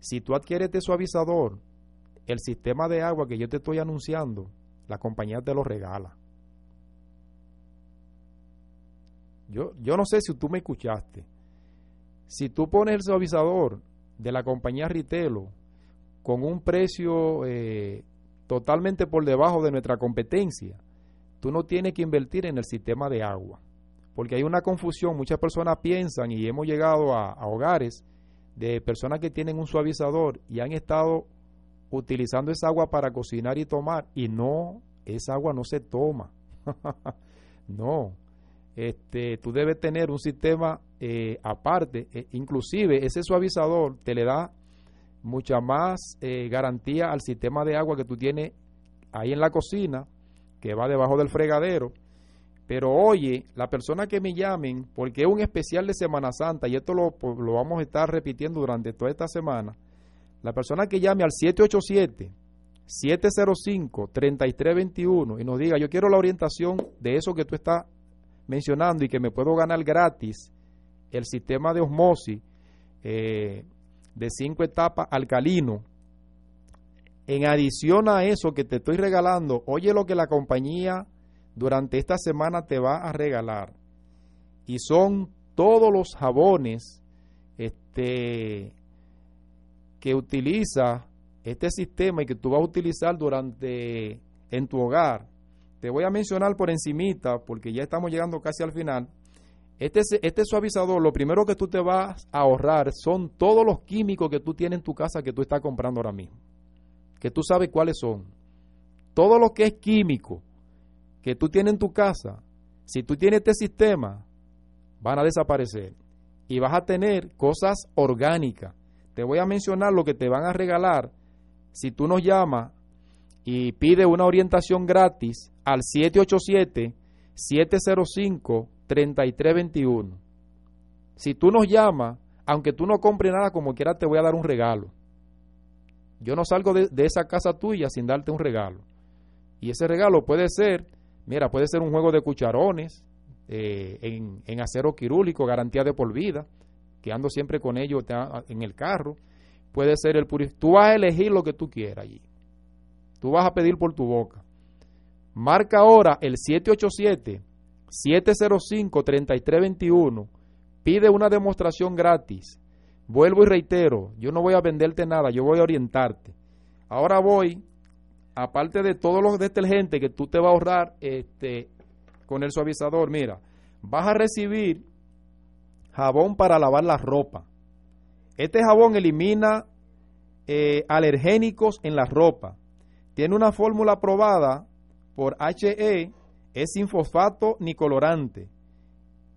Si tú adquieres este suavizador, el sistema de agua que yo te estoy anunciando, la compañía te lo regala. Yo, yo no sé si tú me escuchaste. Si tú pones el suavizador de la compañía Ritelo con un precio eh, totalmente por debajo de nuestra competencia, tú no tienes que invertir en el sistema de agua. Porque hay una confusión, muchas personas piensan y hemos llegado a hogares de personas que tienen un suavizador y han estado utilizando esa agua para cocinar y tomar y no, esa agua no se toma. no, este, tú debes tener un sistema eh, aparte, e inclusive ese suavizador te le da mucha más eh, garantía al sistema de agua que tú tienes ahí en la cocina, que va debajo del fregadero. Pero oye, la persona que me llamen, porque es un especial de Semana Santa, y esto lo, pues, lo vamos a estar repitiendo durante toda esta semana, la persona que llame al 787 705-3321 y nos diga, yo quiero la orientación de eso que tú estás mencionando y que me puedo ganar gratis, el sistema de osmosis eh, de cinco etapas alcalino, en adición a eso que te estoy regalando, oye lo que la compañía durante esta semana te va a regalar. Y son todos los jabones este, que utiliza este sistema y que tú vas a utilizar durante en tu hogar. Te voy a mencionar por encimita, porque ya estamos llegando casi al final. Este, este suavizador, lo primero que tú te vas a ahorrar son todos los químicos que tú tienes en tu casa que tú estás comprando ahora mismo. Que tú sabes cuáles son. Todo lo que es químico que tú tienes en tu casa, si tú tienes este sistema, van a desaparecer. Y vas a tener cosas orgánicas. Te voy a mencionar lo que te van a regalar si tú nos llamas y pides una orientación gratis al 787-705-3321. Si tú nos llamas, aunque tú no compres nada como quiera, te voy a dar un regalo. Yo no salgo de, esa casa tuya sin darte un regalo. Y ese regalo puede ser, mira, puede ser un juego de cucharones eh, en, acero quirúrgico, garantía de por vida, que ando siempre con ellos en el carro. Puede ser el purificador. Tú vas a elegir lo que tú quieras allí. Tú vas a pedir por tu boca. Marca ahora el 787-705-3321. Pide una demostración gratis. Vuelvo y reitero, yo no voy a venderte nada, yo voy a orientarte. Ahora voy, aparte de todos los detergentes que tú te vas a ahorrar este, con el suavizador, mira, vas a recibir jabón para lavar la ropa. Este jabón elimina eh, alergénicos en la ropa. Tiene una fórmula aprobada por HE, es sin fosfato ni colorante,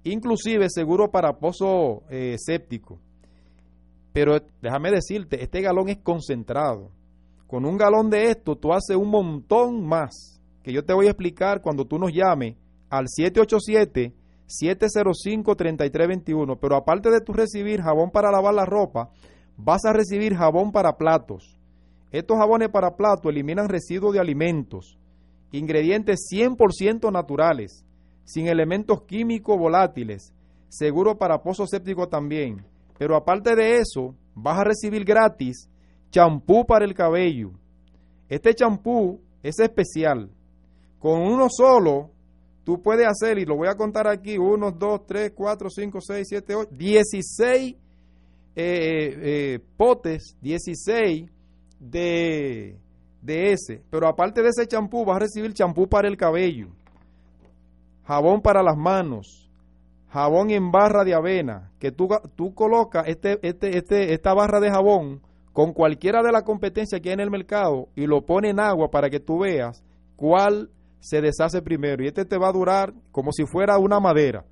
inclusive seguro para pozo eh, séptico. Pero déjame decirte, este galón es concentrado. Con un galón de esto tú haces un montón más, que yo te voy a explicar cuando tú nos llames al 787-705-3321. Pero aparte de tú recibir jabón para lavar la ropa, vas a recibir jabón para platos. Estos jabones para platos eliminan residuos de alimentos, ingredientes 100% naturales, sin elementos químicos volátiles, seguro para pozo séptico también. Pero aparte de eso, vas a recibir gratis champú para el cabello. Este champú es especial. Con uno solo, tú puedes hacer, y lo voy a contar aquí, 1, 2, 3, 4, 5, 6, 7, 8, 16 eh, potes, 16 de, de ese. Pero aparte de ese champú, vas a recibir champú para el cabello, jabón para las manos, jabón en barra de avena, que tú, tú colocas este, este, este, esta barra de jabón con cualquiera de la competencia que hay en el mercado y lo pone en agua para que tú veas cuál se deshace primero. Y este te va a durar como si fuera una madera.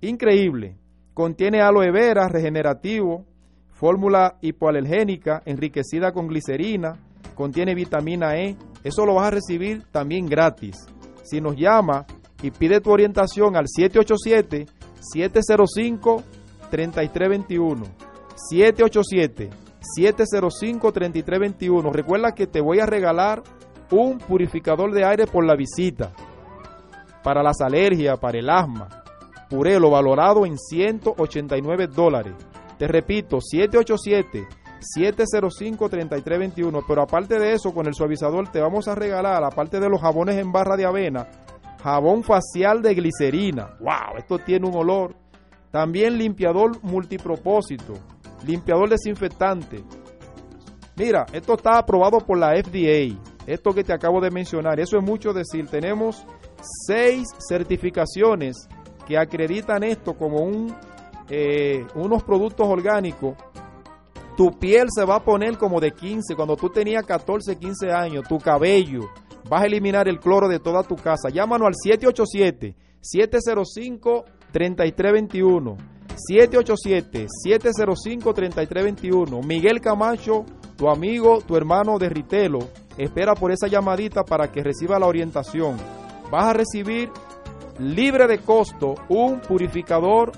Increíble. Contiene aloe vera regenerativo, fórmula hipoalergénica enriquecida con glicerina, contiene vitamina E. Eso lo vas a recibir también gratis. Si nos llama y pide tu orientación al 787-705-3321. 787-705-3321. Recuerda que te voy a regalar un purificador de aire por la visita. Para las alergias, para el asma. Purelo valorado en 189 dólares. Te repito, 705-3321. Pero aparte de eso, con el suavizador te vamos a regalar, aparte de los jabones en barra de avena, jabón facial de glicerina. ¡Wow! Esto tiene un olor. También limpiador multipropósito, limpiador desinfectante. Mira, esto está aprobado por la FDA. Esto que te acabo de mencionar, eso es mucho decir. Tenemos seis certificaciones que acreditan esto como un, eh, unos productos orgánicos tu piel se va a poner como de 15, cuando tú tenías 14, 15 años, tu cabello, vas a eliminar el cloro de toda tu casa. Llámanos al 787-705-3321. 787-705-3321. Miguel Camacho, tu amigo, tu hermano de Ritelo, espera por esa llamadita para que reciba la orientación. Vas a recibir libre de costo un purificador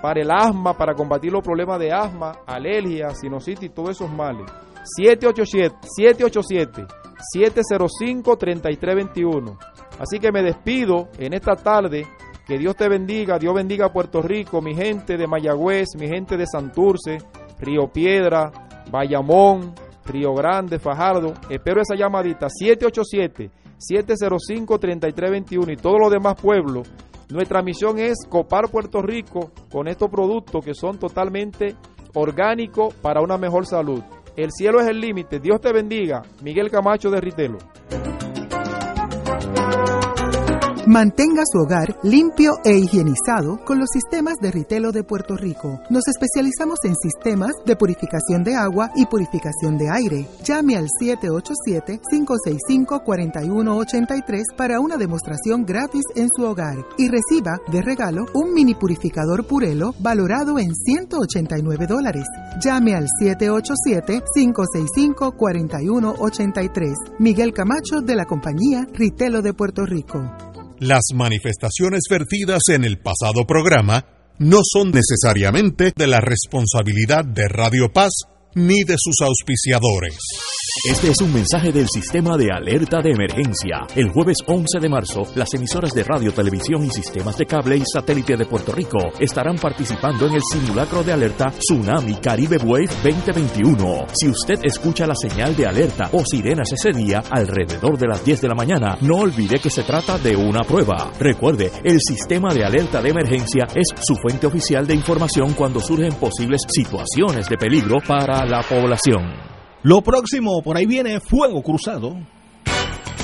para el asma, para combatir los problemas de asma, alergia, sinusitis y todos esos males. 787-705-3321. Así que me despido en esta tarde. Que Dios te bendiga, Dios bendiga a Puerto Rico, mi gente de Mayagüez, mi gente de Santurce, Río Piedra, Bayamón, Río Grande, Fajardo. Espero esa llamadita 787-705-3321 y todos los demás pueblos nuestra misión es copar Puerto Rico con estos productos que son totalmente orgánicos para una mejor salud. El cielo es el límite. Dios te bendiga. Miguel Camacho de Ritelo. Mantenga su hogar limpio e higienizado con los sistemas de Ritelo de Puerto Rico. Nos especializamos en sistemas de purificación de agua y purificación de aire. Llame al 787-565-4183 para una demostración gratis en su hogar y reciba de regalo un mini purificador Purelo valorado en 189 dólares. Llame al 787-565-4183. Miguel Camacho de la compañía Ritelo de Puerto Rico. Las manifestaciones vertidas en el pasado programa no son necesariamente de la responsabilidad de Radio Paz ni de sus auspiciadores. Este es un mensaje del sistema de alerta de emergencia. El jueves 11 de marzo, las emisoras de radio, televisión y sistemas de cable y satélite de Puerto Rico estarán participando en el simulacro de alerta Tsunami Caribe Wave 2021. Si usted escucha la señal de alerta o sirenas ese día alrededor de las 10 de la mañana, no olvide que se trata de una prueba. Recuerde, el sistema de alerta de emergencia es su fuente oficial de información cuando surgen posibles situaciones de peligro para la población. Lo próximo, por ahí viene Fuego Cruzado.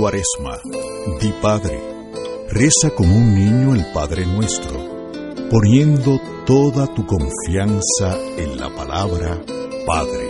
Cuaresma, di Padre, reza como un niño el Padre nuestro, poniendo toda tu confianza en la palabra Padre.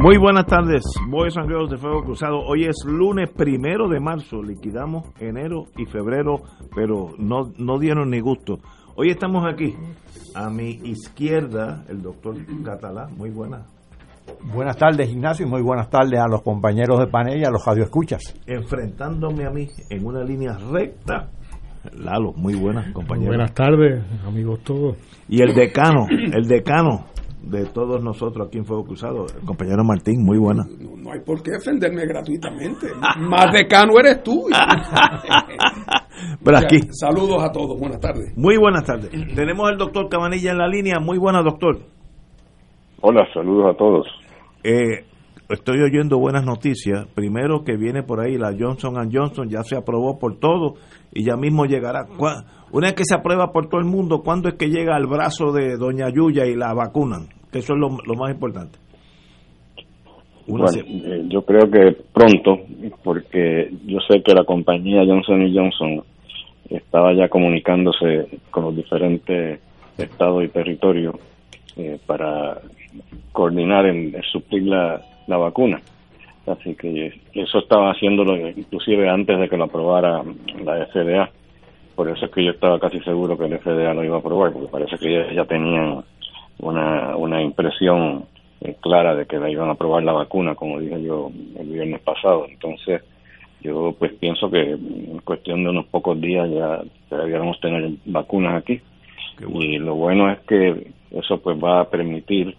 Muy buenas tardes, Boys and Girls de Fuego Cruzado. Hoy es lunes primero de marzo, liquidamos enero y febrero, pero no, no dieron ni gusto. Hoy estamos aquí, a mi izquierda, el doctor Catalá. Muy buenas. Buenas tardes, Ignacio, y muy buenas tardes a los compañeros de panel y a los radioescuchas. Enfrentándome a mí en una línea recta, Lalo, muy buenas, compañero. Buenas tardes, amigos todos. Y el decano, el decano de todos nosotros aquí en Fuego Cruzado, el compañero Martín, muy buena. No, hay por qué defenderme gratuitamente. Más decano eres tú. Pero aquí. saludos a todos, buenas tardes. Muy buenas tardes. Tenemos al doctor Cabanilla en la línea. Muy buena, doctor. Hola, saludos a todos. Eh, estoy oyendo buenas noticias. Primero que viene por ahí la Johnson Johnson, ya se aprobó por todo y ya mismo llegará. Una vez que se aprueba por todo el mundo, ¿cuándo es que llega al brazo de Doña Yuya y la vacunan? Que eso es lo, más importante. bueno, eh, yo creo que pronto, porque yo sé que la compañía Johnson Johnson estaba ya comunicándose con los diferentes estados y territorios eh, para coordinar en, suplir la, la, vacuna. Así que eso estaba haciéndolo inclusive antes de que lo aprobara la FDA. Por eso es que yo estaba casi seguro que el FDA lo iba a aprobar, porque parece que ya, ya tenían una, una impresión eh, clara de que la iban a aprobar la vacuna, como dije yo el viernes pasado. Entonces, yo pues pienso que en cuestión de unos pocos días ya deberíamos tener vacunas aquí. Y lo bueno es que eso pues va a permitir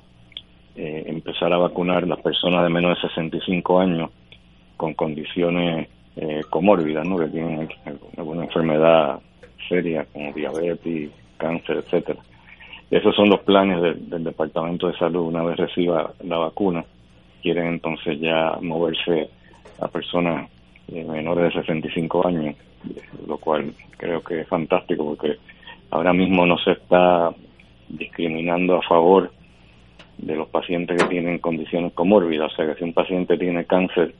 eh, empezar a vacunar las personas de menos de 65 años con condiciones eh, comórbidas, ¿no? que tienen alguna enfermedad seria como diabetes, cáncer, etcétera. Esos son los planes del Departamento de Salud una vez reciba la vacuna. Quieren entonces ya moverse a personas eh, menores de 65 años, lo cual creo que es fantástico porque ahora mismo no se está discriminando a favor de los pacientes que tienen condiciones comórbidas, o sea que si un paciente tiene cáncer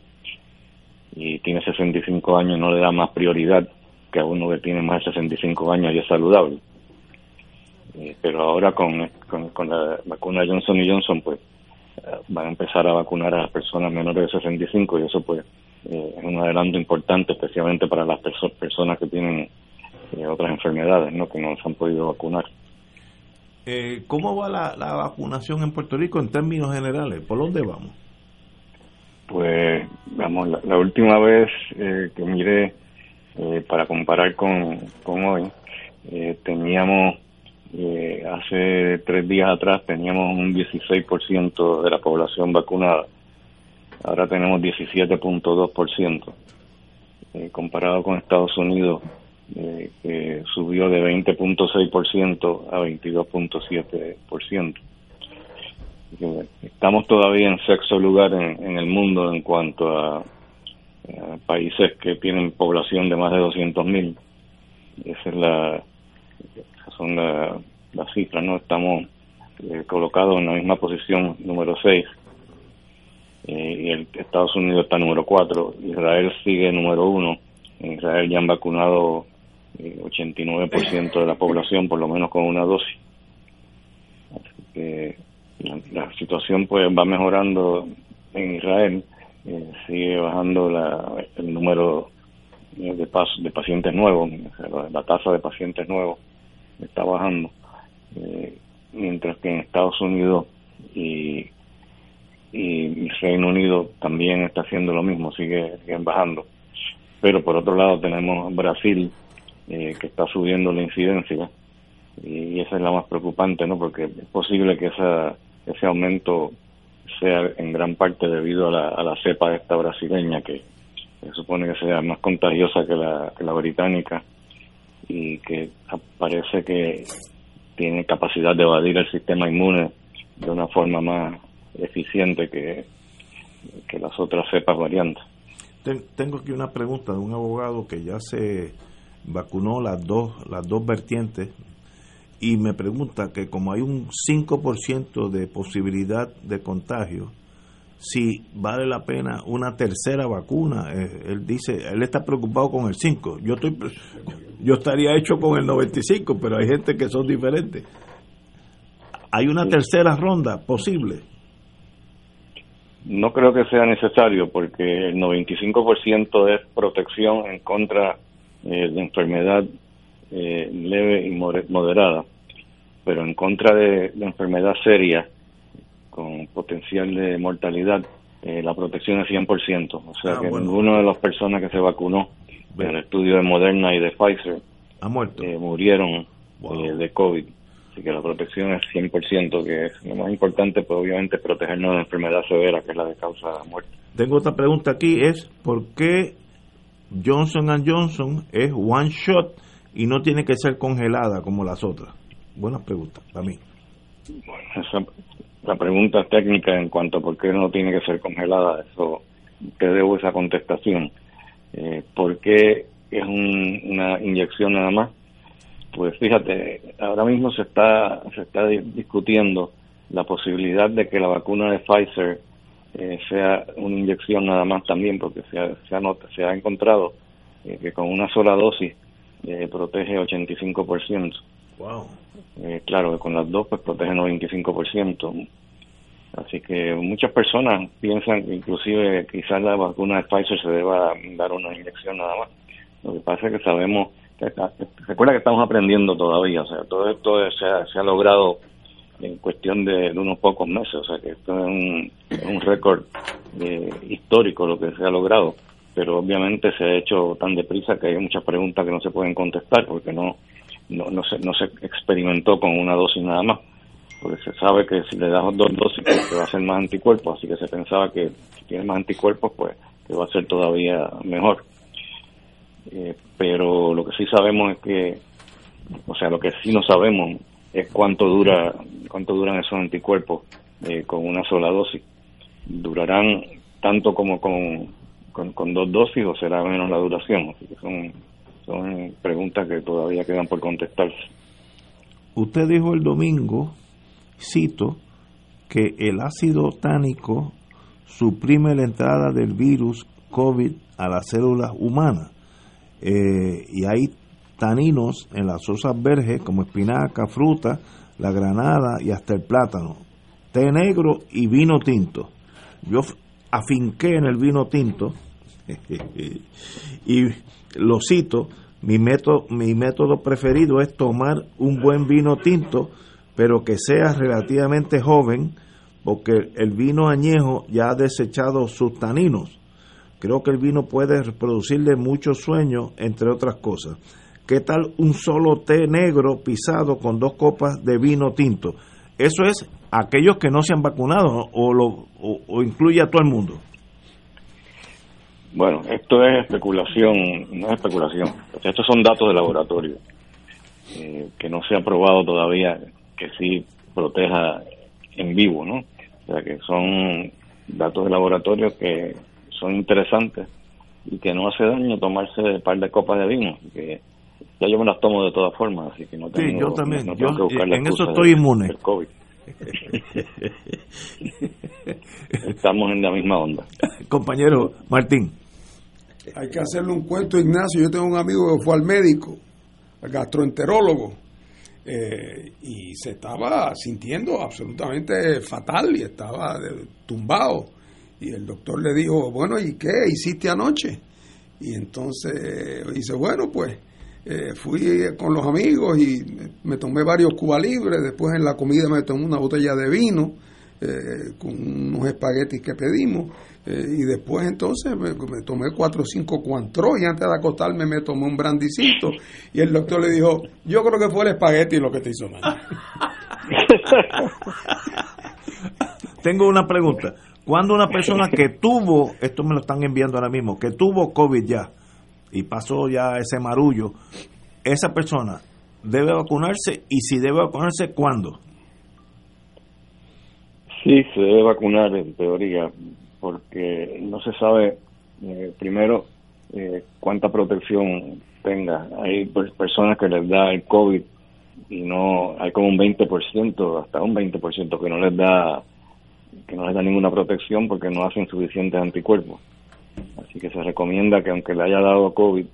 y tiene 65 años no le da más prioridad que a uno que tiene más de 65 años y es saludable. Eh, pero ahora con, con, la vacuna Johnson y Johnson pues eh, van a empezar a vacunar a las personas menores de 65 y eso pues eh, es un adelanto importante especialmente para las personas que tienen otras enfermedades no que no se han podido vacunar ¿Cómo va la, la, vacunación en Puerto Rico en términos generales? ¿Por dónde vamos? Pues, vamos, la, última vez que miré para comparar con, con hoy, teníamos eh, hace tres días atrás teníamos un 16% de la población vacunada. Ahora tenemos 17.2%. Eh, comparado con Estados Unidos, eh, que subió de 20.6% a 22.7%. Estamos todavía en sexto lugar en, el mundo en cuanto a, países que tienen población de más de 200.000. Esa es la, son las cifras, ¿no? Estamos eh, colocados en la misma posición número 6 eh, y el Estados Unidos está número 4, Israel sigue número 1, en Israel ya han vacunado 89% eh, de la población por lo menos con una dosis. Así que la, situación pues va mejorando en Israel, sigue bajando la, el número de, de pacientes nuevos, la tasa de pacientes nuevos está bajando, eh, mientras que en Estados Unidos y, y Reino Unido también está haciendo lo mismo, sigue, siguen bajando. Pero por otro lado tenemos Brasil, eh, que está subiendo la incidencia, y esa es la más preocupante, ¿no? Porque es posible que esa, ese aumento sea en gran parte debido a la, a la cepa esta brasileña, que se supone que sea más contagiosa que la, que la británica y que parece que tiene capacidad de evadir el sistema inmune de una forma más eficiente que, que las otras cepas variantes. Tengo aquí una pregunta de un abogado que ya se vacunó las dos, las dos vertientes y me pregunta que como hay un 5% de posibilidad de contagio, si vale la pena una tercera vacuna. Eh, él dice, él está preocupado con el 5. Yo estoy yo estaría hecho con el 95, pero hay gente que son diferentes. ¿Hay una tercera ronda posible? No creo que sea necesario porque el 95% es protección en contra eh, de enfermedad eh, leve y moderada, pero en contra de, de enfermedad seria con potencial de mortalidad, eh, la protección es 100%. O sea ah, que ninguno de las personas que se vacunó en el estudio de Moderna y de Pfizer ha muerto. Eh, murieron eh, de COVID. Así que la protección es 100%, que es lo más importante, pues obviamente protegernos de la enfermedad severa, que es la de causa muerte. Tengo otra pregunta aquí, es ¿por qué Johnson Johnson es one shot y no tiene que ser congelada como las otras? Buena pregunta para mí. Bueno, esa, la pregunta técnica en cuanto a por qué no tiene que ser congelada, eso te debo esa contestación. Eh, ¿Por qué es una inyección nada más? Pues fíjate, ahora mismo se está se está discutiendo la posibilidad de que la vacuna de Pfizer eh, sea una inyección nada más también, porque se ha, se ha, se ha encontrado eh, que con una sola dosis eh, protege 85%. Wow. Eh, claro, con las dos pues protege 95%. Así que muchas personas piensan que inclusive quizás la vacuna de Pfizer se deba dar una inyección nada más. Lo que pasa es que sabemos, que, recuerda que estamos aprendiendo todavía, o sea, todo esto se ha, logrado en cuestión de, unos pocos meses, o sea que esto es un, un récord eh, histórico lo que se ha logrado, pero obviamente se ha hecho tan deprisa que hay muchas preguntas que no se pueden contestar porque no no, no, se, no se experimentó con una dosis nada más, porque se sabe que si le das dos dosis pues, va a ser más anticuerpos, así que se pensaba que si tiene más anticuerpos pues que va a ser todavía mejor. Eh, pero lo que sí sabemos es que, o sea, lo que sí no sabemos es cuánto dura, cuánto duran esos anticuerpos eh, con una sola dosis. ¿Durarán tanto como con, con, con dos dosis o será menos la duración? Así que son son preguntas que todavía quedan por contestarse. Usted dijo el domingo, cito, que el ácido tánico suprime la entrada del virus COVID a las células humanas. Eh, y hay taninos en las osas verdes como espinaca, fruta, la granada y hasta el plátano. Té negro y vino tinto. Yo afinqué en el vino tinto y lo cito, mi método, mi método preferido es tomar un buen vino tinto, pero que sea relativamente joven, porque el vino añejo ya ha desechado sus taninos. Creo que el vino puede producirle muchos sueños, entre otras cosas. ¿Qué tal un solo té negro pisado con dos copas de vino tinto? Eso es aquellos que no se han vacunado o, lo, o incluye a todo el mundo. Bueno, esto es especulación, no es especulación. Estos son datos de laboratorio eh, que no se ha probado todavía que sí proteja en vivo, ¿no? O sea que son datos de laboratorio que son interesantes y que no hace daño tomarse un par de copas de vino, que ya yo me las tomo de todas formas, así que no tengo, sí, yo también. en eso estoy inmune. COVID. Estamos en la misma onda. Compañero Martín. Hay que hacerle un cuento, Ignacio. Yo tengo un amigo que fue al médico, al gastroenterólogo, eh, y se estaba sintiendo absolutamente fatal y estaba tumbado. Y el doctor le dijo, bueno, ¿y qué hiciste anoche? Y entonces dice, bueno, pues eh, fui con los amigos y me tomé varios cubas libres, después en la comida me tomé una botella de vino eh, con unos espaguetis que pedimos eh, y después entonces me, tomé cuatro o cinco cuantros y antes de acostarme me tomé un brandicito y el doctor le dijo, yo creo que fue el espagueti lo que te hizo mal. Tengo una pregunta. Cuando una persona que tuvo, esto me lo están enviando ahora mismo, que tuvo COVID ya y pasó ya ese marullo, esa persona debe vacunarse y si debe vacunarse, ¿cuándo? Sí, se debe vacunar en teoría, porque no se sabe, eh, primero, eh, cuánta protección tenga. Hay personas que les da el COVID y no, hay como un 20%, hasta un 20% que no les da que no les da ninguna protección porque no hacen suficientes anticuerpos. Así que se recomienda que aunque le haya dado COVID,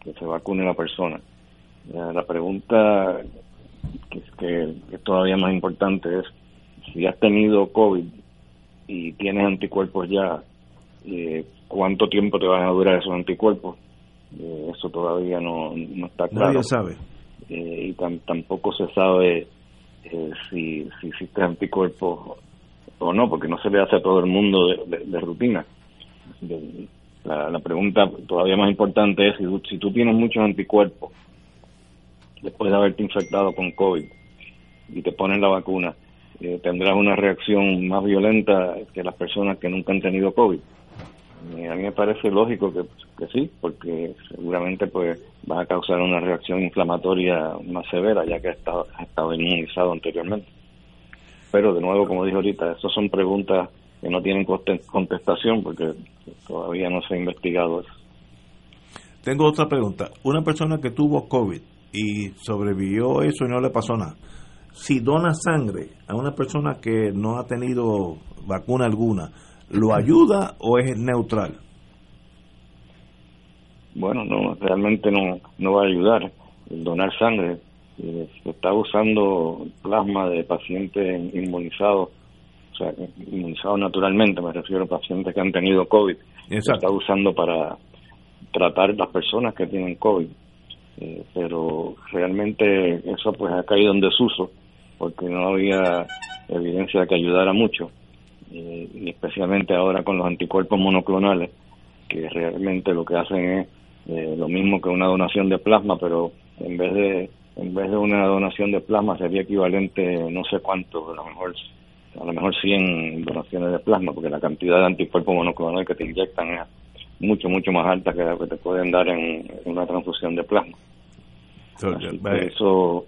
que se vacune la persona. La pregunta que, que es todavía más importante es si has tenido COVID y tienes anticuerpos ya, eh, ¿cuánto tiempo te van a durar esos anticuerpos? Eh, eso todavía no, no está claro. Nadie sabe. Eh, y tampoco se sabe si, si existe anticuerpos o no, porque no se le hace a todo el mundo de, rutina. la, la, pregunta todavía más importante es si, si tú tienes muchos anticuerpos después de haberte infectado con COVID y te ponen la vacuna, eh, tendrás una reacción más violenta que las personas que nunca han tenido COVID. Eh, a mí me parece lógico que, sí, porque seguramente pues va a causar una reacción inflamatoria más severa, ya que ha estado, ha estado inmunizado anteriormente. Pero de nuevo, como dije ahorita, esas son preguntas que no tienen contestación porque todavía no se ha investigado eso. Tengo otra pregunta. Una persona que tuvo COVID y sobrevivió eso y no le pasó nada si dona sangre a una persona que no ha tenido vacuna alguna, ¿lo ayuda o es neutral? Bueno, no, realmente no, no va a ayudar. donar sangre eh, se está usando plasma de pacientes inmunizados, o sea, inmunizados naturalmente, me refiero a pacientes que han tenido COVID. Se está usando para tratar las personas que tienen COVID. Eh, pero realmente eso pues ha caído en desuso porque no había evidencia que ayudara mucho, eh, y especialmente ahora con los anticuerpos monoclonales, que realmente lo que hacen es eh, lo mismo que una donación de plasma, pero en vez de en vez de una donación de plasma sería equivalente no sé cuánto, a lo mejor a lo mejor 100 donaciones de plasma, porque la cantidad de anticuerpos monoclonales que te inyectan es mucho, mucho más alta que la que te pueden dar en, una transfusión de plasma. eso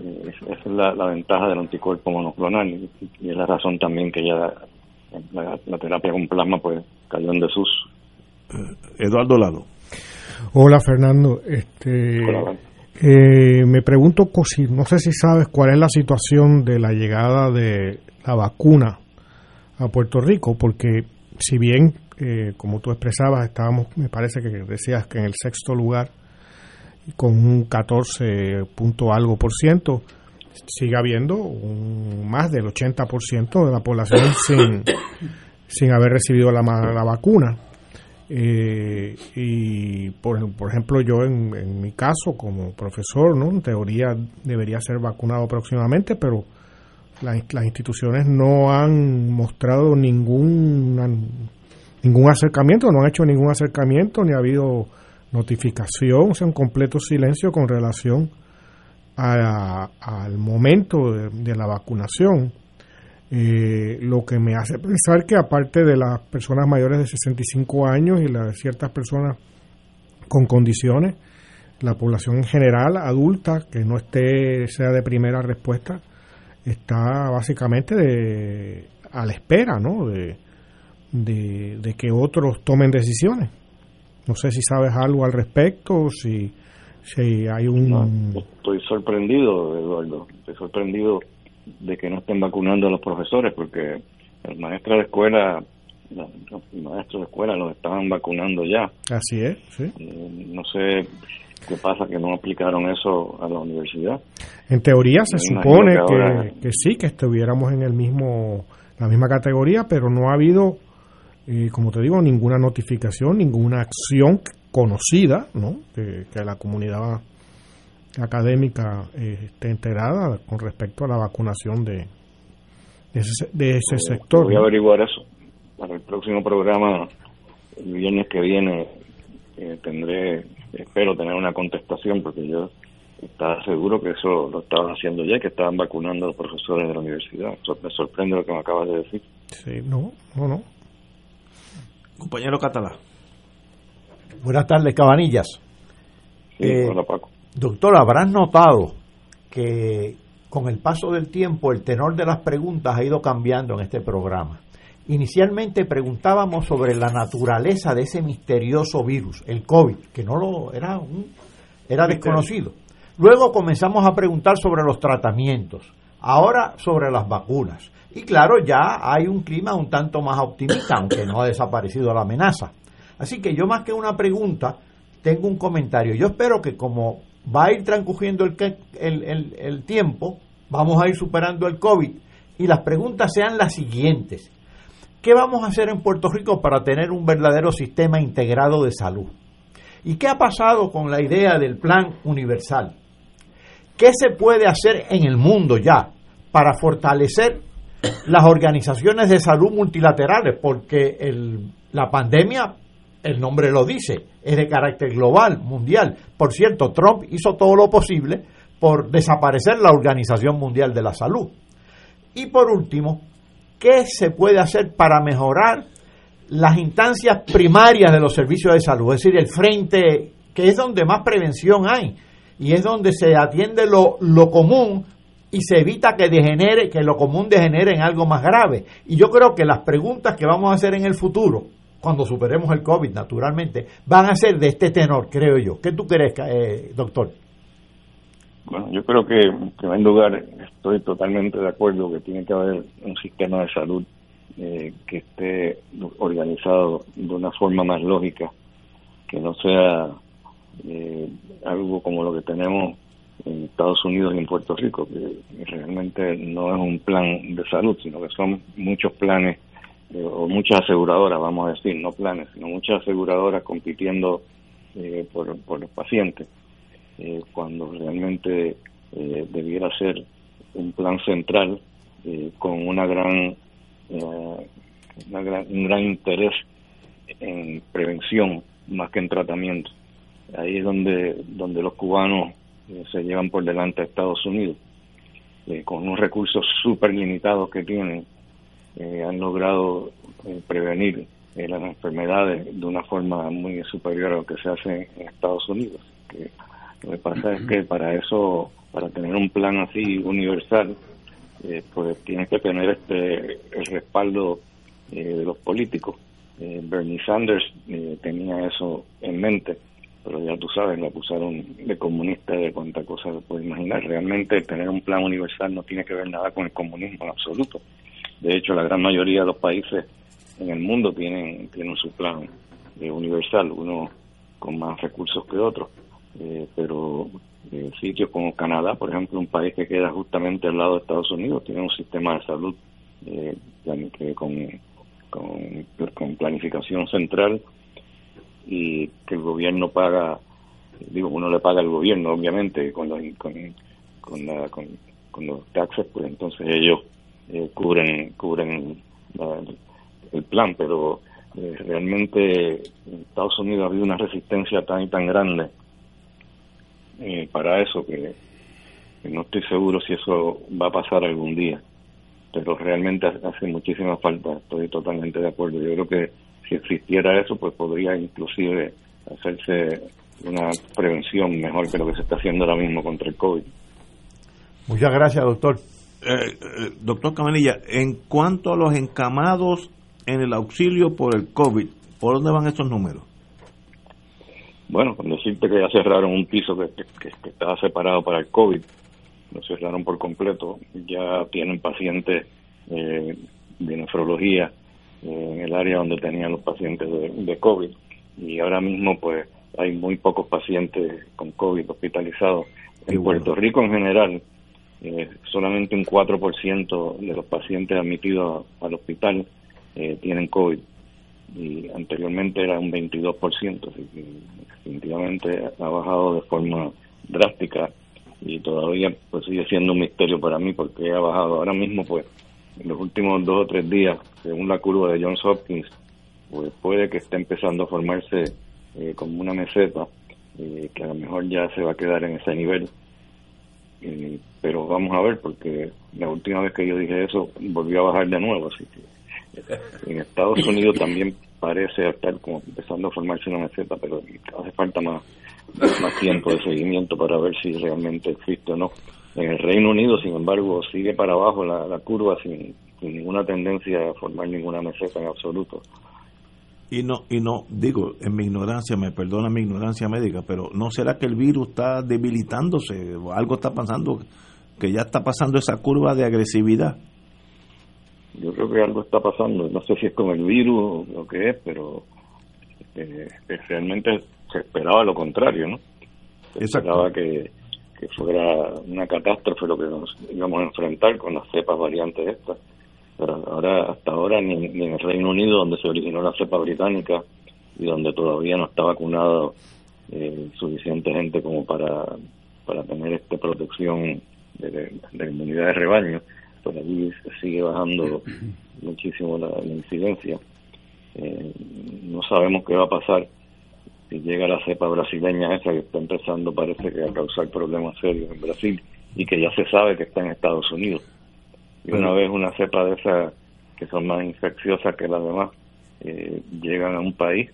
esa es la, ventaja del anticuerpo monoclonal y, es la razón también que ya la, terapia con plasma pues cayó en desuso. Eh, Eduardo Lado. Hola Fernando, este eh, me pregunto no sé si sabes cuál es la situación de la llegada de la vacuna a Puerto Rico, porque si bien eh, como tú expresabas estábamos, me parece que decías que en el sexto lugar con un 14 punto algo por ciento, sigue habiendo un, más del 80% de la población sin, sin haber recibido la, la vacuna. Eh, y por, por, ejemplo yo en, mi caso como profesor no en teoría debería ser vacunado próximamente pero las instituciones no han mostrado ningún ningún acercamiento no han hecho ningún acercamiento ni ha habido notificación, o sea, un completo silencio con relación al momento de, la vacunación. Eh, lo que me hace pensar que aparte de las personas mayores de 65 años y las ciertas personas con condiciones, la población en general adulta que no esté sea de primera respuesta está básicamente de, a la espera, ¿no? de que otros tomen decisiones. No sé si sabes algo al respecto, si, si hay un... estoy sorprendido, Eduardo. Estoy sorprendido de que no estén vacunando a los profesores, porque el maestro de escuela, los maestros de escuela los estaban vacunando ya. Así es, sí. Eh, no sé qué pasa que no aplicaron eso a la universidad. En teoría se supone que, que, sí, que estuviéramos en el mismo la misma categoría, pero no ha habido como te digo, ninguna notificación, ninguna acción conocida, ¿no? Que, la comunidad académica eh, esté enterada con respecto a la vacunación de, de ese, sector. Voy a averiguar eso. Para el próximo programa, el viernes que viene, eh, tendré, espero tener una contestación, porque yo estaba seguro que eso lo estaban haciendo ya, que estaban vacunando a los profesores de la universidad. me sorprende lo que me acabas de decir. Sí, no, no, no. Compañero Catalá. Buenas tardes, Cabanillas. Eh, hola, Paco. Doctor, habrás notado que con el paso del tiempo el tenor de las preguntas ha ido cambiando en este programa. Inicialmente preguntábamos sobre la naturaleza de ese misterioso virus, el COVID, que no lo era un, era desconocido. Luego comenzamos a preguntar sobre los tratamientos, ahora sobre las vacunas. Y claro, ya hay un clima un tanto más optimista, aunque no ha desaparecido la amenaza. Así que yo más que una pregunta, tengo un comentario. Yo espero que como va a ir transcurriendo el, el, el, tiempo, vamos a ir superando el COVID y las preguntas sean las siguientes. ¿Qué vamos a hacer en Puerto Rico para tener un verdadero sistema integrado de salud? ¿Y qué ha pasado con la idea del plan universal? ¿Qué se puede hacer en el mundo ya para fortalecer las organizaciones de salud multilaterales, porque el, la pandemia el nombre lo dice, es de carácter global, mundial. Por cierto, Trump hizo todo lo posible por desaparecer la Organización Mundial de la Salud. Y por último, ¿qué se puede hacer para mejorar las instancias primarias de los servicios de salud? Es decir, el frente, que es donde más prevención hay y es donde se atiende lo, lo común y se evita que degenere, que lo común degenere en algo más grave. Y yo creo que las preguntas que vamos a hacer en el futuro, cuando superemos el COVID, naturalmente, van a ser de este tenor, creo yo. ¿Qué tú crees, eh, doctor? Bueno, yo creo que, en primer lugar, estoy totalmente de acuerdo que tiene que haber un sistema de salud eh, que esté organizado de una forma más lógica, que no sea eh, algo como lo que tenemos en Estados Unidos y en Puerto Rico, que realmente no es un plan de salud, sino que son muchos planes eh, o muchas aseguradoras, vamos a decir, no planes, sino muchas aseguradoras compitiendo eh, por, por, los pacientes, eh, cuando realmente debiera ser un plan central con una gran, una gran, un gran interés en prevención más que en tratamiento. Ahí es donde, donde los cubanos se llevan por delante a Estados Unidos, con unos recursos súper limitados que tienen eh, han logrado eh, prevenir eh, las enfermedades de una forma muy superior a lo que se hace en Estados Unidos. Que lo que pasa es que para eso, para tener un plan así universal, pues tienes que tener este el respaldo de los políticos. Bernie Sanders tenía eso en mente, pero ya tú sabes, lo acusaron de comunista de cuánta cosa se puede imaginar. Realmente tener un plan universal no tiene que ver nada con el comunismo en absoluto. De hecho, la gran mayoría de los países en el mundo tienen, tienen su plan eh, universal, uno con más recursos que otros, eh, pero eh, sitios como Canadá, por ejemplo, un país que queda justamente al lado de Estados Unidos, tiene un sistema de salud con, con, planificación central y que el gobierno paga, digo, uno le paga al gobierno, obviamente, con los, con, con, la, con, los taxes, pues entonces ellos eh, cubren cubren el plan, pero eh, realmente en Estados Unidos ha habido una resistencia tan y tan grande eh, para eso que, no estoy seguro si eso va a pasar algún día, pero realmente hace muchísima falta, estoy totalmente de acuerdo. Yo creo que si existiera eso, pues podría inclusive hacerse una prevención mejor que lo que se está haciendo ahora mismo contra el COVID. Muchas gracias, doctor. Eh, eh, doctor Camanilla, en cuanto a los encamados en el auxilio por el COVID, ¿por dónde van estos números? Bueno, con decirte que ya cerraron un piso que, estaba separado para el COVID, lo cerraron por completo, ya tienen pacientes eh, de nefrología en el área donde tenían los pacientes de, de COVID y ahora mismo pues hay muy pocos pacientes con COVID hospitalizados. En Puerto Rico en general eh, solamente un 4% de los pacientes admitidos al hospital eh, tienen COVID y anteriormente era un 22%, así que definitivamente ha bajado de forma drástica y todavía pues sigue siendo un misterio para mí porque ha bajado. Ahora mismo pues en los últimos dos o tres días, según la curva de Johns Hopkins, pues puede que esté empezando a formarse eh, como una meseta eh, que a lo mejor ya se va a quedar en ese nivel. Pero vamos a ver porque la última vez que yo dije eso volvió a bajar de nuevo así que en Estados Unidos también parece estar como empezando a formarse una meseta pero hace falta más más tiempo de seguimiento para ver si realmente existe o no en el Reino Unido sin embargo sigue para abajo la, la curva sin, sin ninguna tendencia a formar ninguna meseta en absoluto y no, y no, digo, en mi ignorancia, me perdona mi ignorancia médica, pero ¿no será que el virus está debilitándose o algo está pasando, que ya está pasando esa curva de agresividad? Yo creo que algo está pasando, no sé si es con el virus o lo que es, pero eh, realmente se esperaba lo contrario, ¿no? Se esperaba que, que fuera una catástrofe lo que nos íbamos a enfrentar con las cepas variantes estas. Pero ahora hasta ahora ni, en el Reino Unido donde se originó la cepa británica y donde todavía no está vacunado eh, suficiente gente como para para tener esta protección de, inmunidad de rebaño pues allí sigue bajando muchísimo la, incidencia. Eh, no sabemos qué va a pasar si llega la cepa brasileña esa que está empezando, parece que a causar problemas serios en Brasil y que ya se sabe que está en Estados Unidos. Y una vez una cepa de esas que son más infecciosas que las demás eh, llegan a un país,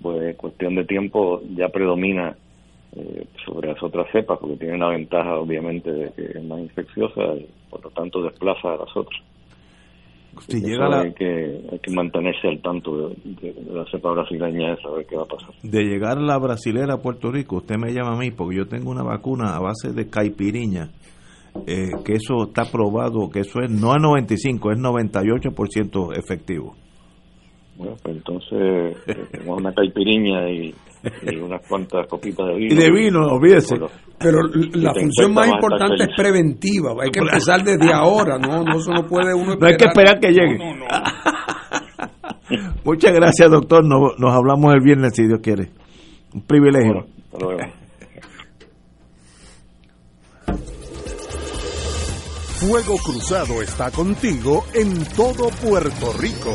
pues cuestión de tiempo ya predomina eh, sobre las otras cepas porque tiene una ventaja obviamente de que es más infecciosa y por lo tanto desplaza a las otras. Si llega la... hay, que, hay que mantenerse al tanto de, la cepa brasileña y saber qué va a pasar. De llegar la brasilera a Puerto Rico, usted me llama a mí porque yo tengo una vacuna a base de caipiriña, eh, que eso está probado, que eso es no a 95, es 98% efectivo. Bueno, pues entonces tenemos una caipiriña y, unas cuantas copitas de vino. Y de vino, olvídese. Pero la función más importante es preventiva. Hay que empezar desde ahora, no, no, eso no puede uno esperar. No hay que esperar que llegue. Muchas gracias, doctor. Nos, nos, hablamos el viernes, si Dios quiere. Un privilegio. Fuego Cruzado está contigo en todo Puerto Rico.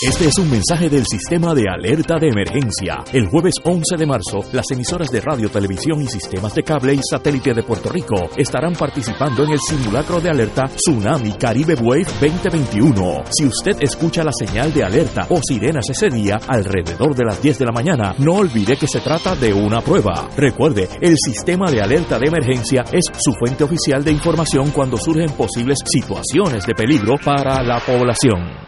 Este es un mensaje del sistema de alerta de emergencia. El jueves 11 de marzo, las emisoras de radio, televisión y sistemas de cable y satélite de Puerto Rico estarán participando en el simulacro de alerta Tsunami Caribe Wave 2021. Si usted escucha la señal de alerta o sirenas ese día alrededor de las 10 de la mañana, no olvide que se trata de una prueba. Recuerde, el sistema de alerta de emergencia es su fuente oficial de información cuando surgen posibles situaciones de peligro para la población.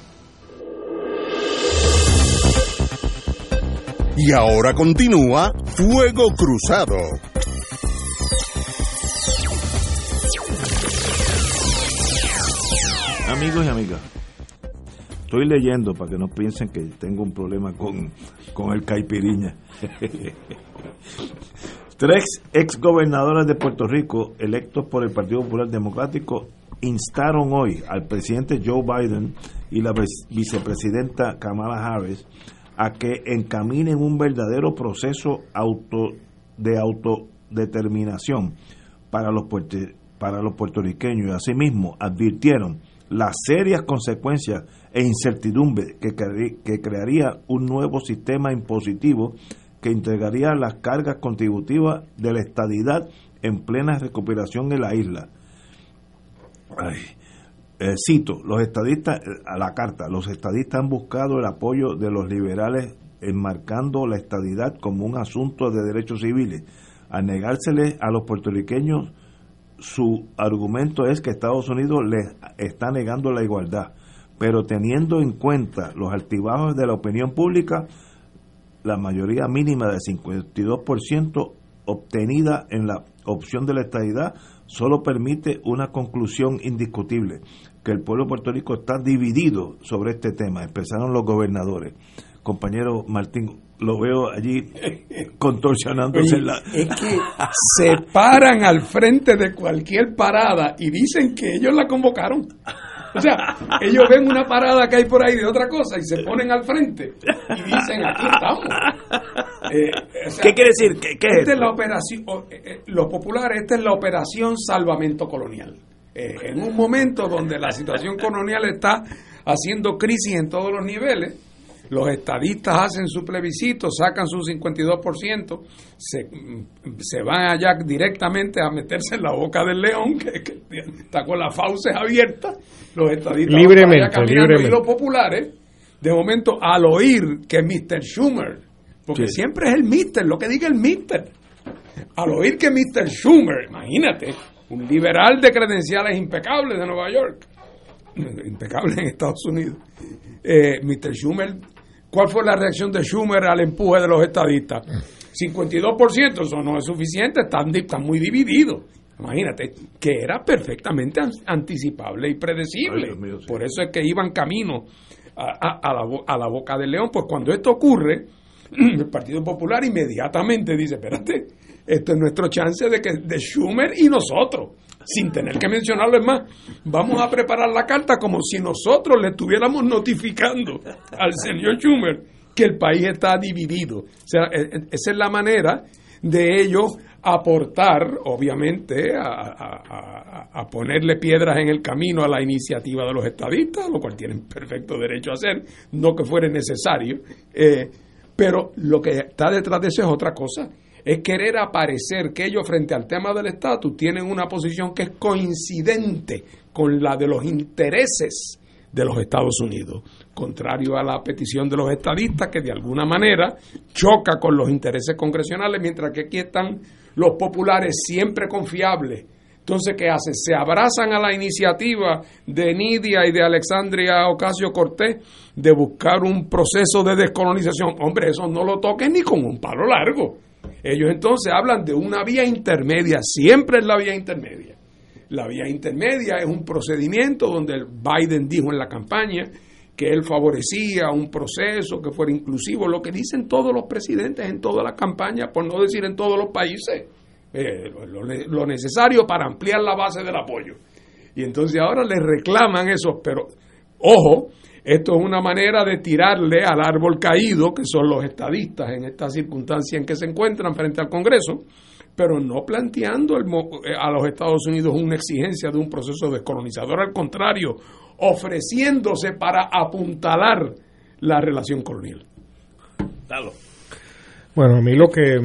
Y ahora continúa Fuego Cruzado. Amigos y amigas, estoy leyendo para que no piensen que tengo un problema con, con el caipiriña. Tres ex gobernadores de Puerto Rico, electos por el Partido Popular Democrático, instaron hoy al presidente Joe Biden y la vicepresidenta Kamala Harris a que encaminen un verdadero proceso auto, de autodeterminación para los, para los puertorriqueños y asimismo advirtieron las serias consecuencias e incertidumbre que, que crearía un nuevo sistema impositivo que entregaría las cargas contributivas de la estadidad en plena recuperación en la isla. Eh, cito, los estadistas, a la carta, los estadistas han buscado el apoyo de los liberales enmarcando la estadidad como un asunto de derechos civiles. Al negársele a los puertorriqueños, su argumento es que Estados Unidos les está negando la igualdad, pero teniendo en cuenta los altibajos de la opinión pública, la mayoría mínima de 52% obtenida en la opción de la estadidad solo permite una conclusión indiscutible, que el pueblo de Puerto Rico está dividido sobre este tema, expresaron los gobernadores. Compañero Martín, lo veo allí contorsionándose Oye, la... Es que se paran al frente de cualquier parada y dicen que ellos la convocaron. O sea, ellos ven una parada que hay por ahí de otra cosa y se ponen al frente y dicen, aquí estamos. Eh, o sea, ¿Qué quiere decir? ¿Qué- qué es esta es la operación, eh, eh, los populares, esta es la operación salvamento colonial. Eh, en un momento donde la situación colonial está haciendo crisis en todos los niveles, los estadistas hacen su plebiscito, sacan su 52%, se, se van allá directamente a meterse en la boca del león, que, que está con las fauces abiertas, los estadistas van Libremente, allá libremente. y los populares, de momento, al oír que Mr. Schumer, porque Sí. siempre es el Mister, lo que diga el Mister, al oír que Mr. Schumer, imagínate, un liberal de credenciales impecables de Nueva York, impecable en Estados Unidos, eh, Mr. Schumer, ¿cuál fue la reacción de Schumer al empuje de los estadistas? 52%, eso no es suficiente, están, muy divididos. Imagínate, que era perfectamente an- anticipable y predecible. Mío, sí. Por eso es que iban camino a, a- a la, a la boca del león. Pues cuando esto ocurre, el Partido Popular inmediatamente dice, espérate, esto es nuestro chance de que de Schumer y nosotros, sin tener que mencionarlo más, vamos a preparar la carta como si nosotros le estuviéramos notificando al señor Schumer que el país está dividido. O sea, e- e- esa es la manera de ellos aportar, obviamente, a- a ponerle piedras en el camino a la iniciativa de los estadistas, lo cual tienen perfecto derecho a hacer, no que fuera necesario. eh, pero lo que está detrás de eso es otra cosa. Es querer aparecer que ellos frente al tema del estatus tienen una posición que es coincidente con la de los intereses de los Estados Unidos, contrario a la petición de los estadistas que de alguna manera choca con los intereses congresionales, mientras que aquí están los populares siempre confiables. Entonces, ¿qué hacen? Se abrazan a la iniciativa de Nidia y de Alexandria Ocasio Cortés de buscar un proceso de descolonización. Hombre, eso no lo toquen ni con un palo largo. Ellos entonces hablan de una vía intermedia, siempre es la vía intermedia. La vía intermedia es un procedimiento donde Biden dijo en la campaña que él favorecía un proceso que fuera inclusivo, lo que dicen todos los presidentes en todas las campañas, por no decir en todos los países, eh, lo, lo- necesario para ampliar la base del apoyo. Y entonces ahora le reclaman eso, pero ojo, esto es una manera de tirarle al árbol caído, que son los estadistas en esta circunstancia en que se encuentran frente al Congreso, pero no planteando el eh, a los Estados Unidos una exigencia de un proceso descolonizador, al contrario, ofreciéndose para apuntalar la relación colonial. Dalo. Bueno, a mí lo que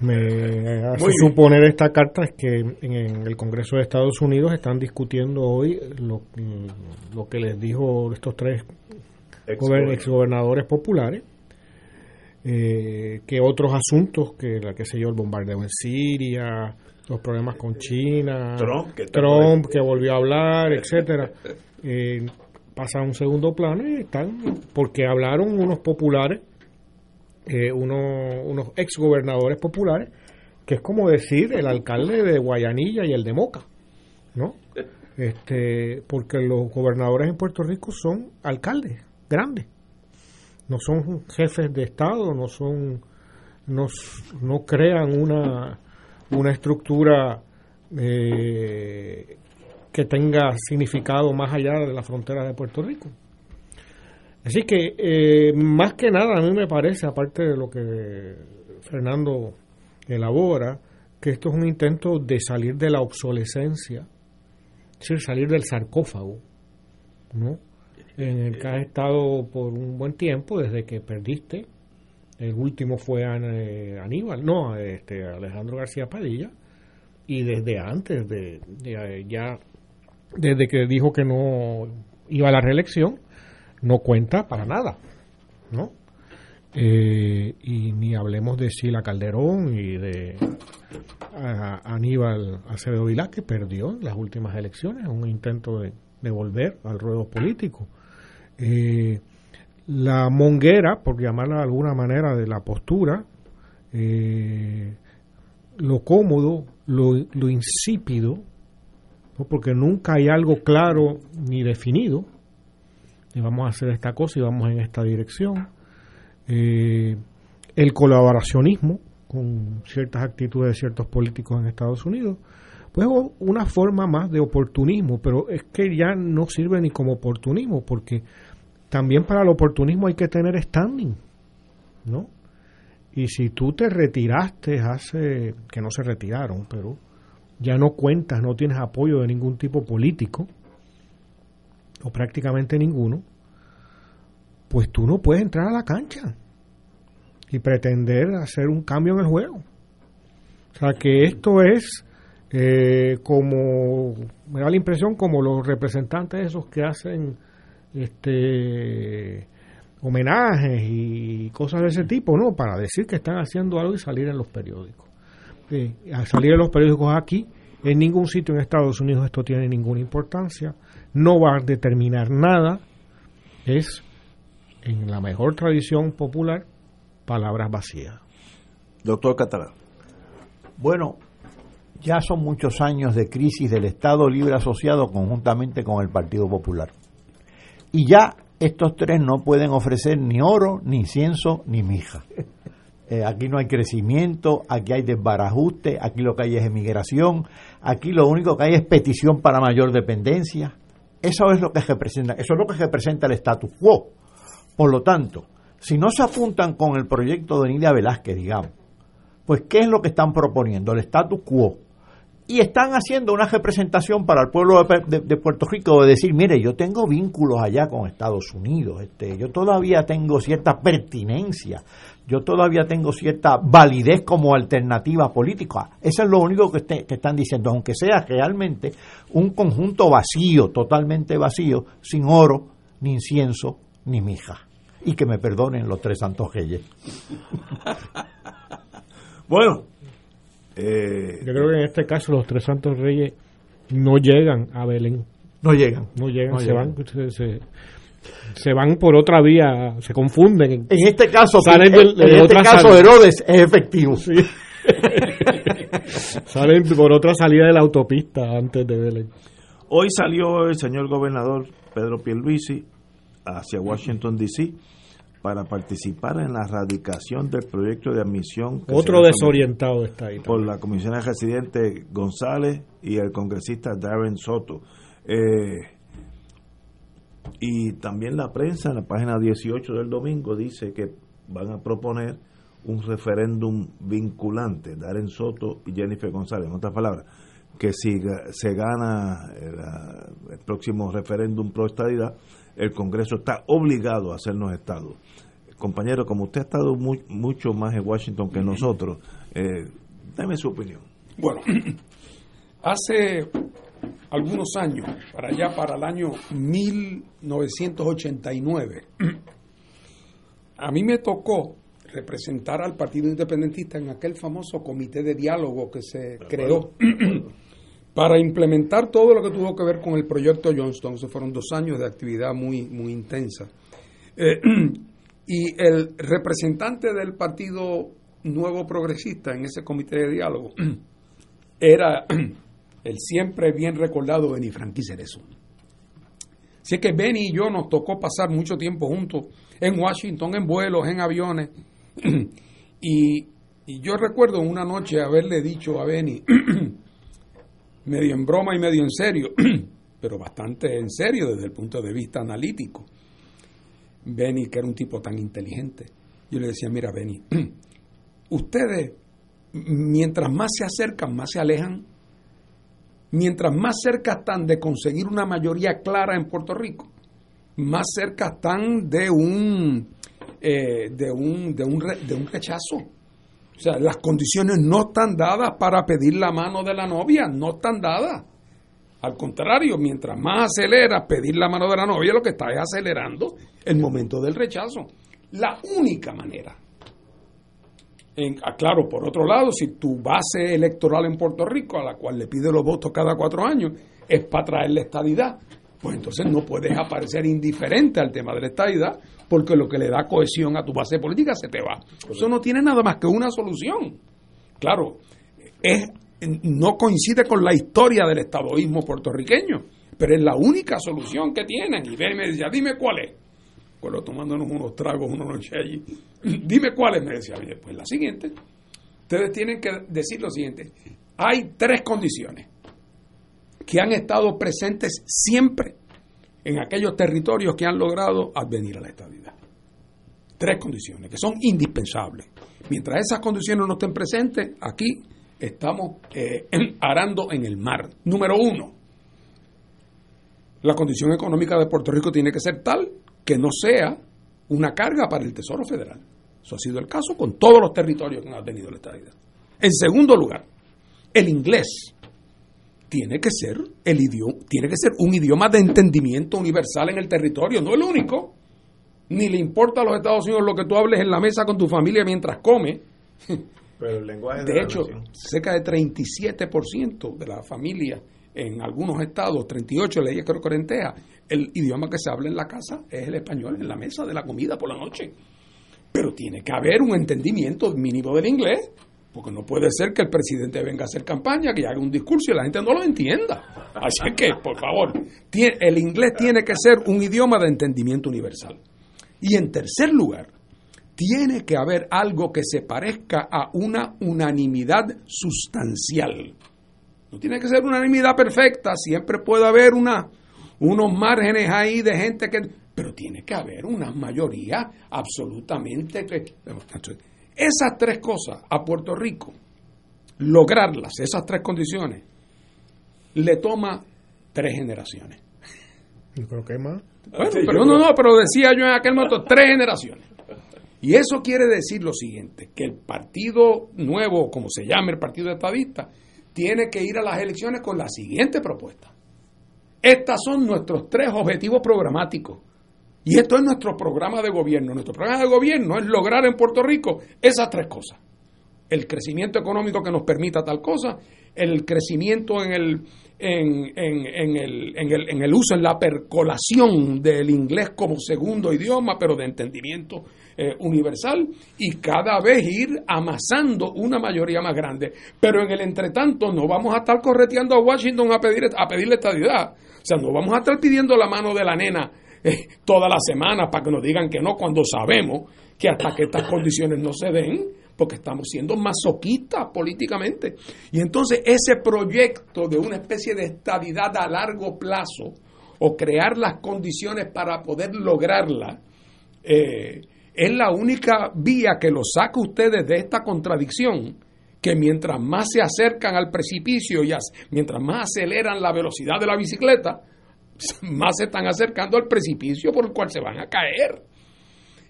me hace Muy suponer esta carta es que en, el Congreso de Estados Unidos están discutiendo hoy lo, mm, lo que les dijo estos tres gober- exgobernadores populares, eh, que otros asuntos, que la que sé yo, el bombardeo en Siria, los problemas con China, Trump, que está Trump, que volvió a hablar, etcétera, eh, pasan a un segundo plano y están, porque hablaron unos populares eh, unos, unos ex gobernadores populares, que es como decir el alcalde de Guayanilla y el de Moca, ¿no? Este, porque los gobernadores en Puerto Rico son alcaldes grandes, no son jefes de Estado, no son, no, no crean una, una estructura eh, que tenga significado más allá de la frontera de Puerto Rico. Así que, eh, más que nada, a mí me parece, aparte de lo que Fernando elabora, que esto es un intento de salir de la obsolescencia, es salir del sarcófago, ¿no? En el que has estado por un buen tiempo, desde que perdiste. El último fue eh, Aníbal, no, este, Alejandro García Padilla, y desde antes de, de, eh, ya desde que dijo que no iba a la reelección, no cuenta para nada, ¿no? Eh, y ni hablemos de Sila Calderón y de Aníbal Acevedo Vilá, que perdió en las últimas elecciones, un intento de, volver al ruedo político. Eh, la monguera, por llamarla de alguna manera, de la postura, eh, lo cómodo, lo, lo insípido, porque nunca hay algo claro ni definido, y vamos a hacer esta cosa y vamos en esta dirección. Eh, el colaboracionismo con ciertas actitudes de ciertos políticos en Estados Unidos, pues una forma más de oportunismo, pero es que ya no sirve ni como oportunismo, porque también para el oportunismo hay que tener standing, ¿no? Y si tú te retiraste hace, que no se retiraron, pero ya no cuentas, no tienes apoyo de ningún tipo político, o prácticamente ninguno, pues tú no puedes entrar a la cancha y pretender hacer un cambio en el juego. O sea que esto es eh, como, me da la impresión como los representantes esos que hacen este homenajes y cosas de ese tipo, ¿no? Para decir que están haciendo algo y salir en los periódicos. Eh, al salir en los periódicos aquí, en ningún sitio en Estados Unidos esto tiene ninguna importancia, no va a determinar nada, es en la mejor tradición popular palabras vacías. Doctor Catalán. Bueno, ya son muchos años de crisis del Estado Libre Asociado conjuntamente con el Partido Popular. Y ya estos tres no pueden ofrecer ni oro, ni incienso, ni mija. Eh, aquí no hay crecimiento, aquí hay desbarajuste, aquí lo que hay es emigración, aquí lo único que hay es petición para mayor dependencia. Eso es lo que representa, eso es lo que representa el status quo. Por lo tanto, si no se apuntan con el proyecto de Nidia Velázquez, digamos, pues ¿qué es lo que están proponiendo? El status quo y están haciendo una representación para el pueblo de, Puerto Rico de decir, mire, yo tengo vínculos allá con Estados Unidos, este, yo todavía tengo cierta pertinencia, yo todavía tengo cierta validez como alternativa política. Eso es lo único que, que están diciendo, aunque sea realmente un conjunto vacío, totalmente vacío, sin oro, ni incienso, ni mija. Y que me perdonen los tres santos reyes. bueno, eh, Yo creo que en este caso los tres santos reyes no llegan a Belén. No llegan. No llegan, se van. Se, van por otra vía, se confunden. En este caso, en, este caso Herodes es efectivo. salen por otra salida de la autopista antes de Belén. Hoy salió el señor gobernador Pedro Pierluisi hacia Washington D.C para participar en la radicación del proyecto de admisión. Otro desorientado está ahí. Por la comisión de residente González y el congresista Darren Soto. Eh, y también la prensa en la página 18 del domingo dice que van a proponer un referéndum vinculante, Darren Soto y Jennifer González, en otras palabras, que si se gana el, el próximo referéndum pro estadidad, el Congreso está obligado a hacernos Estado. Compañero, como usted ha estado mucho más en Washington que nosotros, eh, deme su opinión. Bueno, hace algunos años, para allá, para el año 1989, a mí me tocó representar al Partido Independentista en aquel famoso comité de diálogo que se creó para implementar todo lo que tuvo que ver con el proyecto Johnston. Esos fueron dos años de actividad muy, muy intensa. Eh, y el representante del Partido Nuevo Progresista en ese comité de diálogo era el siempre bien recordado Benny Franqui Cerezo. Así es que Benny y yo nos tocó pasar mucho tiempo juntos en Washington, en vuelos, en aviones. y, y yo recuerdo una noche haberle dicho a Benny, medio en broma y medio en serio, pero bastante en serio desde el punto de vista analítico. Benny, que era un tipo tan inteligente, yo le decía, mira, Benny, ustedes, mientras más se acercan, más se alejan, mientras más cerca están de conseguir una mayoría clara en Puerto Rico, más cerca están de un, eh, de un, de un, de un rechazo o sea, las condiciones no están dadas para pedir la mano de la novia, no están dadas. Al contrario, mientras más aceleras pedir la mano de la novia, lo que está es acelerando el momento del rechazo. La única manera. En, ah, claro, por otro lado, si tu base electoral en Puerto Rico, a la cual le pide los votos cada cuatro años, es para traer la estadidad, pues entonces no puedes aparecer indiferente al tema de la estadidad, porque lo que le da cohesión a tu base política se te va. Eso no tiene nada más que una solución. Claro, es no coincide con la historia del estadoísmo puertorriqueño, pero es la única solución que tienen. Y me decía, dime cuál es. Bueno, tomándonos unos tragos una noche allí. dime cuál es, me decía. Pues la siguiente. Ustedes tienen que decir lo siguiente. Hay tres condiciones que han estado presentes siempre en aquellos territorios que han logrado advenir a la estabilidad. Tres condiciones que son indispensables. Mientras esas condiciones no estén presentes, aquí estamos eh, arando en el mar. Número uno, la condición económica de Puerto Rico tiene que ser tal que no sea una carga para el Tesoro Federal. Eso ha sido el caso con todos los territorios que han tenido la estabilidad. En segundo lugar, el inglés tiene que ser el idioma, tiene que ser un idioma de entendimiento universal en el territorio, no el único. Ni le importa a los Estados Unidos lo que tú hables en la mesa con tu familia mientras come. Pero el lenguaje de, hecho, cerca de 37% de la familia en algunos estados, 38 leyes que Corentea, el idioma que se habla en la casa es el español, en la mesa de la comida por la noche. Pero tiene que haber un entendimiento mínimo del inglés, porque no puede ser que el presidente venga a hacer campaña, que haga un discurso y la gente no lo entienda. Así que, por favor, el inglés tiene que ser un idioma de entendimiento universal. Y en tercer lugar, tiene que haber algo que se parezca a una unanimidad sustancial. No tiene que ser una unanimidad perfecta, siempre puede haber una, unos márgenes ahí de gente que... Pero tiene que haber una mayoría absolutamente... esas tres cosas a Puerto Rico, lograrlas, esas tres condiciones, le toma tres generaciones. Yo creo que más. pero no, no, pero decía yo en aquel momento tres generaciones. Y eso quiere decir lo siguiente, que el partido nuevo, como se llame el partido estadista, tiene que ir a las elecciones con la siguiente propuesta. Estos son nuestros tres objetivos programáticos. Y esto es nuestro programa de gobierno. Nuestro programa de gobierno es lograr en Puerto Rico esas tres cosas. El crecimiento económico que nos permita tal cosa, el crecimiento en el, en, en, en, el, en el uso, en la percolación del inglés como segundo idioma, pero de entendimiento eh, universal y cada vez ir amasando una mayoría más grande. Pero en el entretanto no vamos a estar correteando a Washington a, pedir, a pedirle estadidad. O sea, no vamos a estar pidiendo la mano de la nena eh, toda la semana para que nos digan que no cuando sabemos que hasta que estas condiciones no se den, porque estamos siendo masoquistas políticamente. Y entonces ese proyecto de una especie de estabilidad a largo plazo o crear las condiciones para poder lograrla, eh, es la única vía que los saca ustedes de esta contradicción, que mientras más se acercan al precipicio y mientras más aceleran la velocidad de la bicicleta, más se están acercando al precipicio por el cual se van a caer.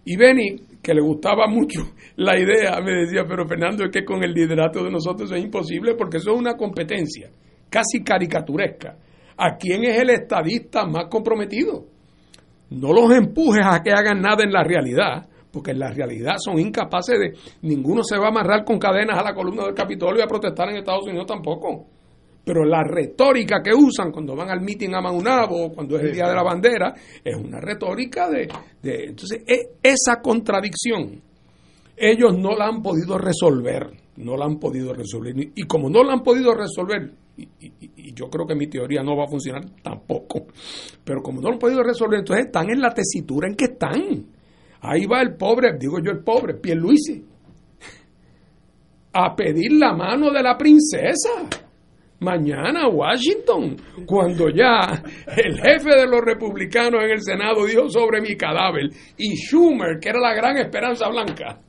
Y Benny, que le gustaba mucho la idea, me decía, pero Fernando, es que con el liderato de nosotros es imposible porque eso es una competencia casi caricaturesca. ¿A quién es el estadista más comprometido? No los empujes a que hagan nada en la realidad, porque en la realidad son incapaces de, ninguno se va a amarrar con cadenas a la columna del Capitolio y a protestar en Estados Unidos tampoco. Pero la retórica que usan cuando van al meeting a Maunabo, cuando es el Día de la Bandera, es una retórica de... de entonces, e, esa contradicción, ellos no la han podido resolver, no la han podido resolver. Y como no la han podido resolver, y, y, yo creo que mi teoría no va a funcionar tampoco, pero como no lo han podido resolver, entonces están en la tesitura en que están. Ahí va el pobre, digo yo el pobre, Pierluisi, a pedir la mano de la princesa. Mañana Washington, cuando ya el jefe de los republicanos en el Senado dijo sobre mi cadáver y Schumer, que era la gran esperanza blanca,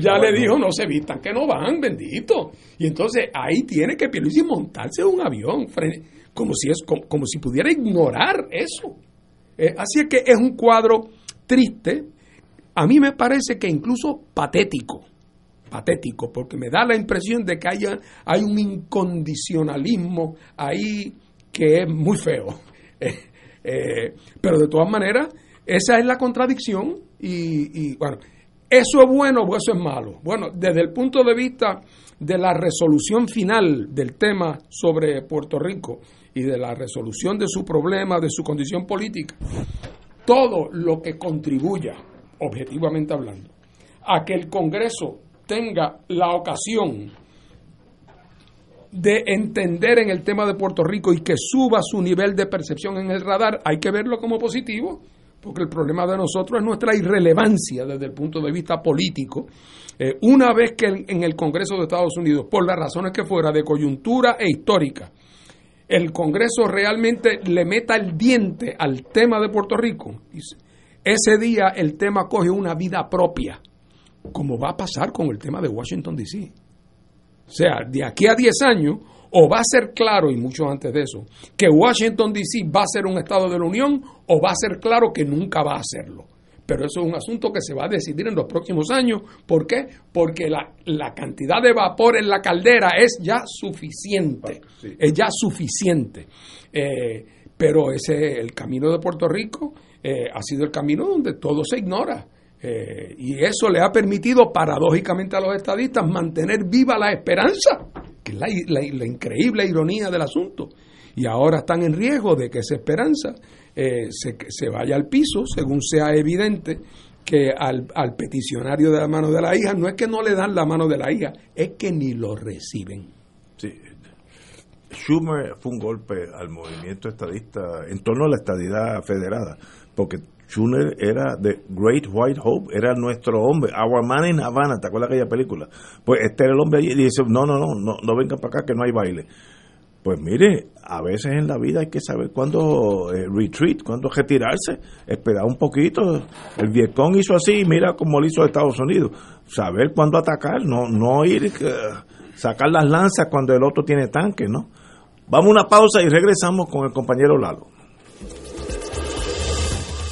ya le dijo no se vistan, que no van, bendito. Y entonces ahí tiene que Pierluisi montarse un avión, como si, es, como, si pudiera ignorar eso. Eh, así es que es un cuadro triste, a mí me parece que incluso patético, patético, porque me da la impresión de que haya, hay un incondicionalismo ahí que es muy feo. Eh, pero de todas maneras, esa es la contradicción y, bueno, ¿eso es bueno o eso es malo? Bueno, desde el punto de vista de la resolución final del tema sobre Puerto Rico y de la resolución de su problema, de su condición política, todo lo que contribuya, objetivamente hablando, a que el Congreso tenga la ocasión de entender en el tema de Puerto Rico y que suba su nivel de percepción en el radar, hay que verlo como positivo, porque el problema de nosotros es nuestra irrelevancia desde el punto de vista político. Eh, una vez que en el Congreso de Estados Unidos, por las razones que fuera, de coyuntura e histórica, el Congreso realmente le meta el diente al tema de Puerto Rico, ese día el tema coge una vida propia, como va a pasar con el tema de Washington, D.C. O sea, de aquí a 10 años, o va a ser claro, y mucho antes de eso, que Washington, D.C. va a ser un Estado de la Unión, o va a ser claro que nunca va a serlo. Pero eso es un asunto que se va a decidir en los próximos años. ¿Por qué? Porque la, cantidad de vapor en la caldera es ya suficiente. Es ya suficiente. Eh, pero ese, el camino de Puerto Rico eh, ha sido el camino donde todo se ignora. Eh, y eso le ha permitido, paradójicamente a los estadistas, mantener viva la esperanza, que es la, increíble ironía del asunto. Y ahora están en riesgo de que esa esperanza eh, se, se, vaya al piso, según sea evidente que al, al peticionario de la mano de la hija no es que no le dan la mano de la hija, es que ni lo reciben. Sí. Schumer fue un golpe al movimiento estadista en torno a la estadidad federada, porque Schumer era de Great White Hope, era nuestro hombre, Our Man in Havana, ¿te acuerdas de aquella película? Pues este era el hombre allí y dice, no, no, no, no, no vengan para acá que no hay baile. Pues mire, a veces en la vida hay que saber cuándo eh, retreat, cuándo retirarse, esperar un poquito. El Vietcong hizo así, mira cómo lo hizo Estados Unidos. Saber cuándo atacar, no, no ir, uh, sacar las lanzas cuando el otro tiene tanque, ¿no? Vamos a una pausa y regresamos con el compañero Lalo.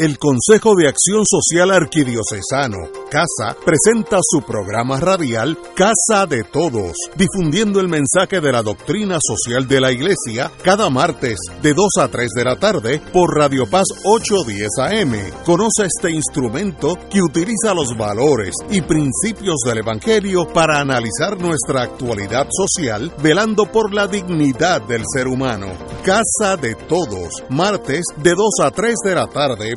El Consejo de Acción Social Arquidiocesano, CASA, presenta su programa radial Casa de Todos, difundiendo el mensaje de la doctrina social de la Iglesia cada martes de 2 a 3 de la tarde por Radio Paz 810 AM. Conoce este instrumento que utiliza los valores y principios del Evangelio para analizar nuestra actualidad social, velando por la dignidad del ser humano. Casa de Todos, martes de 2 a 3 de la tarde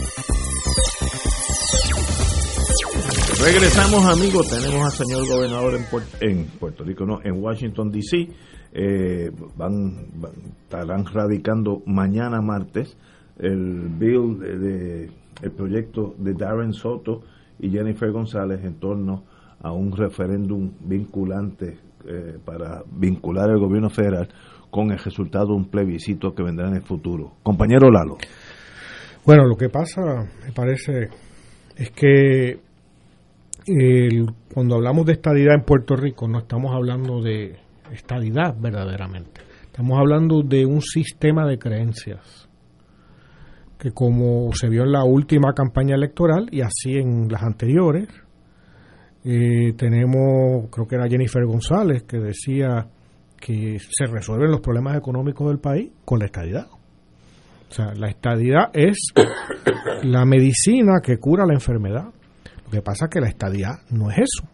Regresamos amigos, tenemos al señor gobernador en, Puerto, Rico, no, en Washington DC. Eh, van, estarán radicando mañana martes el bill de, el proyecto de Darren Soto y Jennifer González en torno a un referéndum vinculante eh, para vincular el gobierno federal con el resultado de un plebiscito que vendrá en el futuro. Compañero Lalo. Bueno, lo que pasa, me parece, es que cuando hablamos de estadidad en Puerto Rico, no estamos hablando de estadidad verdaderamente. Estamos hablando de un sistema de creencias que como se vio en la última campaña electoral y así en las anteriores, eh, tenemos, creo que era Jennifer González, que decía que se resuelven los problemas económicos del país con la estadidad. O sea, la estadidad es la medicina que cura la enfermedad. Lo que pasa es que la estadidad no es eso,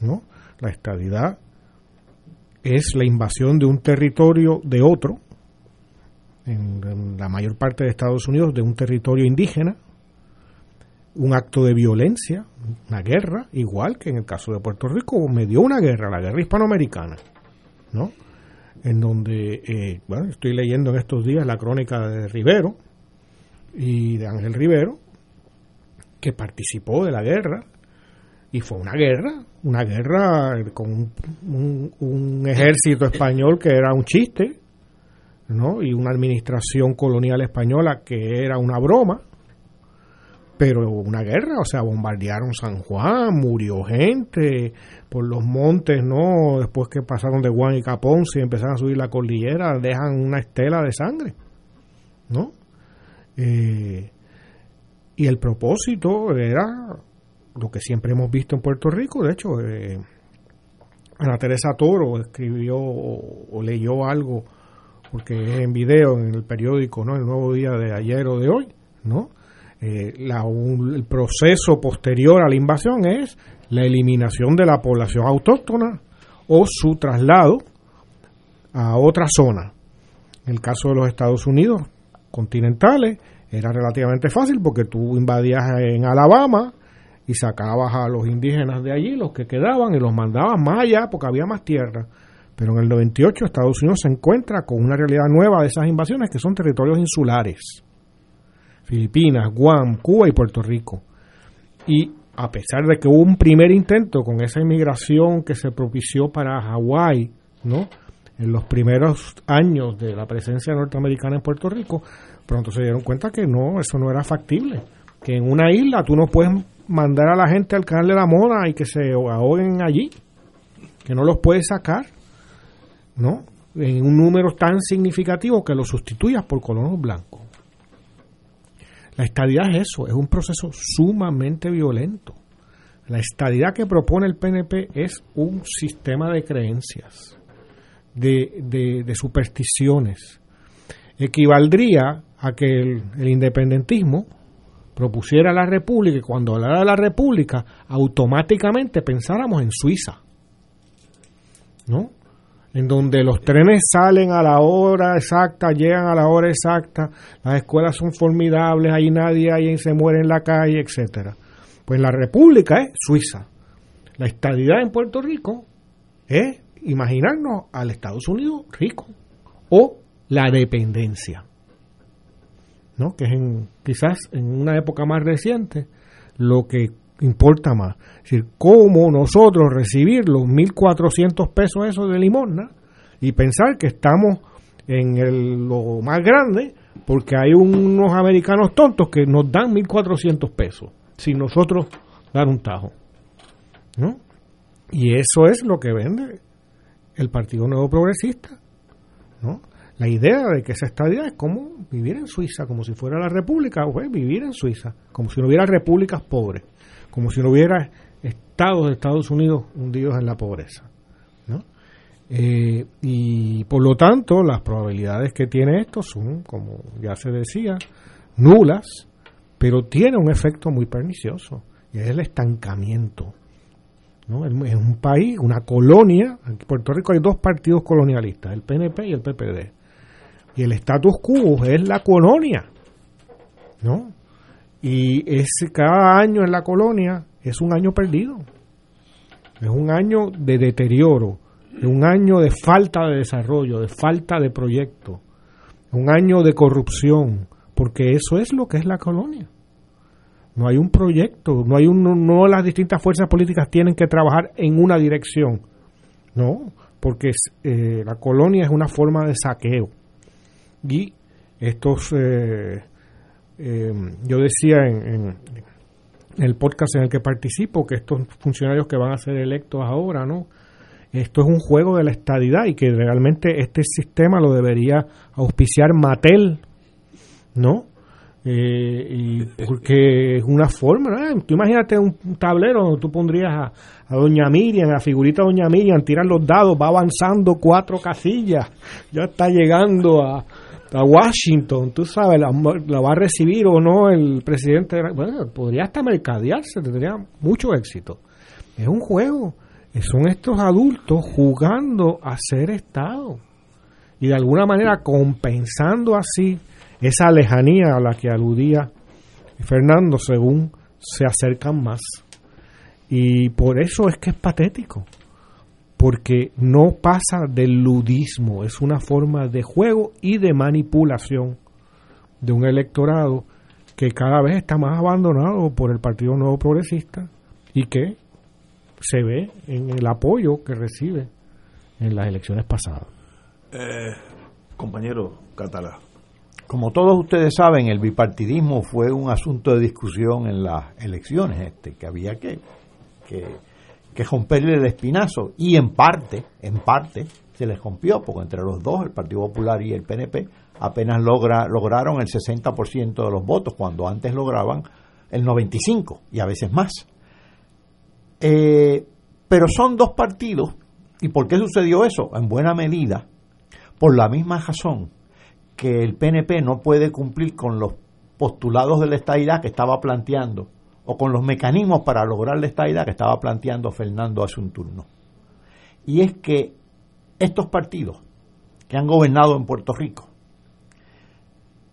¿no? La estadidad es la invasión de un territorio de otro, en, la mayor parte de Estados Unidos, de un territorio indígena, un acto de violencia, una guerra, igual que en el caso de Puerto Rico, me dio una guerra, la guerra hispanoamericana, ¿no? En donde, eh, bueno, estoy leyendo en estos días la crónica de Rivero y de Ángel Rivero, que participó de la guerra y fue una guerra, una guerra con un, ejército español que era un chiste, ¿no? Y una administración colonial española que era una broma, pero una guerra, o sea, bombardearon San Juan, murió gente por los montes, ¿no? Después que pasaron de Juan y Capón, si empezaron a subir la cordillera, dejan una estela de sangre, ¿no? Eh, y el propósito era lo que siempre hemos visto en Puerto Rico. De hecho, eh, Ana Teresa Toro escribió o, leyó algo, porque es en video en el periódico, ¿no? El nuevo día de ayer o de hoy, ¿no? Eh, el proceso posterior a la invasión es la eliminación de la población autóctona o su traslado a otra zona. En el caso de los Estados Unidos continentales, era relativamente fácil porque tú invadías en Alabama y sacabas a los indígenas de allí, los que quedaban, y los mandabas más allá porque había más tierra. Pero en el 98 Estados Unidos se encuentra con una realidad nueva de esas invasiones que son territorios insulares. Filipinas, Guam, Cuba y Puerto Rico. Y a pesar de que hubo un primer intento con esa inmigración que se propició para Hawái, ¿no? En los primeros años de la presencia norteamericana en Puerto Rico, pronto se dieron cuenta que no, eso no era factible. Que en una isla tú no puedes mandar a la gente al canal de la Mona y que se ahoguen allí, que no los puedes sacar, ¿no? En un número tan significativo que los sustituyas por colonos blancos. La estadidad es eso, es un proceso sumamente violento. La estadidad que propone el PNP es un sistema de creencias, de, de supersticiones. Equivaldría a que el, independentismo propusiera la república y cuando hablara de la república automáticamente pensáramos en Suiza, ¿no? En donde los trenes salen a la hora exacta, llegan a la hora exacta, las escuelas son formidables, ahí nadie hay se muere en la calle, etcétera. Pues la república es Suiza. La estadidad en Puerto Rico es imaginarnos al Estados Unidos rico o la dependencia que es en, quizás en una época más reciente lo que importa más. Es decir, cómo nosotros recibir los 1.400 pesos esos de limosna y pensar que estamos en el, lo más grande porque hay unos americanos tontos que nos dan 1.400 pesos sin nosotros dar un tajo. ¿no? Y eso es lo que vende el Partido Nuevo Progresista. ¿no? La idea de que esa estadía es como vivir en Suiza, como si fuera la república, o vivir en Suiza, como si no hubiera repúblicas pobres, como si no hubiera estados de Estados Unidos hundidos en la pobreza. ¿no? Eh, y por lo tanto, las probabilidades que tiene esto son, como ya se decía, nulas, pero tiene un efecto muy pernicioso, y es el estancamiento. ¿no? Es un país, una colonia, en Puerto Rico hay dos partidos colonialistas, el PNP y el PPD. Y el status quo es la colonia, ¿no? Y es cada año en la colonia es un año perdido. Es un año de deterioro, es un año de falta de desarrollo, de falta de proyecto, un año de corrupción, porque eso es lo que es la colonia. No hay un proyecto, no hay un, no las distintas fuerzas políticas tienen que trabajar en una dirección, no, porque eh, la colonia es una forma de saqueo y estos, eh, eh, yo decía en, el podcast en el que participo que estos funcionarios que van a ser electos ahora, ¿no? Esto es un juego de la estadidad y que realmente este sistema lo debería auspiciar Mattel, ¿no? Eh, y porque es una forma, ¿no? tú imagínate un, tablero donde tú pondrías a, a, Doña Miriam, a la figurita de Doña Miriam, tiran los dados, va avanzando cuatro casillas, ya está llegando a, a Washington, tú sabes, la, va a recibir o no el presidente. Bueno, podría hasta mercadearse, tendría mucho éxito. Es un juego. Son estos adultos jugando a ser Estado y de alguna manera compensando así esa lejanía a la que aludía Fernando según se acercan más. Y por eso es que es patético porque no pasa del ludismo, es una forma de juego y de manipulación de un electorado que cada vez está más abandonado por el Partido Nuevo Progresista y que se ve en el apoyo que recibe en las elecciones pasadas. Eh, compañero Catalá. Como todos ustedes saben, el bipartidismo fue un asunto de discusión en las elecciones, este, que había que, que que romperle el espinazo y en parte, en parte se les rompió porque entre los dos, el Partido Popular y el PNP, apenas logra, lograron el 60% de los votos cuando antes lograban el 95 y a veces más. Eh, pero son dos partidos ¿y por qué sucedió eso? En buena medida por la misma razón que el PNP no puede cumplir con los postulados de la estadidad que estaba planteando o con los mecanismos para lograr la estabilidad que estaba planteando Fernando hace un turno. Y es que estos partidos que han gobernado en Puerto Rico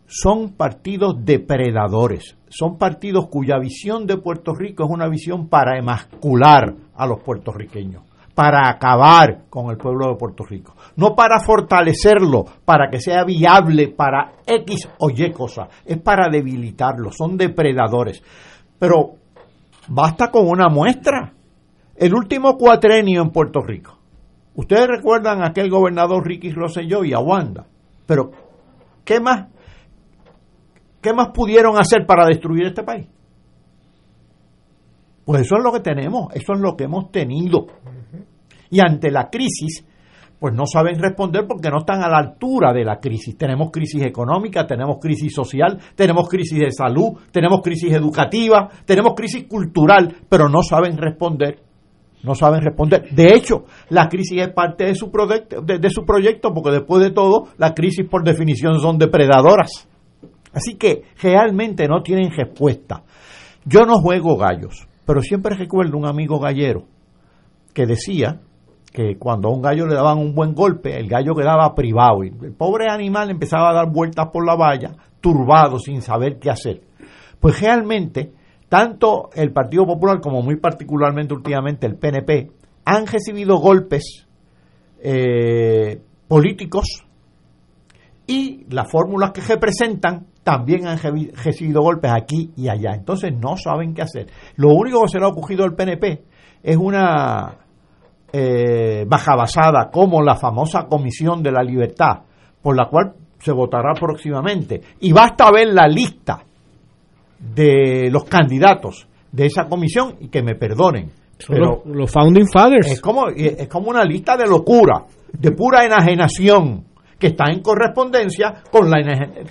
son partidos depredadores, son partidos cuya visión de Puerto Rico es una visión para emascular a los puertorriqueños, para acabar con el pueblo de Puerto Rico, no para fortalecerlo, para que sea viable para X o Y cosa, es para debilitarlo, son depredadores. Pero basta con una muestra. El último cuatrenio en Puerto Rico. Ustedes recuerdan a aquel gobernador Ricky Rosselló y a. Pero, ¿qué más? ¿Qué más pudieron hacer para destruir este país? Pues eso es lo que tenemos, eso es lo que hemos tenido. Y ante la crisis, pues no saben responder porque no están a la altura de la crisis. Tenemos crisis económica, tenemos crisis social, tenemos crisis de salud, tenemos crisis educativa, tenemos crisis cultural, pero no saben responder. No saben responder. De hecho, la crisis es parte de su, proyecto, de, su proyecto porque después de todo, las crisis por definición son depredadoras. Así que realmente no tienen respuesta. Yo no juego gallos, pero siempre recuerdo un amigo gallero que decía que cuando a un gallo le daban un buen golpe, el gallo quedaba privado y el pobre animal empezaba a dar vueltas por la valla, turbado, sin saber qué hacer. Pues realmente, tanto el Partido Popular como muy particularmente últimamente el PNP han recibido golpes eh, políticos y las fórmulas que representan también han recibido golpes aquí y allá. Entonces no saben qué hacer. Lo único que se le ha ocurrido al PNP es una eh, basada como la famosa Comisión de la Libertad, por la cual se votará próximamente. Y basta ver la lista de los candidatos de esa comisión y que me perdonen. pero los, founding fathers. Es como, es como una lista de locura, de pura enajenación, que está en correspondencia con la,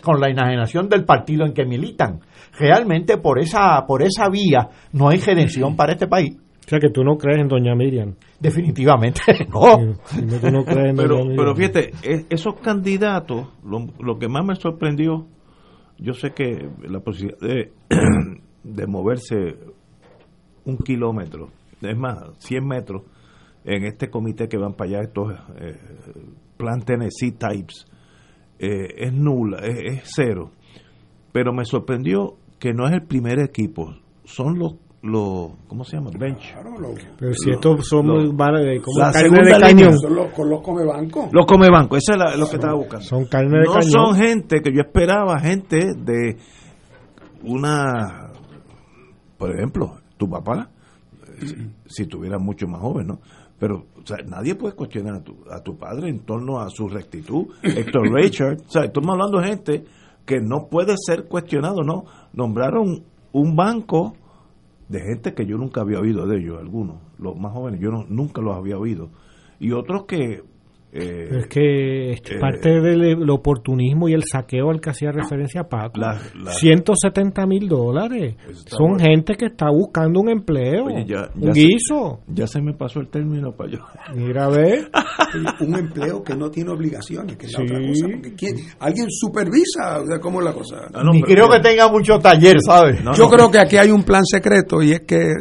con la enajenación del partido en que militan. Realmente por esa, por esa vía no hay redención para este país. O sea que tú no crees en Doña Miriam. Definitivamente no. pero, pero fíjate, esos candidatos, lo, que más me sorprendió, yo sé que la posibilidad de, de moverse un kilómetro, es más, 100 metros, en este comité que van para allá, estos eh, Plan Tennessee Types, eh, es nula, es, cero. Pero me sorprendió que no es el primer equipo, son los los ¿cómo se llama? bench. Pero si estos son muy como carne de cañón. Son los, los comebancos los comebancos eso es lo que estaba buscando. son carne de no son gente que yo esperaba gente de una por ejemplo tu papá si tuviera mucho más joven no pero o sea, nadie puede cuestionar a tu, a tu padre en torno a su rectitud. Héctor Richard, o sea, estamos hablando de gente que no puede ser cuestionado, ¿no? Nombraron un banco de gente que yo nunca había oído de ellos, algunos, los más jóvenes, yo no, nunca los había oído. Y otros que eh, es que es eh, parte del oportunismo y el saqueo al que hacía referencia Paco. 170 mil dólares. Son gente que está buscando un empleo, un guiso. ya se me pasó el término para yo. Mira, a ver. un empleo que no tiene obligaciones, que es la otra cosa. alguien supervisa cómo es la cosa. Ni creo que tenga mucho taller, ¿sabes? yo creo que aquí hay un plan secreto y es que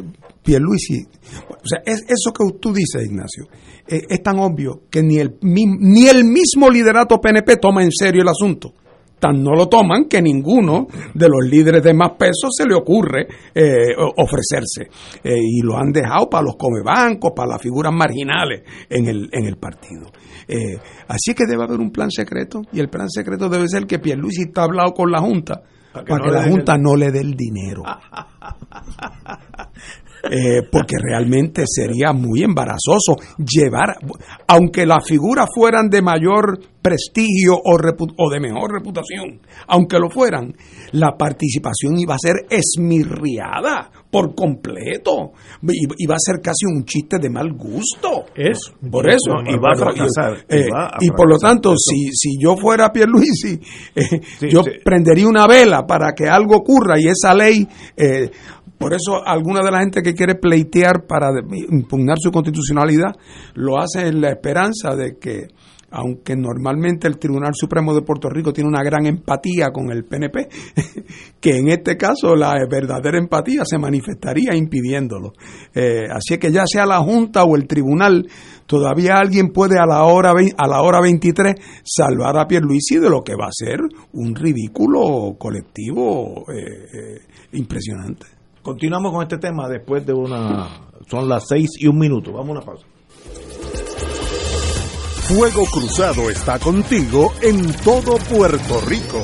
Pierluisi, o sea, es eso que tú dices, Ignacio eh, es tan obvio que ni el, ni el mismo liderato PNP toma en serio el asunto. Tan no lo toman que ninguno de los líderes de más peso se le ocurre eh, ofrecerse. Eh, y lo han dejado para los comebancos, para las figuras marginales en el, en el partido. así que debe haber un plan secreto y el plan secreto debe ser que Pierluisi está hablado con la Junta para que, la Junta no le dé el dinero. Eh, porque realmente sería muy embarazoso llevar, aunque las figuras fueran de mayor prestigio o, o, de mejor reputación, aunque lo fueran, la participación iba a ser esmirriada por completo, iba a ser casi un chiste de mal gusto. Es, por eso. y va a fracasar. Eh, y, por lo tanto, si, si yo fuera Pierluisi, eh, yo prendería una vela para que algo ocurra y esa ley eh, por eso alguna de la gente que quiere pleitear para impugnar su constitucionalidad lo hace en la esperanza de que, aunque normalmente el Tribunal Supremo de Puerto Rico tiene una gran empatía con el PNP, que en este caso la verdadera empatía se manifestaría impidiéndolo. Eh, así que ya sea la Junta o el Tribunal, todavía alguien puede a la hora, a la hora 23 salvar a Pierluisi de lo que va a ser un ridículo colectivo eh, eh, impresionante. Continuamos con este tema después de una... Son las seis y un minuto. Vamos a una pausa. Fuego Cruzado está contigo en todo Puerto Rico.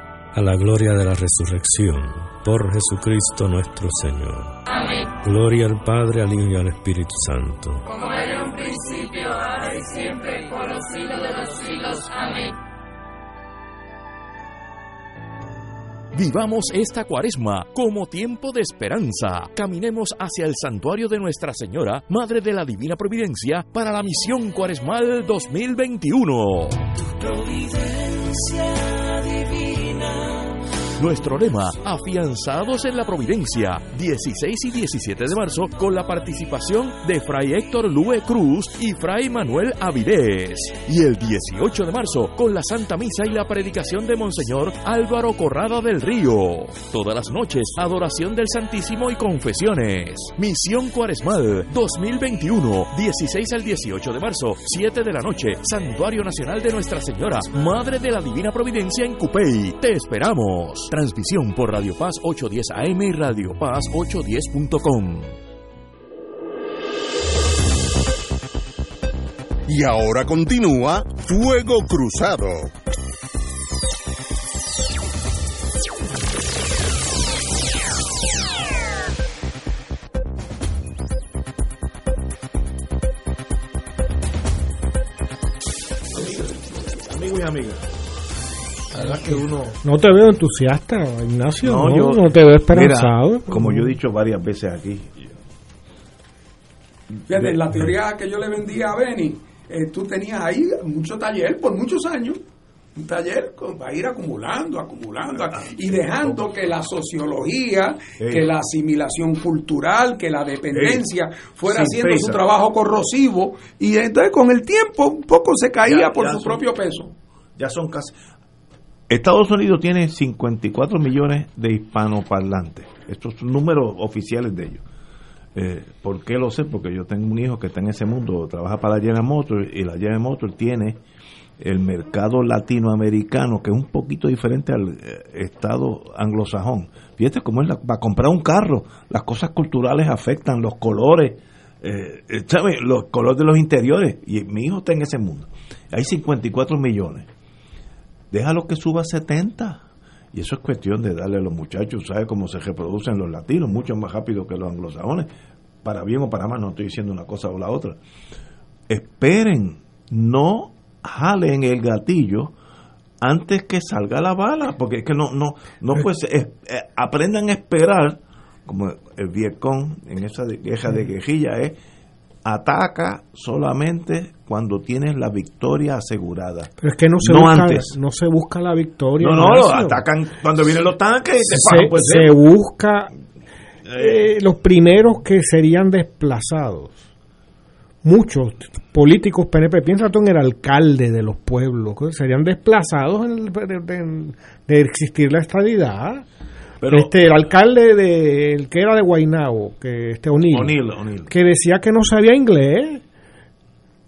a la gloria de la resurrección, por Jesucristo nuestro Señor. Amén. Gloria al Padre, al Hijo y al Espíritu Santo. Como era en un principio, ahora y siempre, por los siglos de los siglos. Amén. Vivamos esta cuaresma como tiempo de esperanza. Caminemos hacia el santuario de Nuestra Señora, Madre de la Divina Providencia, para la misión cuaresmal 2021. Providencia divina. Nuestro lema, afianzados en la providencia, 16 y 17 de marzo, con la participación de Fray Héctor Lue Cruz y Fray Manuel Avilés. Y el 18 de marzo, con la Santa Misa y la predicación de Monseñor Álvaro Corrada del Río. Todas las noches, adoración del Santísimo y confesiones. Misión Cuaresmal 2021, 16 al 18 de marzo, 7 de la noche, Santuario Nacional de Nuestra Señora, Madre de la Divina Providencia en Cupey. Te esperamos. Transmisión por Radio Paz 810 AM y Radio Paz 810.com. Y ahora continúa Fuego Cruzado. Amigos y amigas, verdad que uno... No te veo entusiasta, Ignacio. No, yo- no te veo esperanzado. Mira, como yo he dicho varias veces aquí, Fíjate, la teoría que yo le vendía a Benny, eh, tú tenías ahí mucho taller por muchos años. Un taller con- para ir acumulando, acumulando, y dejando que la sociología, Sí. que la asimilación cultural, que la dependencia fuera Sin haciendo su trabajo corrosivo, y entonces con el tiempo un poco se caía Ya- por ya su son- propio peso. ya son casi... Estados Unidos tiene 54 millones de hispanoparlantes. Estos son números oficiales de ellos. Eh, ¿Por qué lo sé? Porque yo tengo un hijo que está en ese mundo, trabaja para la General Motors y la General Motors tiene el mercado latinoamericano que es un poquito diferente al eh, estado anglosajón. Fíjate cómo es la, para comprar un carro, las cosas culturales afectan, los colores, eh, eh, ¿sabe? los colores de los interiores. Y mi hijo está en ese mundo. Hay 54 millones. Déjalo que suba a 70. Y eso es cuestión de darle a los muchachos, ¿sabe cómo se reproducen los latinos? Mucho más rápido que los anglosajones. Para bien o para mal, no estoy diciendo una cosa o la otra. Esperen, no jalen el gatillo antes que salga la bala, porque es que no, no, no pues aprendan a esperar, como el Vietcong en esa de- guerra de guerrilla es ataca solamente cuando tienes la victoria asegurada. Pero es que no se, No busca, antes. no se busca la victoria. No, no, Ignacio. atacan cuando vienen los tanques y se, paran, pues, se eh. busca eh, los primeros que serían desplazados. Muchos políticos PNP, piensa tú en el alcalde de los pueblos, que serían desplazados en el- de, de- de existir la estadidad. Pero- este, el alcalde de, el que era de Guaynabo, que este O'Neill, que decía que no sabía inglés.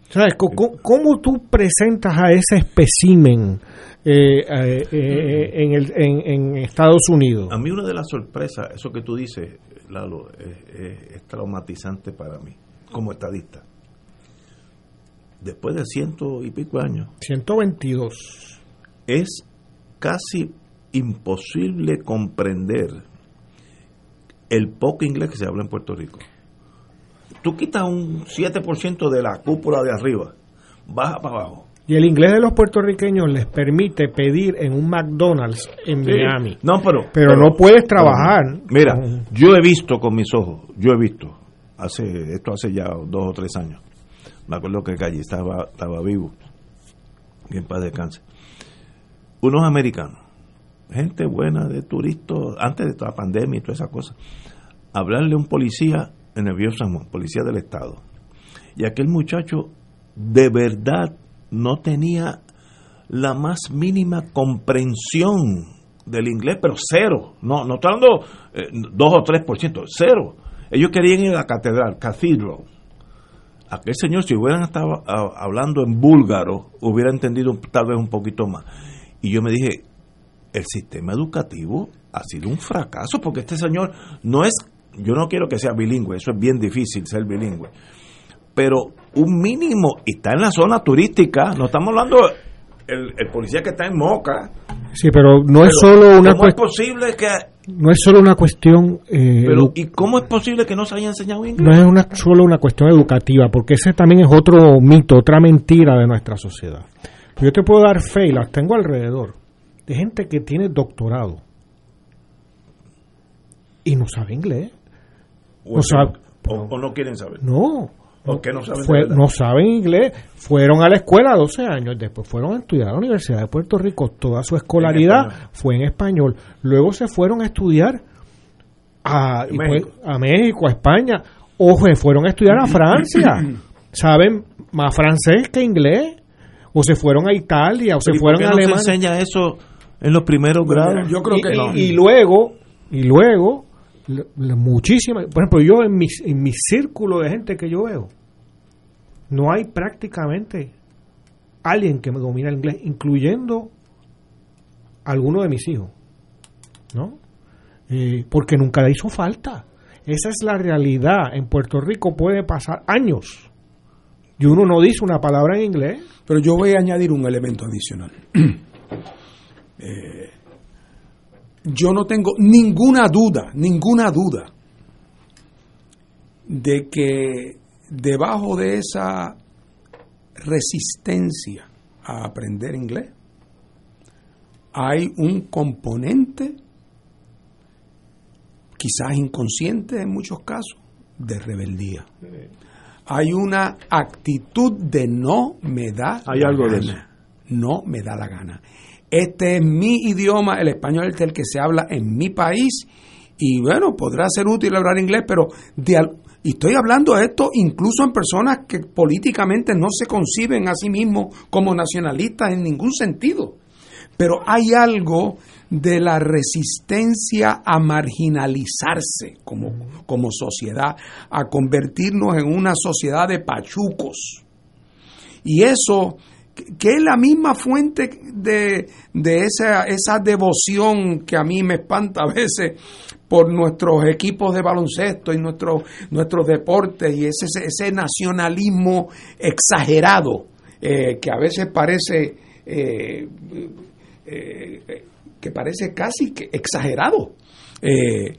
¿Sabes? ¿Cómo, tú presentas a ese especimen eh, eh, eh, en, el, en, en Estados Unidos? A mí una de las sorpresas, eso que tú dices, Lalo, es, es- es traumatizante para mí, como estadista. Después de ciento y pico años, 122. es casi imposible comprender el poco inglés que se habla en Puerto Rico. Tú quitas un 7% de la cúpula de arriba, baja para abajo. Y el inglés de los puertorriqueños les permite pedir en un McDonald's en Sí. Miami. No, pero, Pero no puedes trabajar. Mira, con- yo he visto con mis ojos, yo he visto, hace esto hace ya dos o tres años. Me acuerdo que Calle estaba, estaba vivo, y en paz descanse. Unos americanos, gente buena de turistas, antes de toda la pandemia y todas esas cosas, hablarle a un policía en el Viejo policía del Estado. Y aquel muchacho de verdad no tenía la más mínima comprensión del inglés, pero cero. No, no estoy hablando eh, dos o tres por ciento, cero. Ellos querían ir a la catedral, cathedral. Aquel señor, si hubieran estado ah, hablando en búlgaro, hubiera entendido tal vez un poquito más. Y yo me dije, el sistema educativo ha sido un fracaso, porque este señor no es yo no quiero que sea bilingüe, eso es bien difícil ser bilingüe, pero un mínimo, y está en la zona turística, no estamos hablando el, el policía que está en Moca. Sí, pero no es solo una ¿Cómo es cuestión. posible que No es solo una cuestión. eh, Pero, ¿y cómo es posible que no se haya enseñado inglés? no es una, solo una cuestión educativa, porque ese también es otro mito, otra mentira de nuestra sociedad. Yo te puedo dar fe, y las tengo alrededor, de gente que tiene doctorado y no sabe inglés. O, No sabe, o- o no quieren saber. no. ¿O qué no saben Fue- no saben inglés, fueron a la escuela 12 años, después fueron a estudiar a la Universidad de Puerto Rico, toda su escolaridad fue en español, luego se fueron a estudiar a México. a México, a España, o se fueron a estudiar a Francia, saben más francés que inglés, o se fueron a Italia, o se ¿Y por fueron a no se Alemania. enseña eso en los primeros grados? Yo creo y, que y- no. y luego, y luego, muchísimas, por ejemplo, yo en mi, en mi círculo de gente que yo veo, no hay prácticamente alguien que me domina el inglés, incluyendo alguno de mis hijos, ¿no? Eh, porque nunca le hizo falta. Esa es la realidad. En Puerto Rico puede pasar años y uno no dice una palabra en inglés. Pero yo voy a añadir un elemento adicional. Eh, yo no tengo ninguna duda, ninguna duda de que debajo de esa resistencia a aprender inglés hay un componente, quizás inconsciente en muchos casos, de rebeldía. Hay una actitud de no me da Hay la algo de gana. No me da la gana. Este es mi idioma, el español es el que se habla en mi país y bueno, podrá ser útil hablar inglés, pero y estoy hablando de esto incluso en personas que políticamente no se conciben a sí mismos como nacionalistas en ningún sentido. Pero hay algo de la resistencia a marginalizarse como sociedad, a convertirnos en una sociedad de pachucos. Y eso, que es la misma fuente de, de esa, esa devoción que a mí me espanta a veces por nuestros equipos de baloncesto y nuestros, nuestros deportes y ese, ese nacionalismo exagerado eh, que a veces parece eh, eh, que parece casi exagerado, eh,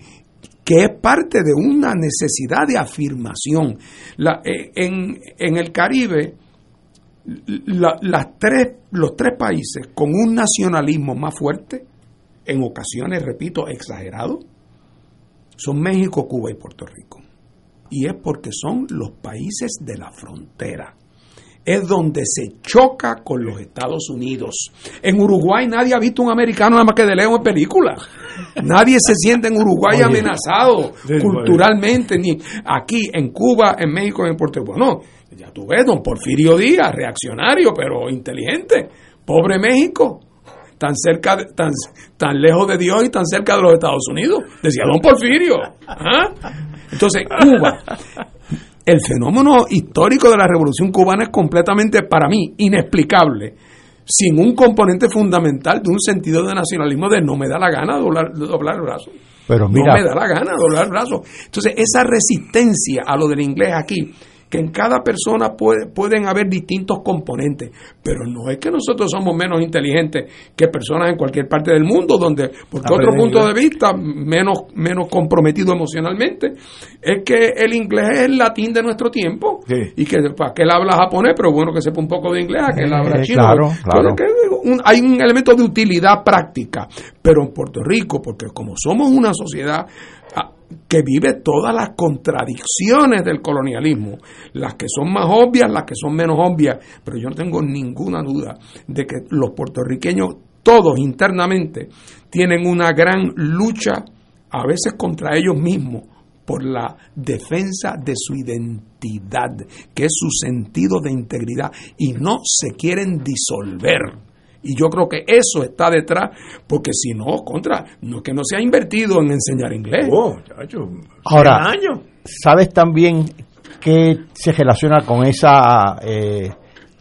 que es parte de una necesidad de afirmación. La- eh, en, en el Caribe, la- las tres, los tres países con un nacionalismo más fuerte, en ocasiones, repito, exagerado, son México, Cuba y Puerto Rico. Y es porque son los países de la frontera. Es donde se choca con los Estados Unidos. En Uruguay nadie ha visto un americano nada más que de lejos en película. Nadie se siente en Uruguay Oye. amenazado Sí, culturalmente, ni aquí, en Cuba, en México, en Puerto Rico. Bueno, ya tú ves, don Porfirio Díaz, reaccionario, pero inteligente. Pobre México, tan cerca, de- tan, tan lejos de Dios y tan cerca de los Estados Unidos. Decía don Porfirio. ¿Ah? Entonces, Cuba, el fenómeno histórico de la revolución cubana es completamente, para mí, inexplicable, sin un componente fundamental de un sentido de nacionalismo de no me da la gana doblar, doblar el brazo. Pero mira, no me da la gana doblar el brazo. Entonces, esa resistencia a lo del inglés aquí, que en cada persona puede- pueden haber distintos componentes, pero no es que nosotros somos menos inteligentes que personas en cualquier parte del mundo, donde, porque otro punto de vista, menos, menos comprometido emocionalmente, es que el inglés es el latín de nuestro tiempo, y que para que él habla japonés, pero bueno que sepa un poco de inglés, a que él habla chino. claro, claro. Que un- hay un elemento de utilidad práctica, pero en Puerto Rico, porque como somos una sociedad que vive todas las contradicciones del colonialismo, las que son más obvias, las que son menos obvias, pero yo no tengo ninguna duda de que los puertorriqueños, todos internamente, tienen una gran lucha, a veces contra ellos mismos, por la defensa de su identidad, que es su sentido de integridad, y no se quieren disolver. Y yo creo que eso está detrás, porque si no, contra, no es que no se ha invertido en enseñar inglés. Oh, chacho, Ahora, 100 años. ¿sabes también que se relaciona con esa eh,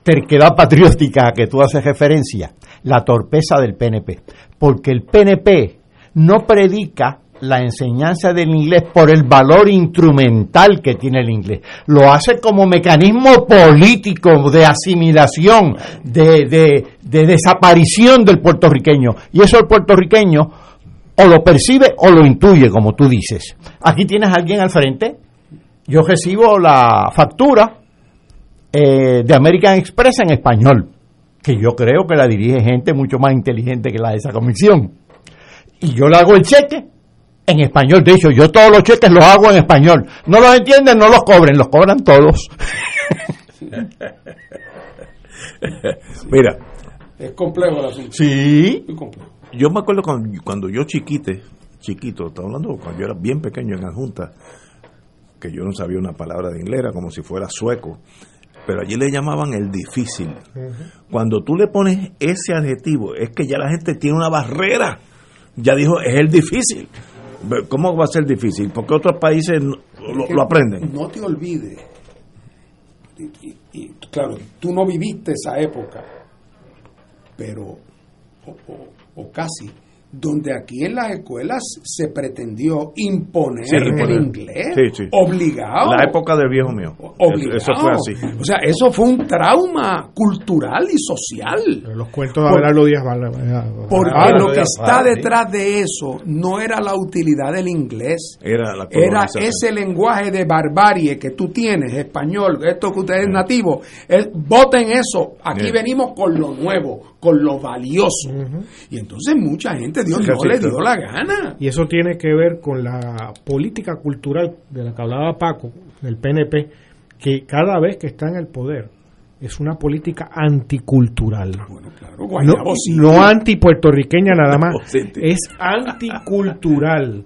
terquedad patriótica que tú haces referencia? La torpeza del PNP. Porque el PNP no predica la enseñanza del inglés por el valor instrumental que tiene el inglés. Lo hace como mecanismo político de asimilación, de, de, de desaparición del puertorriqueño. Y eso el puertorriqueño o lo percibe o lo intuye, como tú dices. Aquí tienes a alguien al frente. Yo recibo la factura eh, de American Express en español, que yo creo que la dirige gente mucho más inteligente que la de esa comisión. Y yo le hago el cheque en español. De hecho, yo todos los cheques los hago en español. No los entienden, no los cobren, los cobran todos. Mira. Es complejo el asunto. Sí. Yo me acuerdo cuando, cuando yo chiquite, chiquito, estaba hablando cuando yo era bien pequeño en la Junta, que yo no sabía una palabra de inglés, era como si fuera sueco, pero allí le llamaban el difícil. Cuando tú le pones ese adjetivo, es que ya la gente tiene una barrera. Ya dijo, es el difícil. ¿Cómo va a ser difícil? Porque otros países lo, lo aprenden. No te olvides. Y, y- y, claro, tú no viviste esa época, pero, o, o- o casi, donde aquí en las escuelas se pretendió imponer Sí, el inglés, Sí, sí. obligado. La época del viejo mío. obligado. Eso fue así. O sea, eso fue un trauma cultural y social. Los cuentos de Abelardo Díaz Val- Porque Ah, lo que Díaz está detrás de eso no era la utilidad del inglés. Era la Era ese lenguaje de barbarie que tú tienes, español, esto que ustedes nativo. Es, voten eso. Aquí Sí. venimos con lo nuevo, con lo valioso. Y entonces mucha gente, Dios no le dio la gana. Y eso tiene que ver con la política cultural de la que hablaba Paco, del PNP, que cada vez que está en el poder es una política anticultural. no, Guaynabo sí. no antipuertorriqueña nada más, es anticultural.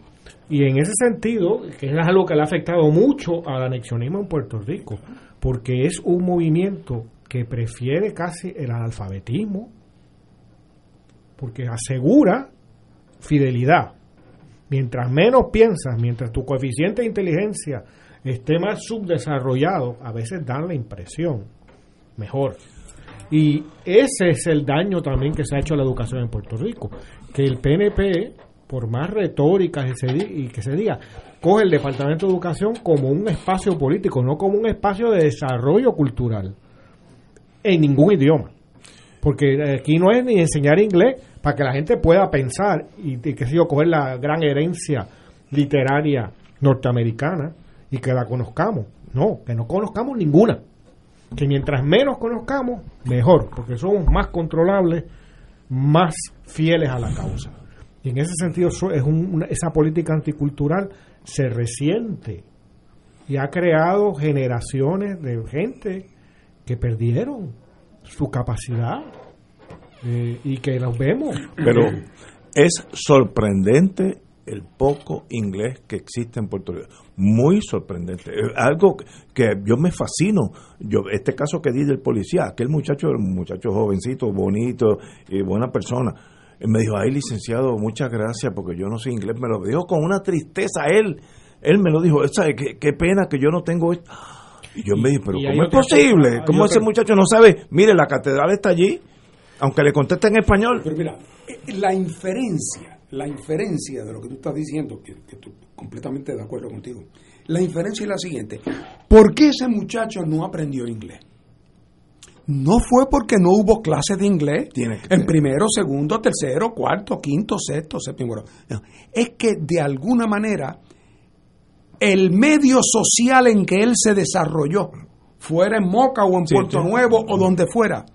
Y en ese sentido, que es algo que le ha afectado mucho al anexionismo en Puerto Rico, porque es un movimiento que prefiere casi el analfabetismo, porque asegura fidelidad. Mientras menos piensas, mientras tu coeficiente de inteligencia esté más subdesarrollado, a veces dan la impresión mejor. Y ese es el daño también que se ha hecho a la educación en Puerto Rico, que el PNP, por más retórica que se, di- y que se diga, coge el Departamento de Educación como un espacio político, no como un espacio de desarrollo cultural, en ningún idioma. Porque aquí no es ni enseñar inglés para que la gente pueda pensar y, y qué sé yo, coger la gran herencia literaria norteamericana y que la conozcamos. No, que no conozcamos ninguna. Que mientras menos conozcamos, mejor, porque somos más controlables, más fieles a la causa. Y en ese sentido, es un- una- esa política anticultural se resiente y ha creado generaciones de gente que perdieron su capacidad eh, y que los vemos. Pero es sorprendente el poco inglés que existe en Puerto Rico. Muy sorprendente. Algo que yo me fascino. Yo Este caso que di del policía, aquel muchacho un muchacho jovencito, bonito y buena persona. Él me dijo, ay licenciado, muchas gracias porque yo no sé inglés. Me lo dijo con una tristeza él. Él me lo dijo, ¿sabe qué, qué pena que yo no tengo esto. Y yo me dije, pero ¿cómo es posible? ¿Cómo ese muchacho no sabe? Mire, la catedral está allí, aunque le conteste en español. Pero mira, eh, la inferencia, la inferencia de lo que tú estás diciendo, que, que estoy completamente de acuerdo contigo, la inferencia es la siguiente. ¿Por qué ese muchacho no aprendió inglés? No fue porque no hubo clases de inglés en primero, segundo, tercero, cuarto, quinto, sexto, séptimo. No, es que de alguna manera el medio social en que él se desarrolló, fuera en Moca o en Sí, Puerto sí. Nuevo o donde fuera,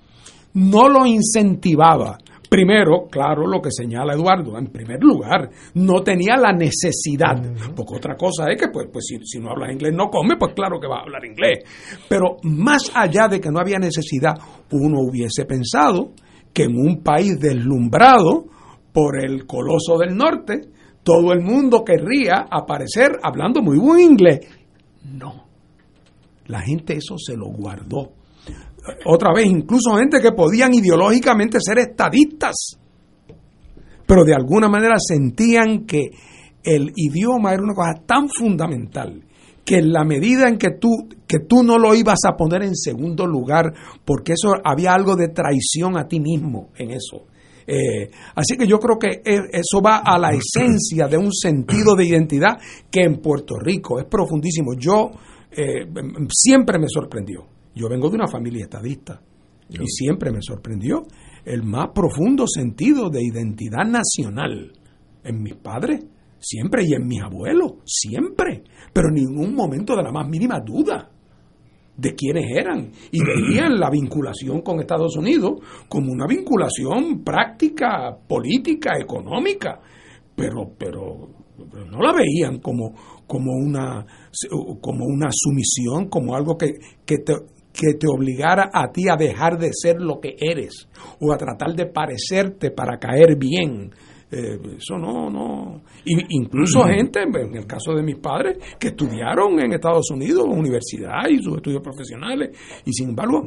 no lo incentivaba. Primero, claro, lo que señala Eduardo, en primer lugar, no tenía la necesidad, porque otra cosa es que, pues, pues si, si no hablas inglés no come, pues claro que va a hablar inglés. Pero más allá de que no había necesidad, uno hubiese pensado que en un país deslumbrado por el coloso del norte, todo el mundo querría aparecer hablando muy buen inglés. No. La gente eso se lo guardó. Otra vez, incluso gente que podían ideológicamente ser estadistas, pero de alguna manera sentían que el idioma era una cosa tan fundamental que en la medida en que tú, que tú no lo ibas a poner en segundo lugar, porque eso había algo de traición a ti mismo en eso, Eh, así que yo creo que e, eso va a la esencia de un sentido de identidad que en Puerto Rico es profundísimo. Yo eh, siempre me sorprendió. Yo vengo de una familia estadista y siempre me sorprendió el más profundo sentido de identidad nacional en mis padres, siempre, y en mis abuelos, siempre, pero en ningún momento de la más mínima duda de quiénes eran y veían la vinculación con Estados Unidos como una vinculación práctica, política, económica, pero, pero, no la veían como, como, una, como una sumisión, como algo que, que, te, que te obligara a ti a dejar de ser lo que eres o a tratar de parecerte para caer bien. Eh, eso no, no. Y, incluso gente, en el caso de mis padres, que estudiaron en Estados Unidos, universidad y sus estudios profesionales, y sin embargo,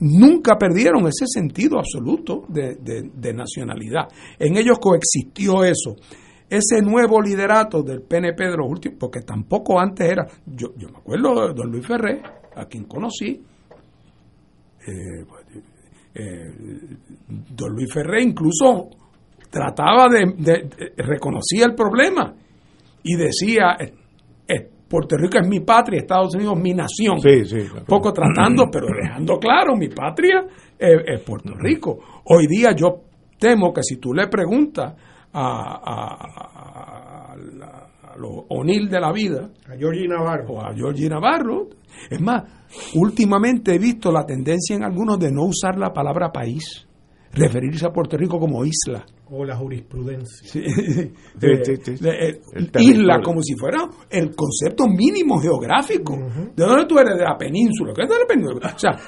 nunca perdieron ese sentido absoluto de, de nacionalidad. En ellos coexistió eso ese nuevo liderato del PNP de los últimos, porque tampoco antes era, yo, yo me acuerdo de don Luis Ferré, a quien conocí, eh, eh, don Luis Ferré incluso trataba de, reconocía el problema y decía eh, Puerto Rico es mi patria, Estados Unidos mi nación. Poco tratando, pero dejando claro, mi patria es, Puerto Rico. Hoy día yo temo que si tú le preguntas a, a, a, los O'Neill de la vida, a Georgie Navarro, o a Georgie Navarro, es más, últimamente he visto la tendencia en algunos de no usar la palabra país, referirse a Puerto Rico como isla. O la jurisprudencia. Eh, isla como si fuera el concepto mínimo geográfico. ¿De dónde tú eres? De la península. ¿Qué es de la península? O sea,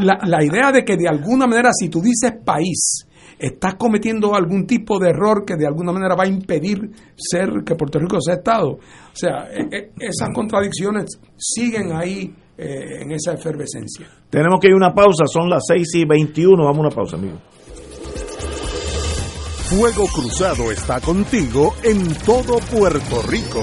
la, la idea de que de alguna manera si tú dices país, estás cometiendo algún tipo de error que de alguna manera va a impedir ser que Puerto Rico sea Estado. O sea, e, e, esas contradicciones siguen ahí eh, en esa efervescencia. Tenemos que ir a una pausa, son las 6 y 21, vamos a una pausa, amigo. Fuego Cruzado está contigo en todo Puerto Rico.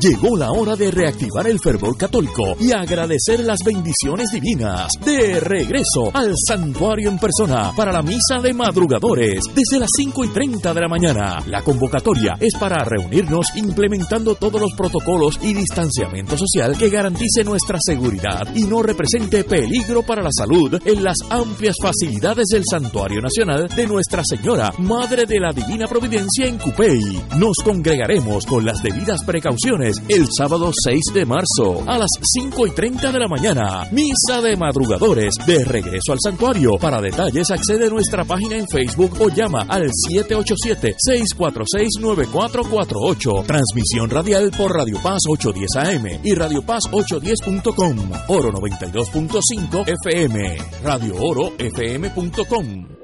Llegó la hora de reactivar el fervor católico y agradecer las bendiciones divinas. De regreso al santuario en persona para la misa de madrugadores desde las 5 y 30 de la mañana. La convocatoria es para reunirnos implementando todos los protocolos y distanciamiento social que garantice nuestra seguridad y no represente peligro para la salud en las amplias facilidades del Santuario Nacional de Nuestra Señora, Madre de la Divina Providencia en Cupey. Nos congregaremos con las debidas precauciones el sábado 6 de marzo a las 5 y 30 de la mañana. Misa de madrugadores de regreso al santuario. Para detalles accede a nuestra página en Facebook o llama al 787-646-9448. Transmisión radial por Radio Paz 810 AM y Radio Paz 810.com. Oro 92.5 FM. Radio Oro FM.com.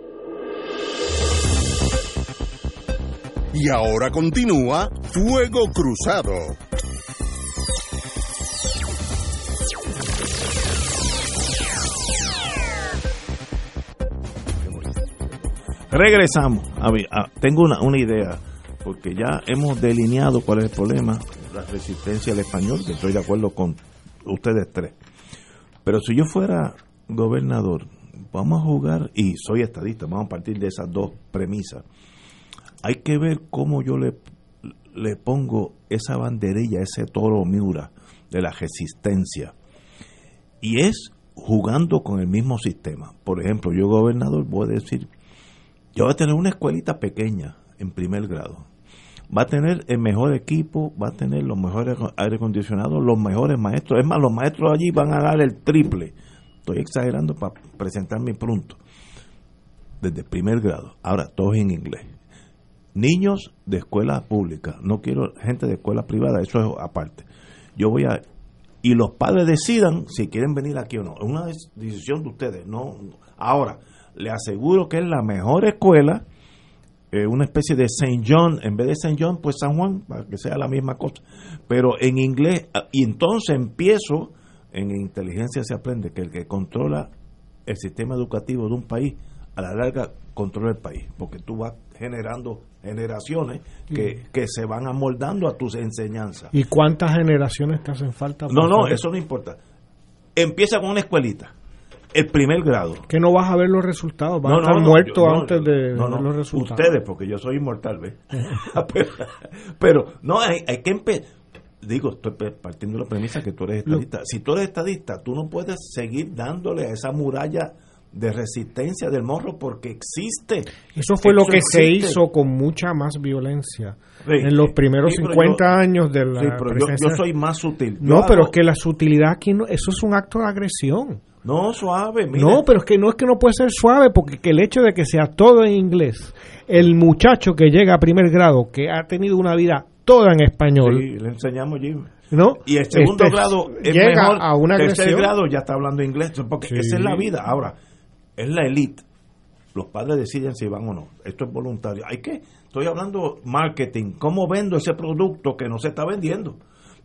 Y ahora continúa Fuego Cruzado. Regresamos. A ver, ah, tengo una, una idea, porque ya hemos delineado cuál es el problema, la resistencia al español, que estoy de acuerdo con ustedes tres. Pero si yo fuera gobernador, vamos a jugar, y soy estadista, vamos a partir de esas dos premisas. Hay que ver cómo yo le, le pongo esa banderilla, ese toro miura de la resistencia. Y es jugando con el mismo sistema. Por ejemplo, yo gobernador voy a decir, yo voy a tener una escuelita pequeña en primer grado. Va a tener el mejor equipo, va a tener los mejores aire acondicionados, los mejores maestros. Es más, los maestros allí van a dar el triple. Estoy exagerando para presentar mi punto. Desde primer grado. Ahora, todos en inglés. Niños de escuela pública. No quiero gente de escuela privada, eso es aparte. Yo voy a y los padres decidan si quieren venir aquí o no. Es una decisión de ustedes. No, ahora le aseguro que es la mejor escuela, eh, una especie de Saint John, en vez de Saint John, pues San Juan, para que sea la misma cosa. Pero en inglés, ah, y entonces empiezo, en inteligencia se aprende que el que controla el sistema educativo de un país, a la larga controla el país, porque tú vas generando generaciones que, que se van amoldando a tus enseñanzas. ¿Y cuántas generaciones te hacen falta? No, no, eso no importa. Empieza con una escuelita, el primer grado. Que no vas a ver los resultados, vas No, a estar no, muerto yo- antes de no, ver no, los resultados. Ustedes, porque yo soy inmortal, ¿ves? pero, pero, no, hay, hay que empezar. Digo, estoy partiendo de la premisa que tú eres estadista. Si tú eres estadista, tú no puedes seguir dándole a esa muralla de resistencia del morro porque existe. Eso fue lo que se hizo con mucha más violencia Sí, en los primeros sí, pero 50 yo- años de la sí, pero yo- soy más sutil. Yo No, pero hago- es que la sutilidad aquí, no, eso es un acto de agresión. No, suave, mira. No, pero es que no es que no puede ser suave, porque que el hecho de que sea todo en inglés, el muchacho que llega a primer grado, que ha tenido una vida toda en español, Sí, le enseñamos, Jim. ¿no? Y el segundo Este, grado es llega mejor. a una tercer grado ya está hablando inglés, porque Sí. esa es la vida. Ahora, es la elite. Los padres deciden si van o no. Esto es voluntario. Hay que, estoy hablando marketing, cómo vendo ese producto que no se está vendiendo.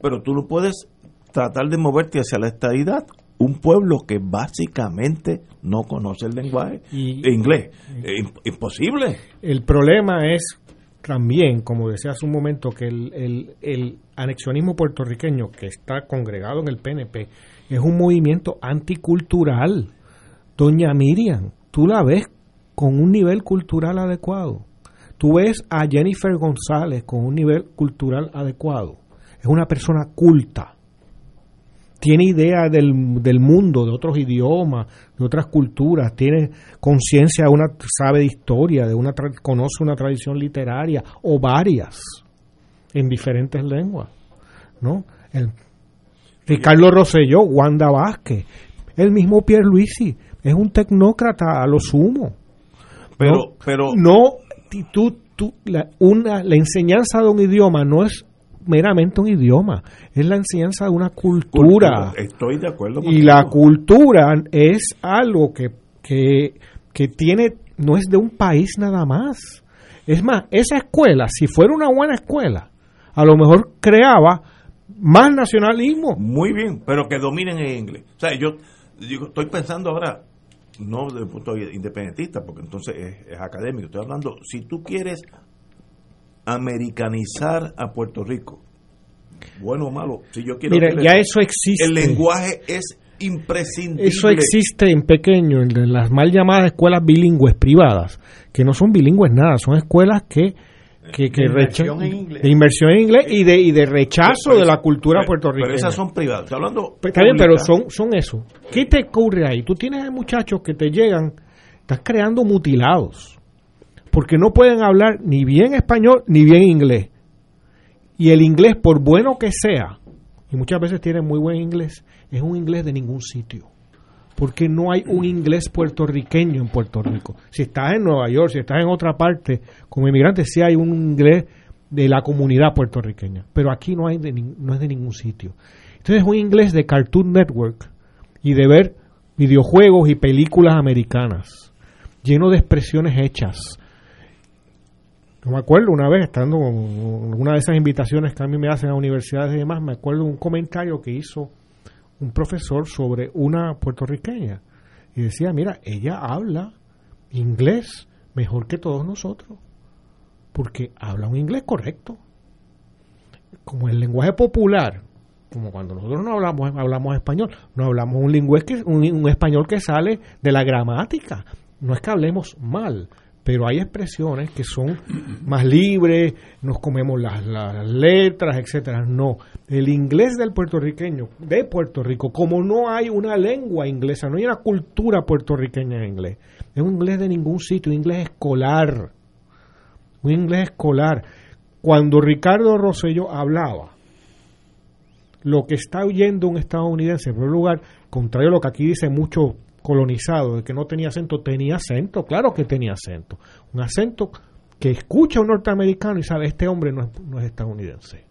Pero tú no puedes tratar de moverte hacia la estadidad. Un pueblo que básicamente no conoce el lenguaje Y- inglés. Eh, imp- imposible. El problema es también, como decía hace un momento, que el, el- el anexionismo puertorriqueño que está congregado en el PNP es un movimiento anticultural. Doña Miriam, tú la ves con un nivel cultural adecuado. Tú ves a Jennifer González con un nivel cultural adecuado. Es una persona culta. Tiene idea del, del mundo, de otros idiomas, de otras culturas, tiene conciencia, de una sabe de historia, de una conoce una tradición literaria o varias en diferentes lenguas, ¿no? El, Ricardo Rosselló, Wanda Vázquez, el mismo Pierluisi, es un tecnócrata a lo sumo. Pero, ¿no? pero no, tú, tú, la, una, la enseñanza de un idioma no es meramente un idioma, es la enseñanza de una cultura. Estoy de acuerdo Y la cultura es algo que, que, que tiene, no es de un país nada más. Es más, esa escuela, si fuera una buena escuela, a lo mejor creaba más nacionalismo. Muy bien, pero que dominen el inglés. O sea, yo digo, estoy pensando ahora, no desde el punto de vista independentista, porque entonces es, es académico. Estoy hablando, si tú quieres americanizar a Puerto Rico, bueno o malo, si yo quiero. Mira, ya eso existe. El lenguaje es imprescindible. Eso existe en pequeño, en las mal llamadas escuelas bilingües privadas, que no son bilingües nada, son escuelas que que, que De inversión en inglés. de inversión en inglés y de, y de rechazo Pero de la cultura pero- puertorriqueña. Pero esas son privadas. Estoy hablando. Está bien, pero son, son eso. ¿Qué te ocurre ahí? Tú tienes muchachos que te llegan, estás creando mutilados, porque no pueden hablar ni bien español ni bien inglés. Y el inglés, por bueno que sea, y muchas veces tienen muy buen inglés, es un inglés de ningún sitio. Porque no hay un inglés puertorriqueño en Puerto Rico. Si estás en Nueva York, si estás en otra parte, como inmigrante, sí hay un inglés de la comunidad puertorriqueña. Pero aquí no, hay de, no es de ningún sitio. Entonces es un inglés de Cartoon Network y de ver videojuegos y películas americanas, lleno de expresiones hechas. Yo me acuerdo una vez, estando una de esas invitaciones que a mí me hacen a universidades y demás, me acuerdo un comentario que hizo un profesor sobre una puertorriqueña. Y decía, mira, ella habla inglés mejor que todos nosotros, porque habla un inglés correcto. Como el lenguaje popular, como cuando nosotros no hablamos hablamos español, no hablamos un lenguaje que, un, un español que sale de la gramática. No es que hablemos mal, pero hay expresiones que son más libres, nos comemos las, letras, etcétera. No, el inglés del puertorriqueño, de Puerto Rico, como no hay una lengua inglesa, no hay una cultura puertorriqueña en inglés, es un inglés de ningún sitio, un inglés escolar, un inglés escolar. Cuando Ricardo Rosselló hablaba, lo que está oyendo un estadounidense, en primer lugar, contrario a lo que aquí dice mucho colonizado, de que no tenía acento, tenía acento, claro que tenía acento. Un acento que escucha un norteamericano y sabe, este hombre no es, no es estadounidense.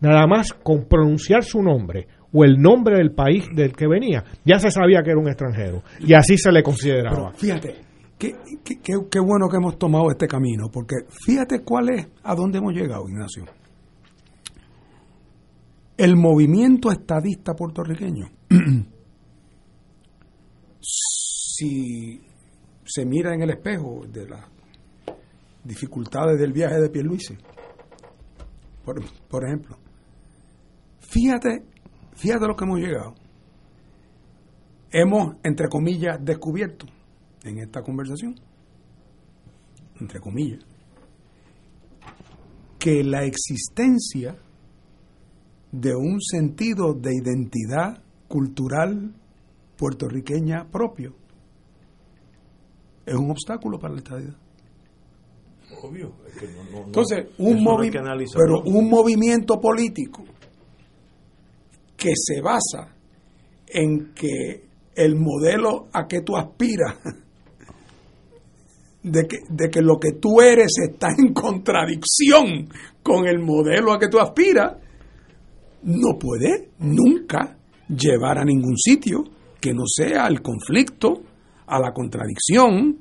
Nada más con pronunciar su nombre o el nombre del país del que venía, ya se sabía que era un extranjero. Y así se le consideraba. Fíjate, qué, qué, qué, qué bueno que hemos tomado este camino, porque fíjate cuál es, a dónde hemos llegado, Ignacio. El movimiento estadista puertorriqueño si se mira en el espejo de las dificultades del viaje de Pierluisi, por, por ejemplo, fíjate, fíjate lo que hemos llegado. Hemos, entre comillas, descubierto en esta conversación, entre comillas, que la existencia de un sentido de identidad cultural puertorriqueña propio es un obstáculo para la estadidad. Obvio. Es que no, no, Entonces, un, movi pero un movimiento político que se basa en que el modelo a que tú aspiras, de que, de que lo que tú eres está en contradicción con el modelo a que tú aspiras, no puede nunca llevar a ningún sitio que no sea al conflicto, a la contradicción,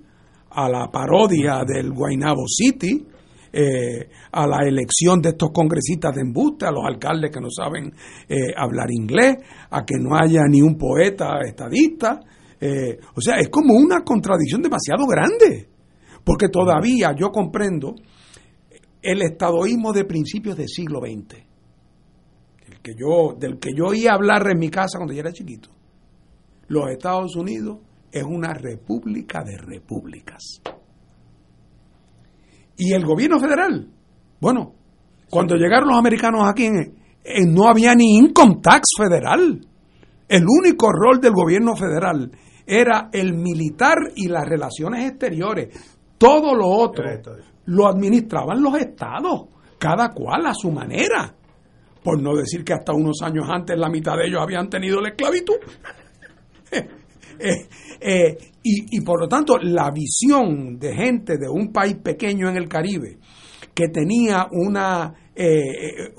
a la parodia del Guaynabo City, eh, a la elección de estos congresistas de embuste, a los alcaldes que no saben eh, hablar inglés, a que no haya ni un poeta estadista. eh, o sea, es como una contradicción demasiado grande, porque todavía yo comprendo el estadoísmo de principios del siglo XX, el que yo, del que yo oía hablar en mi casa cuando yo era chiquito. Los Estados Unidos es una república de repúblicas. Y el gobierno federal, bueno, cuando llegaron los americanos aquí, en- en- no había ni income tax federal. El único rol del gobierno federal era el militar y las relaciones exteriores. Todo lo otro lo administraban los estados, cada cual a su manera. Por no decir que hasta unos años antes la mitad de ellos habían tenido la esclavitud. Eh, y, por lo tanto, la visión de gente de un país pequeño en el Caribe que tenía una. eh, eh,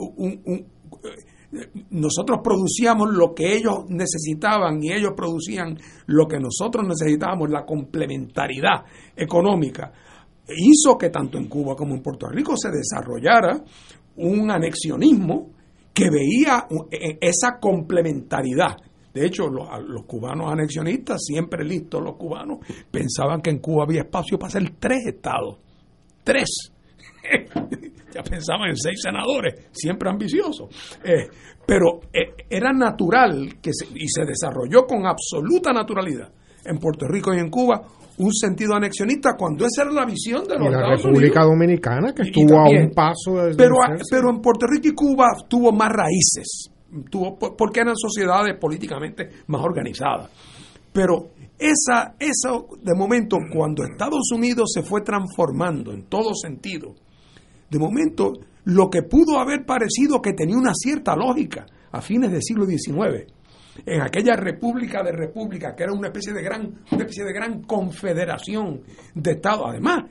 nosotros producíamos lo que ellos necesitaban y ellos producían lo que nosotros necesitábamos, la complementariedad económica, hizo que tanto en Cuba como en Puerto Rico se desarrollara un anexionismo que veía eh, esa complementariedad. De hecho, los, los cubanos anexionistas, siempre listos los cubanos, pensaban que en Cuba había espacio para hacer tres estados. Tres. ya pensaban en seis senadores, siempre ambiciosos. Eh, pero eh, era natural que se- y se desarrolló con absoluta naturalidad en Puerto Rico y en Cuba un sentido anexionista cuando esa era la visión de los Y la Estados República Unidos. Dominicana, que estuvo a un paso de pero, pero en Puerto Rico y Cuba tuvo más raíces, tuvo, por- porque eran sociedades políticamente más organizadas. Pero esa, eso, de momento, cuando Estados Unidos se fue transformando en todo sentido, de momento, lo que pudo haber parecido que tenía una cierta lógica a fines del siglo XIX, en aquella república de repúblicas, que era una especie de gran, una especie de gran confederación de estados. Además,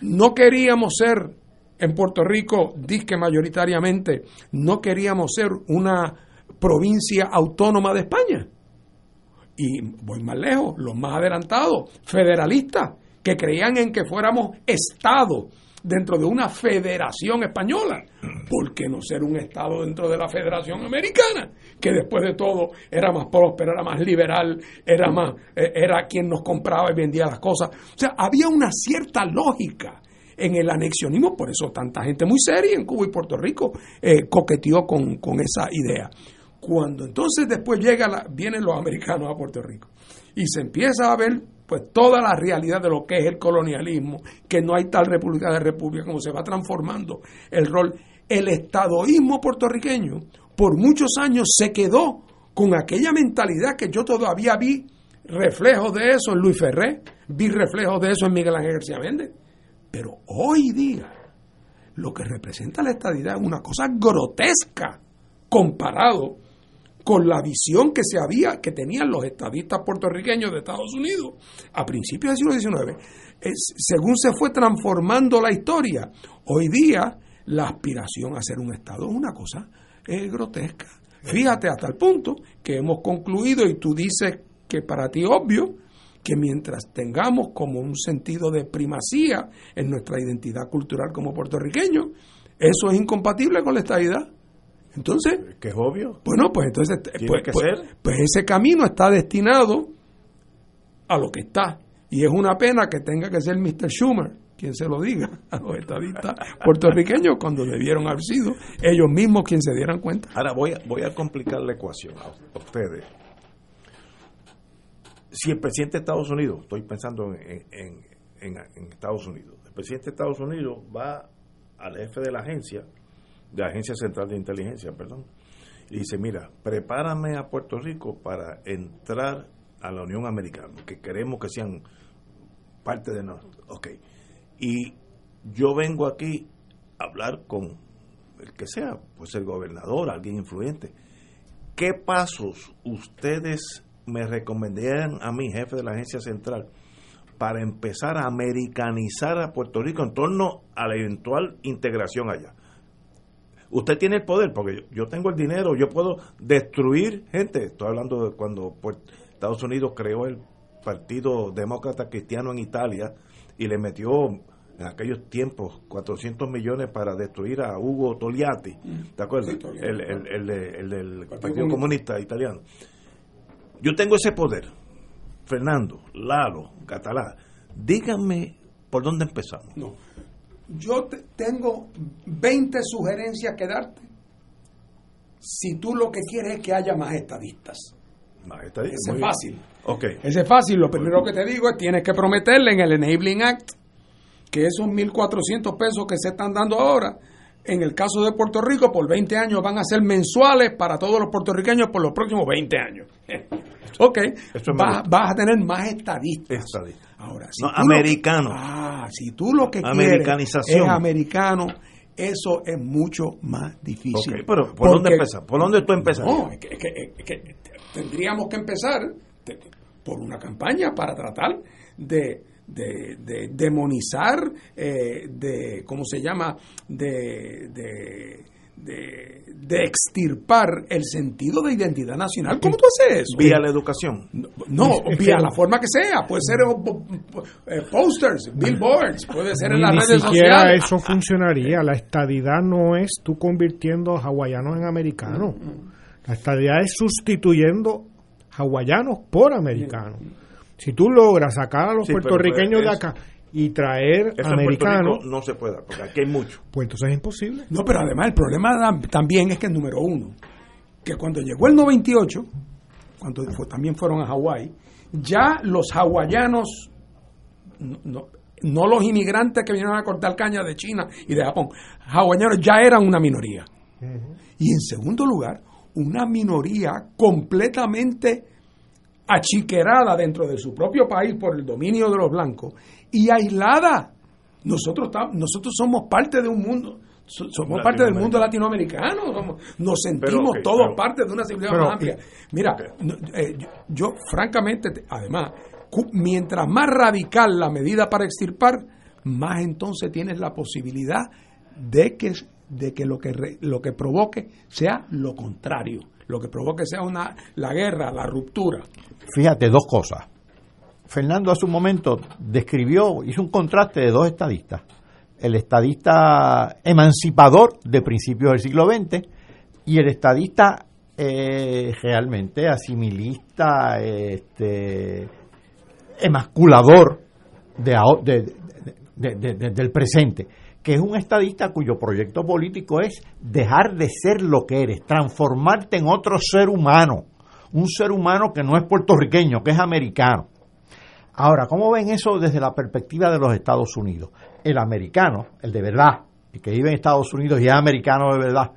no queríamos ser en Puerto Rico, disque mayoritariamente, no queríamos ser una provincia autónoma de España. Y voy más lejos, los más adelantados, federalistas, que creían en que fuéramos Estado dentro de una federación española. ¿Por qué no ser un Estado dentro de la Federación Americana? Que después de todo era más próspero, era más liberal, era, más, eh, era quien nos compraba y vendía las cosas. O sea, había una cierta lógica en el anexionismo, por eso tanta gente muy seria en Cuba y Puerto Rico eh, coqueteó con, con esa idea. Cuando entonces después llega la, vienen los americanos a Puerto Rico y se empieza a ver pues toda la realidad de lo que es el colonialismo, que no hay tal república de república, como se va transformando el rol. El estadoísmo puertorriqueño por muchos años se quedó con aquella mentalidad que yo todavía vi reflejos de eso en Luis Ferré, vi reflejos de eso en Miguel Ángel García Méndez. Pero hoy día lo que representa la estadidad es una cosa grotesca comparado con la visión que se había, que tenían los estadistas puertorriqueños de Estados Unidos a principios del siglo XIX. Según se fue transformando la historia, hoy día la aspiración a ser un Estado es una cosa eh, grotesca. Fíjate hasta el punto que hemos concluido, y tú dices que para ti obvio, que mientras tengamos como un sentido de primacía en nuestra identidad cultural como puertorriqueños, eso es incompatible con la estabilidad. Entonces, que es obvio. Bueno, pues entonces Tiene pues, que pues- ser. pues ese camino está destinado a lo que está. Y es una pena que tenga que ser Mr. Schumer quien se lo diga a los estadistas puertorriqueños cuando debieron haber sido ellos mismos quienes se dieran cuenta. Ahora voy a, voy a complicar la ecuación a ustedes. Si el presidente de Estados Unidos, estoy pensando en, Estados Unidos, el presidente de Estados Unidos va al jefe de la agencia, de la Agencia Central de Inteligencia, perdón, y dice, mira, prepárame a Puerto Rico para entrar a la Unión Americana, que queremos que sean parte de nosotros. Ok. Y yo vengo aquí a hablar con el que sea, pues el gobernador, alguien influyente. ¿Qué pasos ustedes me recomendarían a mí, jefe de la agencia central, para empezar a americanizar a Puerto Rico en torno a la eventual integración allá? Usted tiene el poder, porque yo, tengo el dinero, yo puedo destruir gente. Estoy hablando de cuando Estados Unidos creó el Partido Demócrata Cristiano en Italia y le metió en aquellos tiempos 400 millones para destruir a Hugo Togliatti, ¿te acuerdas? Sí, el, el- el de- el del Partido. Comunista Italiano. Yo tengo ese poder. Fernando, Lalo, Catalá, díganme por dónde empezamos. No. Yo te- tengo 20 sugerencias que darte si tú lo que quieres es que haya más estadistas. Más estadistas, Ese es fácil. Ok. Ese es fácil. Lo primero que te digo es tienes que prometerle en el Enabling Act que esos 1.400 pesos que se están dando ahora, en el caso de Puerto Rico, por 20 años van a ser mensuales para todos los puertorriqueños por los próximos 20 años. ok. Vas, vas a tener más estadistas. Estadista. Ahora, si No, lo- americano. ah, si tú lo que Americanización. quieres es americano, eso es mucho más difícil. Ok, pero ¿por dónde Porque- empezar? ¿Por dónde tú empezarías? No, es que, es que- es que tendríamos que empezar por una campaña para tratar de, de- de demonizar, eh, de, ¿cómo se llama? De, de, de, de extirpar el sentido de identidad nacional. ¿Cómo tú haces eso? Vía la educación. No, vía la forma que sea. Puede ser eh, posters, billboards, puede ser en las ni redes siquiera sociales. eso funcionaría. La estadidad no es tú convirtiendo a hawaianos en americanos. La estadidad es sustituyendo hawaianos por americanos. Si tú logras sacar a los Sí, pero puertorriqueños de acá y traer Eso americanos, Rico no se puede, porque aquí hay mucho. pues entonces es imposible. No, pero además el problema también es que, número uno, que cuando llegó el 98, cuando fue- también fueron a Hawái, ya los hawaianos, no, no- no los inmigrantes que vinieron a cortar caña de China y de Japón, hawaianos ya eran una minoría. Y en segundo lugar, una minoría completamente achiquerada dentro de su propio país por el dominio de los blancos y aislada. Nosotros, nosotros somos parte de un mundo, so- somos parte del mundo latinoamericano, somos- nos sentimos todos pero- parte de una civilización pero- más amplia. Mira, no, eh, yo, yo, francamente, te- además, mientras más radical la medida para extirpar, más entonces tienes la posibilidad de que, de que lo que re- lo que provoque sea lo contrario, lo que provoque sea una la guerra, la ruptura. Fíjate, dos cosas. Fernando hace un momento describió, hizo un contraste de dos estadistas. el estadista emancipador de principios del siglo XX y el estadista eh, realmente asimilista, este, emasculador de, del presente, que es un estadista cuyo proyecto político es dejar de ser lo que eres, transformarte en otro ser humano, un ser humano que no es puertorriqueño, que es americano. Ahora, ¿cómo ven eso desde la perspectiva de los Estados Unidos? El americano, el de verdad, el que vive en Estados Unidos y es americano de verdad,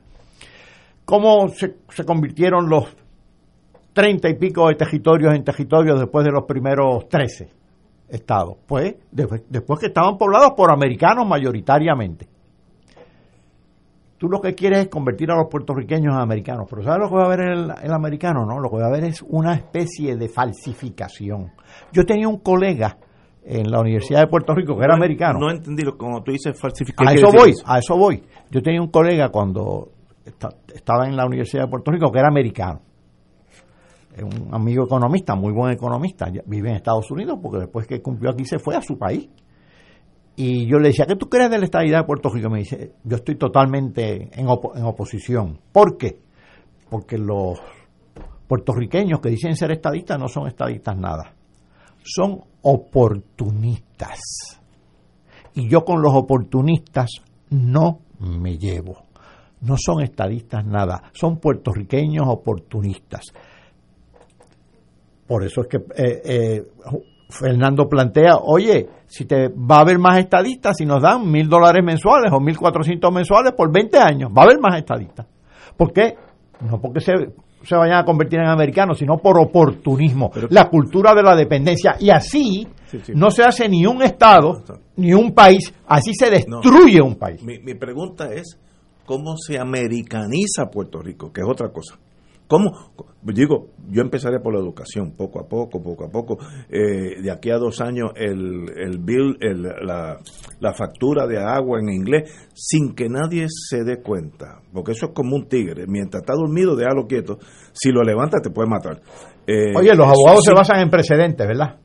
¿cómo se, se convirtieron los treinta y pico de territorios en territorios después de los primeros trece estados? Pues después, después que estaban poblados por americanos mayoritariamente. Tú lo que quieres es convertir a los puertorriqueños en americanos, pero ¿sabes lo que va a haber el, el americano? No, lo que va a haber es una especie de falsificación. Yo tenía un colega en la Universidad de Puerto Rico que era No- americano. No entendí lo como tú dices falsificar. A ¿qué eso voy, a eso voy. Yo tenía un colega cuando esta- estaba en la Universidad de Puerto Rico que era americano. Es un amigo economista, muy buen economista. Vive en Estados Unidos porque después que cumplió aquí se fue a su país. Y yo le decía, ¿qué tú crees de la estabilidad de Puerto Rico? Me dice, yo estoy totalmente en, opo- en oposición. ¿Por qué? Porque los puertorriqueños que dicen ser estadistas no son estadistas nada. Son oportunistas. Y yo con los oportunistas no me llevo. No son estadistas nada, son puertorriqueños oportunistas. Por eso es que eh, eh, Fernando plantea, oye, si te va a haber más estadistas, si nos dan mil dólares mensuales o mil cuatrocientos mensuales por 20 años, va a haber más estadistas. ¿Por qué? No porque se, se vayan a convertir en americanos, sino por oportunismo, la cultura de la dependencia. Y así no se hace ni un Estado, ni un país, así se destruye un país. Mi, mi pregunta es, ¿cómo se americaniza Puerto Rico? Que es otra cosa. ¿Cómo? Digo, yo empezaré por la educación, poco a poco, poco a poco. Eh, de aquí a dos años, el, el bill, el- la, la factura de agua en inglés, sin que nadie se dé cuenta. Porque eso es como un tigre. Mientras está dormido, déjalo quieto. Si lo levanta, te puede matar. Eh, Oye, los abogados se basan en precedentes, ¿verdad?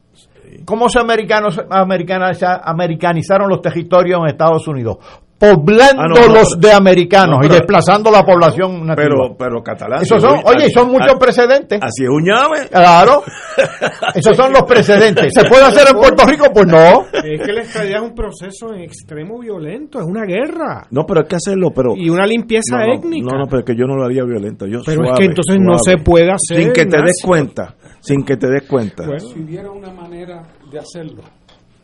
¿Cómo se americanos, americaniza- americanizaron los territorios en Estados Unidos? Poblándolos Ah, no, no, pero- de americanos no, y desplazando la población nativa. Pero, pero catalán. Esos son, oye, son muchos precedentes. Así es un llame. Claro. Esos son los precedentes. ¿Se puede hacer en Puerto Rico? Pues no. Es que la estadía es un proceso en extremo violento, es una guerra. No, pero hay que hacerlo, pero... Y una limpieza no, no, étnica. No, no, pero es que yo no lo haría violento. Yo Pero es que entonces no se puede hacer, Sin que te des cuenta. Sin que te des cuenta. Si hubiera una manera de hacerlo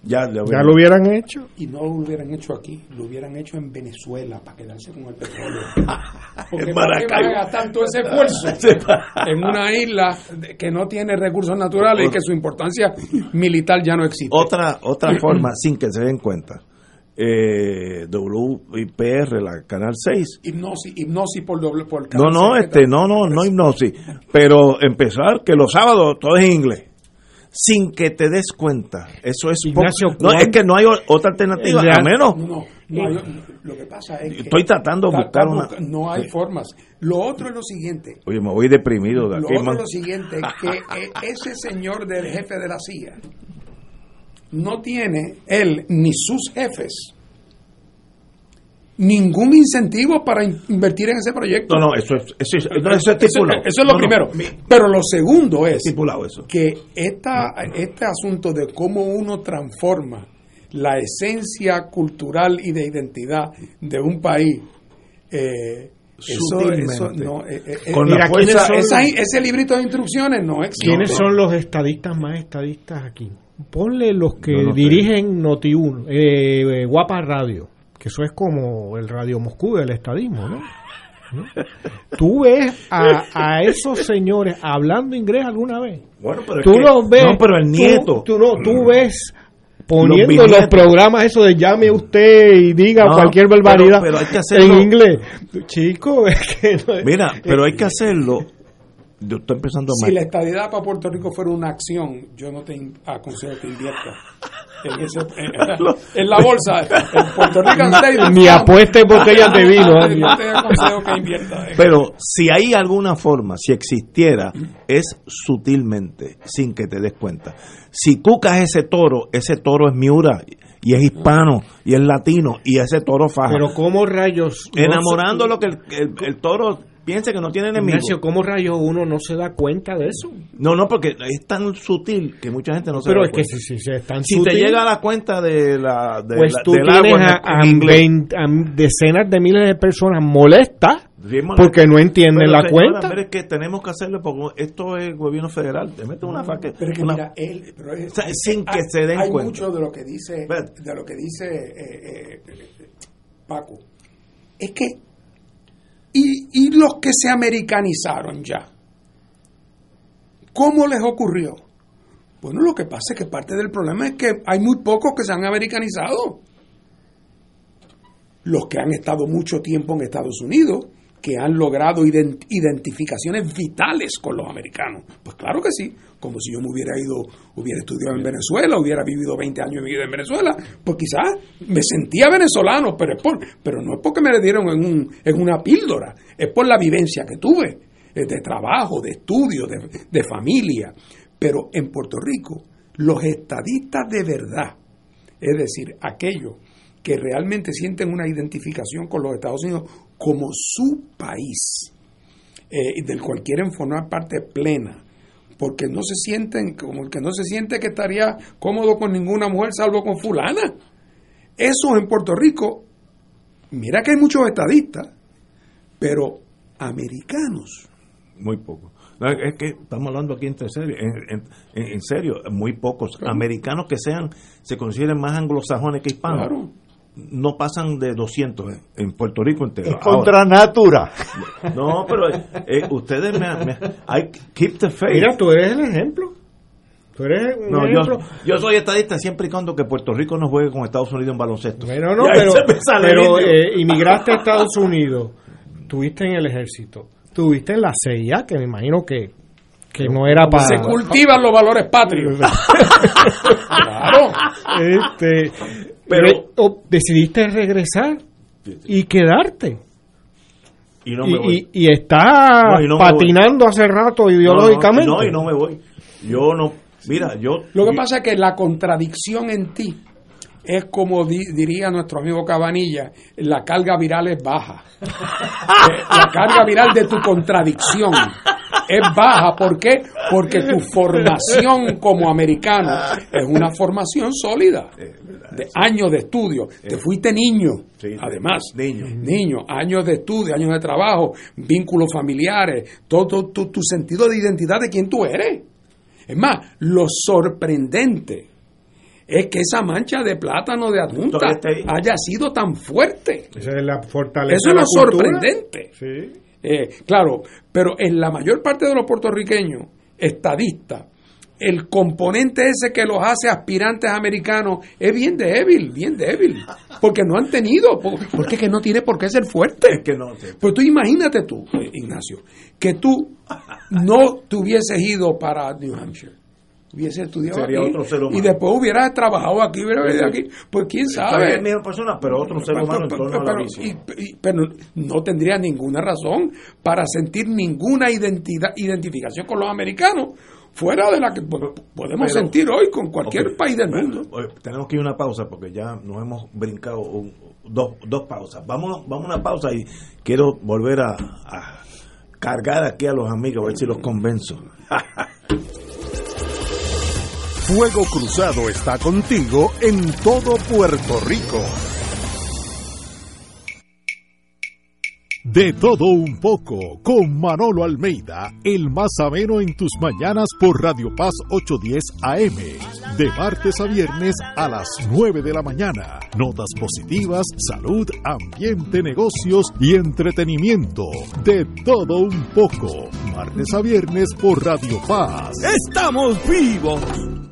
ya, ya, Ya lo hubieran hecho. y no lo hubieran hecho aquí, lo hubieran hecho en Venezuela para quedarse con el petróleo. Porque ¿para qué van a gastar todo ese esfuerzo en una isla que no tiene recursos naturales y que su importancia militar ya no existe? Otra, otra forma, sin que se den cuenta. Eh, WIPR, la Canal 6. Hipnosis, hipnosis por doble por No, no, cáncer, este, no, no, no hipnosis. Pero empezar que los sábados todo es en inglés. Sin que te des cuenta. Eso es Ignacio, No, es ¿cuán- que no hay otra alternativa. A menos. No, no, yo- lo que pasa es que Estoy tratando de buscar una- no hay formas. Lo otro es lo siguiente. Oye, me voy deprimido de Lo otro es lo siguiente, que eh, ese señor del jefe de la CIA no tiene él ni sus jefes ningún incentivo para in- invertir en ese proyecto. No, no, eso es, eso es, no, eso es estipulado. eso es lo No, no, primero. mi- Pero lo segundo es estipulado eso. que esta, este asunto de cómo uno transforma la esencia cultural y de identidad de un país, eh, eso, Sutilmente. eso no, eh, eh, Con eh, la mira, esa- ¿quiénes son- esa- ese librito de instrucciones no existe. ¿Quiénes son los estadistas más estadistas aquí? Ponle los que no dirigen Noti1, eh, eh, Guapa Radio, que eso es como el Radio Moscú del estadismo, ¿no? ¿No? ¿Tú ves a, a esos señores hablando inglés alguna vez? Bueno, pero es tú que- los ves. No, pero el nieto. Tú, no, tú ves poniendo los, bisnietos. programas eso de llame usted y diga No, cualquier barbaridad pero hay que hacerlo- en inglés. Chico, es que no- Mira, pero hay que hacerlo. Yo estoy empezando a Si la estadidad para Puerto Rico fuera una acción, yo no te aconsejo que inviertas en, la bolsa. En Puerto Rican Savings Ni apueste botellas de vino, ¿eh? No te aconsejo que inviertas. Pero si hay alguna forma, si existiera, es sutilmente, sin que te des cuenta. Si cucas ese toro, ese toro es Miura y es hispano y es latino y ese toro faja. Pero ¿cómo rayos? no Enamorando se- lo que el, el- el toro piense que no tiene enemigo. Ignacio, ¿cómo rayos uno no se da cuenta de eso? No, no, porque es tan sutil que mucha gente no se Pero da es que cuenta. si, si se es tan Si sutil, te llega a la cuenta de la, de pues la- tú del tienes agua en- a, a en inglés. 20 a decenas de miles de personas molestas porque no entienden Pero, la señora, cuenta. pero es que tenemos que hacerlo porque esto es gobierno federal. Te mete una faca. Pero es que una- mira, él, pero es- o sea, sin que hay- se den hay cuenta. mucho de lo que dice, de lo que dice eh, eh, Paco. Es que y, y los que se americanizaron ya, ¿cómo les ocurrió? Bueno, lo que pasa es que parte del problema es que hay muy pocos que se han americanizado. Los que han estado mucho tiempo en Estados Unidos, que han logrado ident- identificaciones vitales con los americanos. Pues claro que sí, como si yo me hubiera ido, hubiera estudiado en Venezuela, hubiera vivido 20 años de mi vida en Venezuela, pues quizás me sentía venezolano, pero, es por, pero no es porque me le dieron en, un, en una píldora, es por la vivencia que tuve, eh, de trabajo, de estudio, de, de familia. Pero en Puerto Rico, los estadistas de verdad, es decir, aquellos que realmente sienten una identificación con los Estados Unidos como su país, eh, del cual quieren formar parte plena, porque no se sienten, como el que no se siente que estaría cómodo con ninguna mujer salvo con fulana. Eso en Puerto Rico, mira que hay muchos estadistas, pero americanos. Muy poco. No, es que estamos hablando aquí en serio, en, en- en serio, muy pocos americanos que sean, se consideren más anglosajones que hispanos. Claro. No pasan de 200 en- en Puerto Rico entero. Es contra natura. No, pero eh, ustedes me, me- I keep the faith. Mira, tú eres el ejemplo. Tú eres un No, yo, ejemplo. yo soy estadista siempre y cuando que Puerto Rico no juegue con Estados Unidos en baloncesto. Pero no, pero, pero, eh, inmigraste a Estados Unidos, tuviste en el ejército, tuviste en la CIA, que me imagino que, que no era para... Se cultivan los valores patrios. claro. Este, Pero- o decidiste regresar y quedarte. Y no me voy. y, y está No, y no me patinando hace rato ideológicamente. No, no, y no me voy. Yo no. Mira, yo. Lo que pasa es que la contradicción en ti es como di- diría nuestro amigo Cabanilla, la carga viral es baja. Eh, la carga viral de tu contradicción es baja. ¿Por qué? Porque tu formación como americano es una formación sólida, de años de estudio. Te fuiste niño, además. Niño. Niño, años de estudio, años de trabajo, vínculos familiares, todo, todo tu, tu sentido de identidad de quién tú eres. Es más, lo sorprendente es que esa mancha de plátano de adjunta haya sido tan fuerte. Esa es la fortaleza Eso es lo sorprendente. Sí. Eh, claro, pero en la mayor parte de los puertorriqueños, estadistas, el componente ese que los hace aspirantes americanos es bien débil, bien débil, porque no han tenido, po- porque es que no tiene por qué ser fuerte. Es que no. Pues tú imagínate tú, eh, Ignacio, que tú no te hubieses ido para New Hampshire. Hubieses estudiado Sería aquí, otro ser humano. y después hubieras trabajado aquí, hubieras venido aquí. Pues quién sabe. es misma persona, pero otro ser humano en Pero- torno a la pero- visión. y- y- pero no tendría ninguna razón para sentir ninguna identidad, identificación con los americanos fuera de la que po- podemos Pero- sentir hoy con cualquier país del mundo. tenemos que ir a una pausa porque ya nos hemos brincado un- dos, dos pausas. Vamos, vamos a una pausa y quiero volver a, a cargar aquí a los amigos a ver si los convenzo. Fuego Cruzado está contigo en todo Puerto Rico. De todo un poco, con Manolo Almeida, el más ameno en tus mañanas por Radio Paz 810 AM, de martes a viernes a las 9 de la mañana. Notas positivas, salud, ambiente, negocios y entretenimiento. De todo un poco, martes a viernes por Radio Paz. ¡Estamos vivos!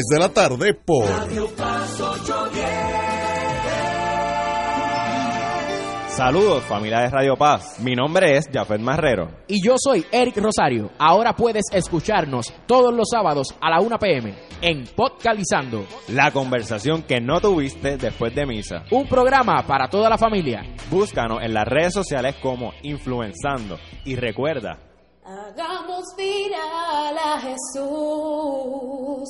3 de la tarde por Radio Paz 810. Saludos familia de Radio Paz, mi nombre es Jafet Marrero. Y yo soy Eric Rosario. Ahora puedes escucharnos todos los sábados a la 1 pm en Podcalizando. La conversación que no tuviste después de misa. Un programa para toda la familia. Búscanos en las redes sociales como Influenzando. Y recuerda, Hagamos viral a Jesús.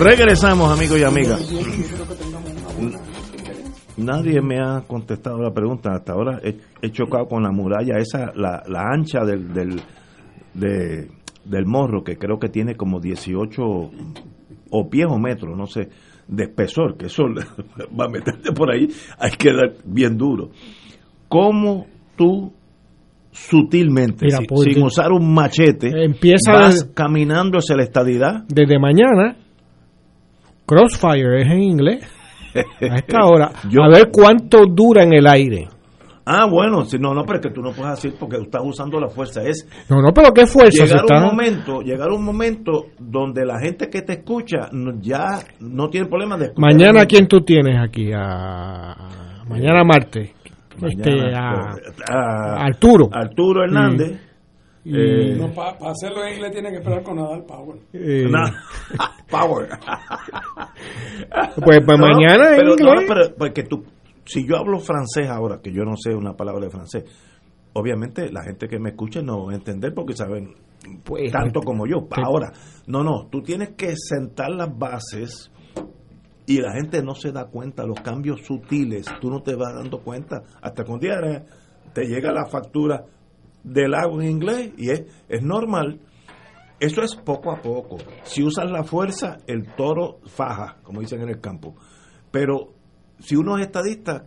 Regresamos, amigos y amigas. Nadie me ha contestado la pregunta. Hasta ahora he, he chocado con la muralla, esa, la, la ancha del, del, de- del morro, que creo que tiene como 18 o pies o metros, no sé, de espesor, que eso va a meterte por ahí, hay que dar bien duro. ¿Cómo tú sutilmente, Mira, si- porque sin usar un machete, empieza vas desde- caminando hacia la estadidad? Desde mañana, Crossfire es en inglés. A esta hora. Yo- a ver cuánto dura en el aire. Ah, bueno, si no, no, pero es que tú no puedes decir porque estás usando la fuerza. Es No, no, pero qué fuerza. llegar un momento, llegar un momento donde la gente que te escucha no- ya no tiene problema de escuchar. Mañana, ¿quién tú tienes aquí? A... Mañana martes. Este, a... a- Arturo. Arturo Hernández. Y- Eh, No, para hacerlo en inglés tiene que esperar con Nadal Power. Eh, Power. Pues, pues No, mañana en pero, no, pero porque tú, si yo hablo francés ahora, que yo no sé una palabra de francés, obviamente la gente que me escucha no va a entender porque saben Pues, tanto como yo. Ahora, no, no, tú tienes que sentar las bases y la gente no se da cuenta, los cambios sutiles, tú no te vas dando cuenta hasta que un día te llega la factura del agua en inglés y es, es normal. Eso es poco a poco. Si usas la fuerza, el toro faja, como dicen en el campo. Pero si uno es estadista,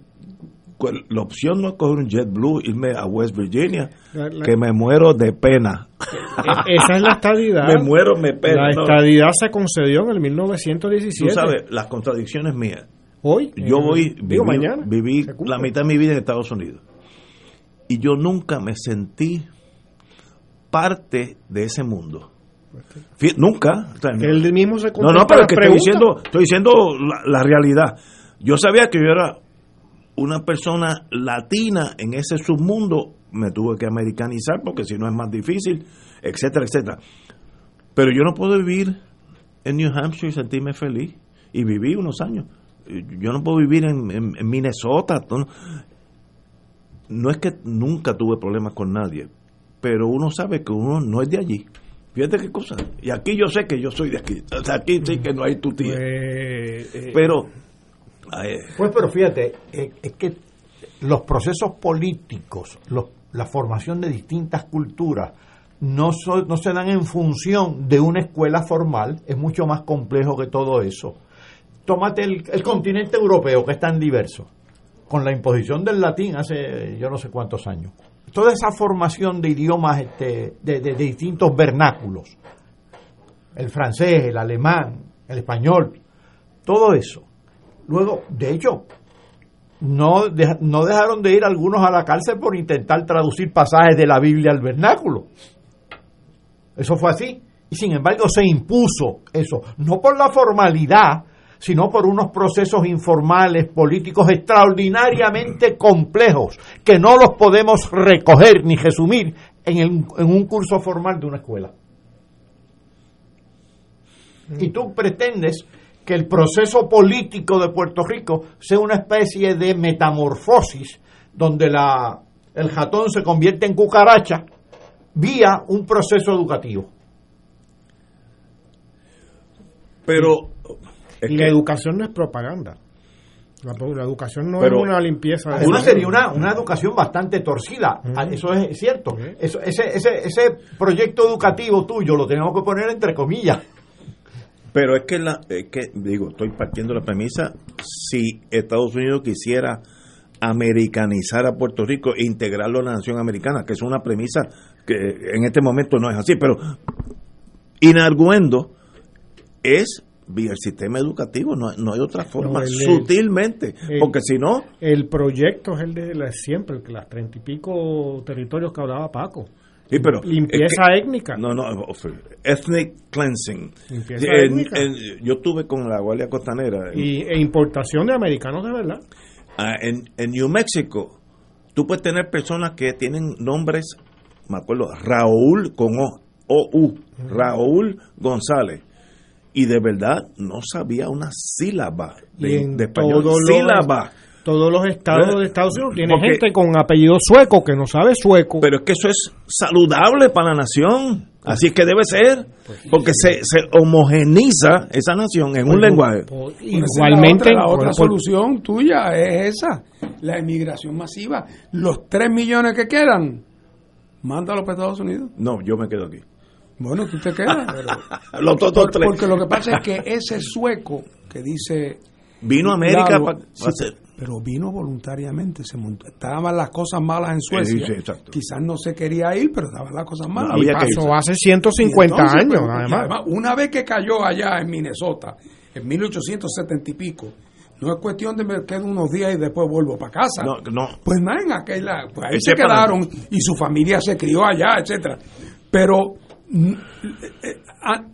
pues, la opción no es coger un JetBlue, irme a West Virginia, La- la- que me muero de pena. E- Esa es la estadidad. Me muero, me pena. La no. estadidad se concedió en el Tú 1917. sabes, las contradicciones mías. Hoy. Yo eh, voy, digo, mañana. viví la mitad de mi vida en Estados Unidos. Y yo nunca me sentí parte de ese mundo. Fí- Nunca. Él mismo se no, no, pero que estoy diciendo, estoy diciendo la, la realidad. Yo sabía que yo era una persona latina en ese submundo, me tuve que americanizar porque si no es más difícil, etcétera, etcétera. Pero yo no puedo vivir en New Hampshire y sentirme feliz. Y viví unos años. Yo no puedo vivir en, en- en Minnesota. No, es que nunca tuve problemas con nadie, pero uno sabe que uno no es de allí. Fíjate qué cosa. Y aquí yo sé que yo soy de aquí. O sea, aquí sí que no hay tu tía. Pues, eh, Pero. Pues, pero fíjate, eh, es que los procesos políticos, los- la formación de distintas culturas, no, so- no se dan en función de una escuela formal, es mucho más complejo que todo eso. Tómate el, el continente europeo, que es tan diverso, con la imposición del latín hace yo no sé cuántos años. Toda esa formación de idiomas este, de, de- distintos vernáculos, el francés, el alemán, el español, todo eso. Luego, de hecho, no, no dejaron de ir algunos a la cárcel por intentar traducir pasajes de la Biblia al vernáculo. Eso fue así. Y sin embargo se impuso eso, no por la formalidad, sino por unos procesos informales, políticos extraordinariamente complejos, que no los podemos recoger ni resumir en, en un curso formal de una escuela. Y tú pretendes que el proceso político de Puerto Rico sea una especie de metamorfosis donde la, el ratón se convierte en cucaracha vía un proceso educativo. Pero. Y la educación no es propaganda. La, la educación no Pero- es una limpieza. de- Además sería una, una educación bastante torcida. Ah, Eso es cierto. Eso, ese, ese, ese proyecto educativo tuyo lo tenemos que poner entre comillas. Pero es que, la, es que, digo, estoy partiendo de la premisa, si Estados Unidos quisiera americanizar a Puerto Rico e integrarlo a la nación americana, que es una premisa que en este momento no es así, pero inarguendo es vía el sistema educativo, no, no hay otra forma, No, sutilmente, el- porque si no, El proyecto es el de la- siempre, el que las treinta y pico territorios que hablaba Paco. Sí, pero Limpieza es que- étnica. No, no, ethnic cleansing. Limpieza En- étnica. en- yo estuve con la Guardia Costanera. en- Y, e importación de americanos de verdad. Ah, en, en New Mexico, tú puedes tener personas que tienen nombres, me acuerdo, Raúl con O, O-U, Raúl González. Y de verdad no sabía una sílaba de, Y en de español. todos los- sílaba. Todos los estados de Estados Unidos tienen Porque- gente con apellido sueco que no sabe sueco. Pero es que eso es saludable para la nación. Así es que debe ser. Porque se, se homogeniza esa nación en un Pues, lenguaje. pues, Igualmente. La otra, la otra por- solución tuya es esa: la emigración masiva. Los 3 millones que quedan, mándalos para Estados Unidos. No, yo me quedo aquí. Bueno, tú te quedas. Los otros Por- tres. Porque lo que pasa es que ese sueco que dice. Vino a América sí, hacer- pero vino voluntariamente, se montó. Estaban las cosas malas en Suecia. Sí, sí, exacto. Quizás no se quería ir, pero estaban las cosas malas. y pasó hace 150 Y entonces, años, pero, además. además, Una vez que cayó allá en Minnesota, en 1870 y pico, no es cuestión de me quedo unos días y después vuelvo para casa. No, no. Pues nada, en aquella, pues ahí Ese se quedaron y su familia se crió allá, etcétera. Pero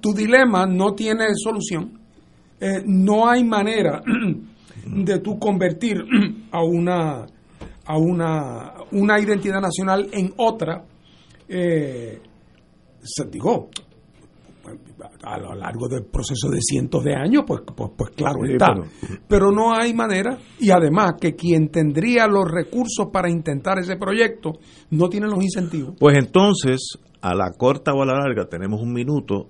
tu dilema no tiene solución. Eh, no hay manera de tú convertir a una a una, una identidad nacional en otra. Eh, se, digo, a lo largo del proceso de cientos de años, pues, pues, pues claro Sí, está. pero- Pero no hay manera, y además que quien tendría los recursos para intentar ese proyecto no tiene los incentivos. Pues entonces, a la corta o a la larga, tenemos un minuto.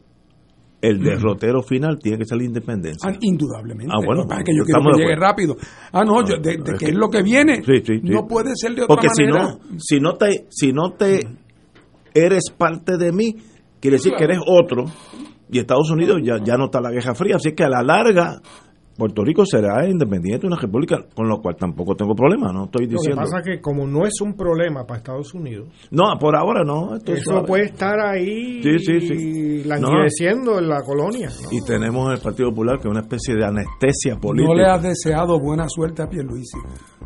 El derrotero final tiene que ser la independencia. Ah, indudablemente. Ah, bueno, Lo que yo quiero que llegue rápido. Ah, no, yo, de, de es que es lo que viene. Sí, sí, sí. No puede ser de otra Porque si manera. no, si no te, si no te eres parte de mí, quiere decir que eres otro. Y Estados Unidos ya, ya no está la Guerra Fría, así que a la larga Puerto Rico será independiente, una república, con lo cual tampoco tengo problema, no estoy Lo que diciendo. pasa es que como no es un problema para Estados Unidos, No, por ahora no. esto eso suave. puede estar ahí Sí, sí, sí. languideciendo en la colonia. Y tenemos el Partido Popular que es una especie de anestesia política. No le has deseado buena suerte a Pierluisi.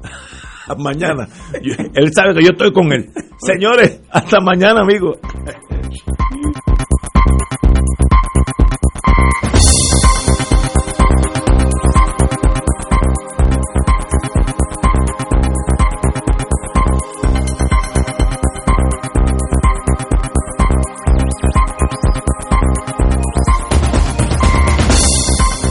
mañana. Yo- él sabe que yo estoy con él. Señores, hasta mañana, amigos.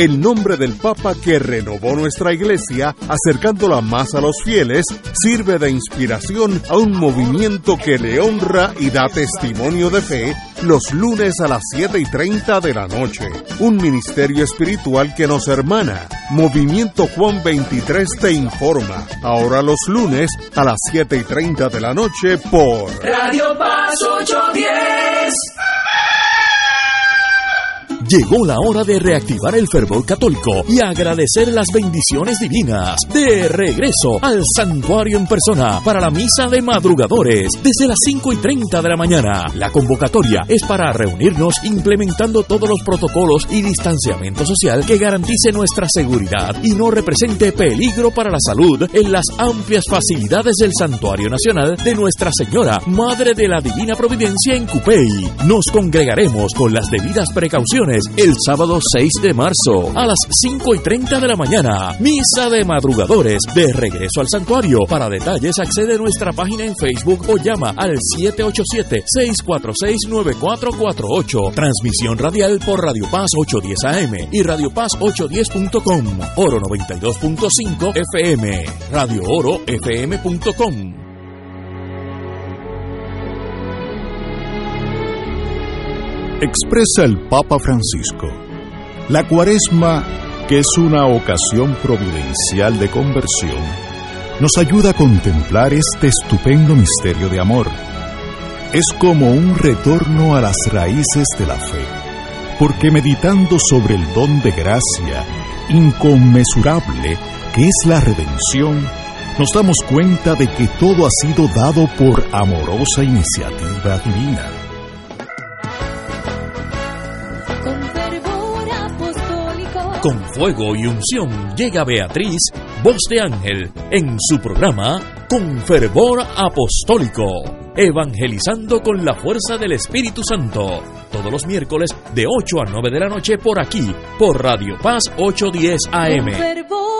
El nombre del Papa que renovó nuestra iglesia, acercándola más a los fieles, sirve de inspiración a un movimiento que le honra y da testimonio de fe los lunes a las 7 y 30 de la noche. Un ministerio espiritual que nos hermana. Movimiento Juan 23 te informa. Ahora los lunes a las 7 y 30 de la noche por Radio Paz 810. Llegó la hora de reactivar el fervor católico y agradecer las bendiciones divinas. De regreso al santuario en persona para la misa de madrugadores desde las 5 y 30 de la mañana. La convocatoria es para reunirnos implementando todos los protocolos y distanciamiento social que garantice nuestra seguridad y no represente peligro para la salud en las amplias facilidades del Santuario Nacional de Nuestra Señora, Madre de la Divina Providencia en Cupey. Nos congregaremos con las debidas precauciones el sábado 6 de marzo a las 5 y 30 de la mañana. Misa de madrugadores de regreso al santuario. Para detalles accede a nuestra página en Facebook o llama al 787-646-9448. Transmisión radial por Radio Paz 810 AM y Radio Paz 810.com. Oro 92.5 FM. Radio Oro FM.com. Expresa el Papa Francisco. La cuaresma, que es una ocasión providencial de conversión, nos ayuda a contemplar este estupendo misterio de amor. Es como un retorno a las raíces de la fe, porque meditando sobre el don de gracia inconmensurable que es la redención, nos damos cuenta de que todo ha sido dado por amorosa iniciativa divina. Con fuego y unción llega Beatriz, voz de ángel, en su programa Con Fervor Apostólico, evangelizando con la fuerza del Espíritu Santo, todos los miércoles de 8 a 9 de la noche por aquí, por Radio Paz 810 AM.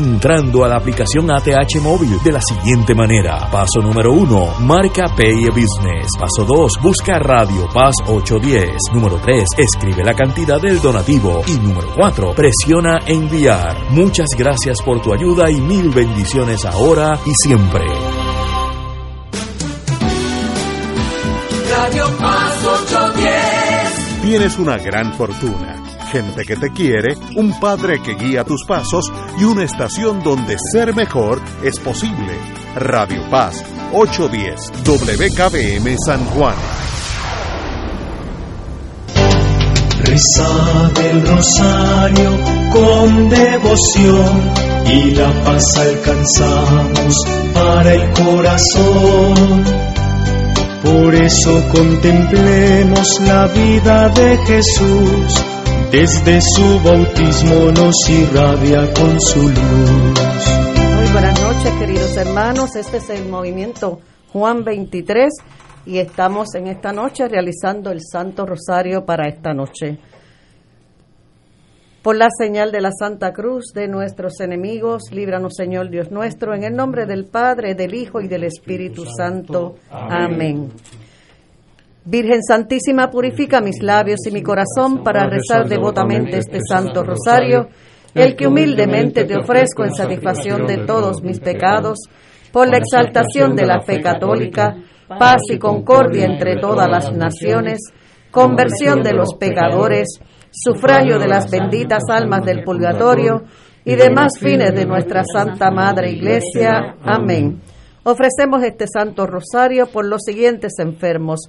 Entrando a la aplicación ATH Móvil de la siguiente manera. Paso número uno, marca Pay Business. Paso 2, busca Radio Paz 810. Número 3, escribe la cantidad del donativo. Y número 4, presiona enviar. Muchas gracias por tu ayuda y mil bendiciones ahora y siempre. Radio Paz 810. Tienes una gran fortuna, gente que te quiere, un padre que guía tus pasos y una estación donde ser mejor es posible. Radio Paz 810 WKBM San Juan. Reza el rosario con devoción y la paz alcanzamos para el corazón. Por eso contemplemos la vida de Jesús, desde su bautismo nos irradia con su luz. Muy buenas noches, queridos hermanos. Este es el movimiento Juan 23 y estamos en esta noche realizando el Santo Rosario para esta noche. Por la señal de la Santa Cruz de nuestros enemigos, líbranos Señor Dios nuestro, en el nombre del Padre, del Hijo y del Espíritu Santo. Amén. Virgen Santísima, purifica mis labios y mi corazón para rezar devotamente este Santo Rosario, el que humildemente te ofrezco en satisfacción de todos mis pecados, por la exaltación de la fe católica, paz y concordia entre todas las naciones, conversión de los pecadores, sufragio de las benditas almas del purgatorio y demás fines de nuestra Santa Madre Iglesia. Amén. Ofrecemos este Santo Rosario por los siguientes enfermos.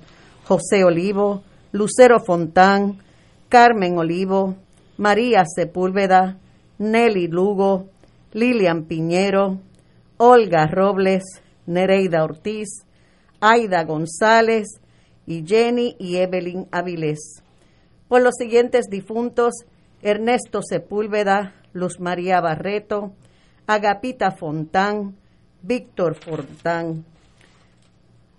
José Olivo, Lucero Fontán, Carmen Olivo, María Sepúlveda, Nelly Lugo, Lilian Piñero, Olga Robles, Nereida Ortiz, Aida González y Jenny y Evelyn Avilés. Por los siguientes difuntos, Ernesto Sepúlveda, Luz María Barreto, Agapita Fontán, Víctor Fontán.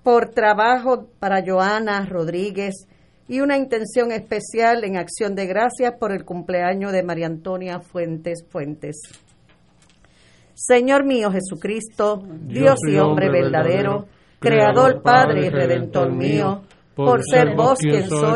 Por trabajo para Joana Rodríguez y una intención especial en acción de gracias por el cumpleaños de María Antonia Fuentes Fuentes. Señor mío Jesucristo, Dios y hombre verdadero, Creador, Padre y Redentor mío, por ser vos quien soy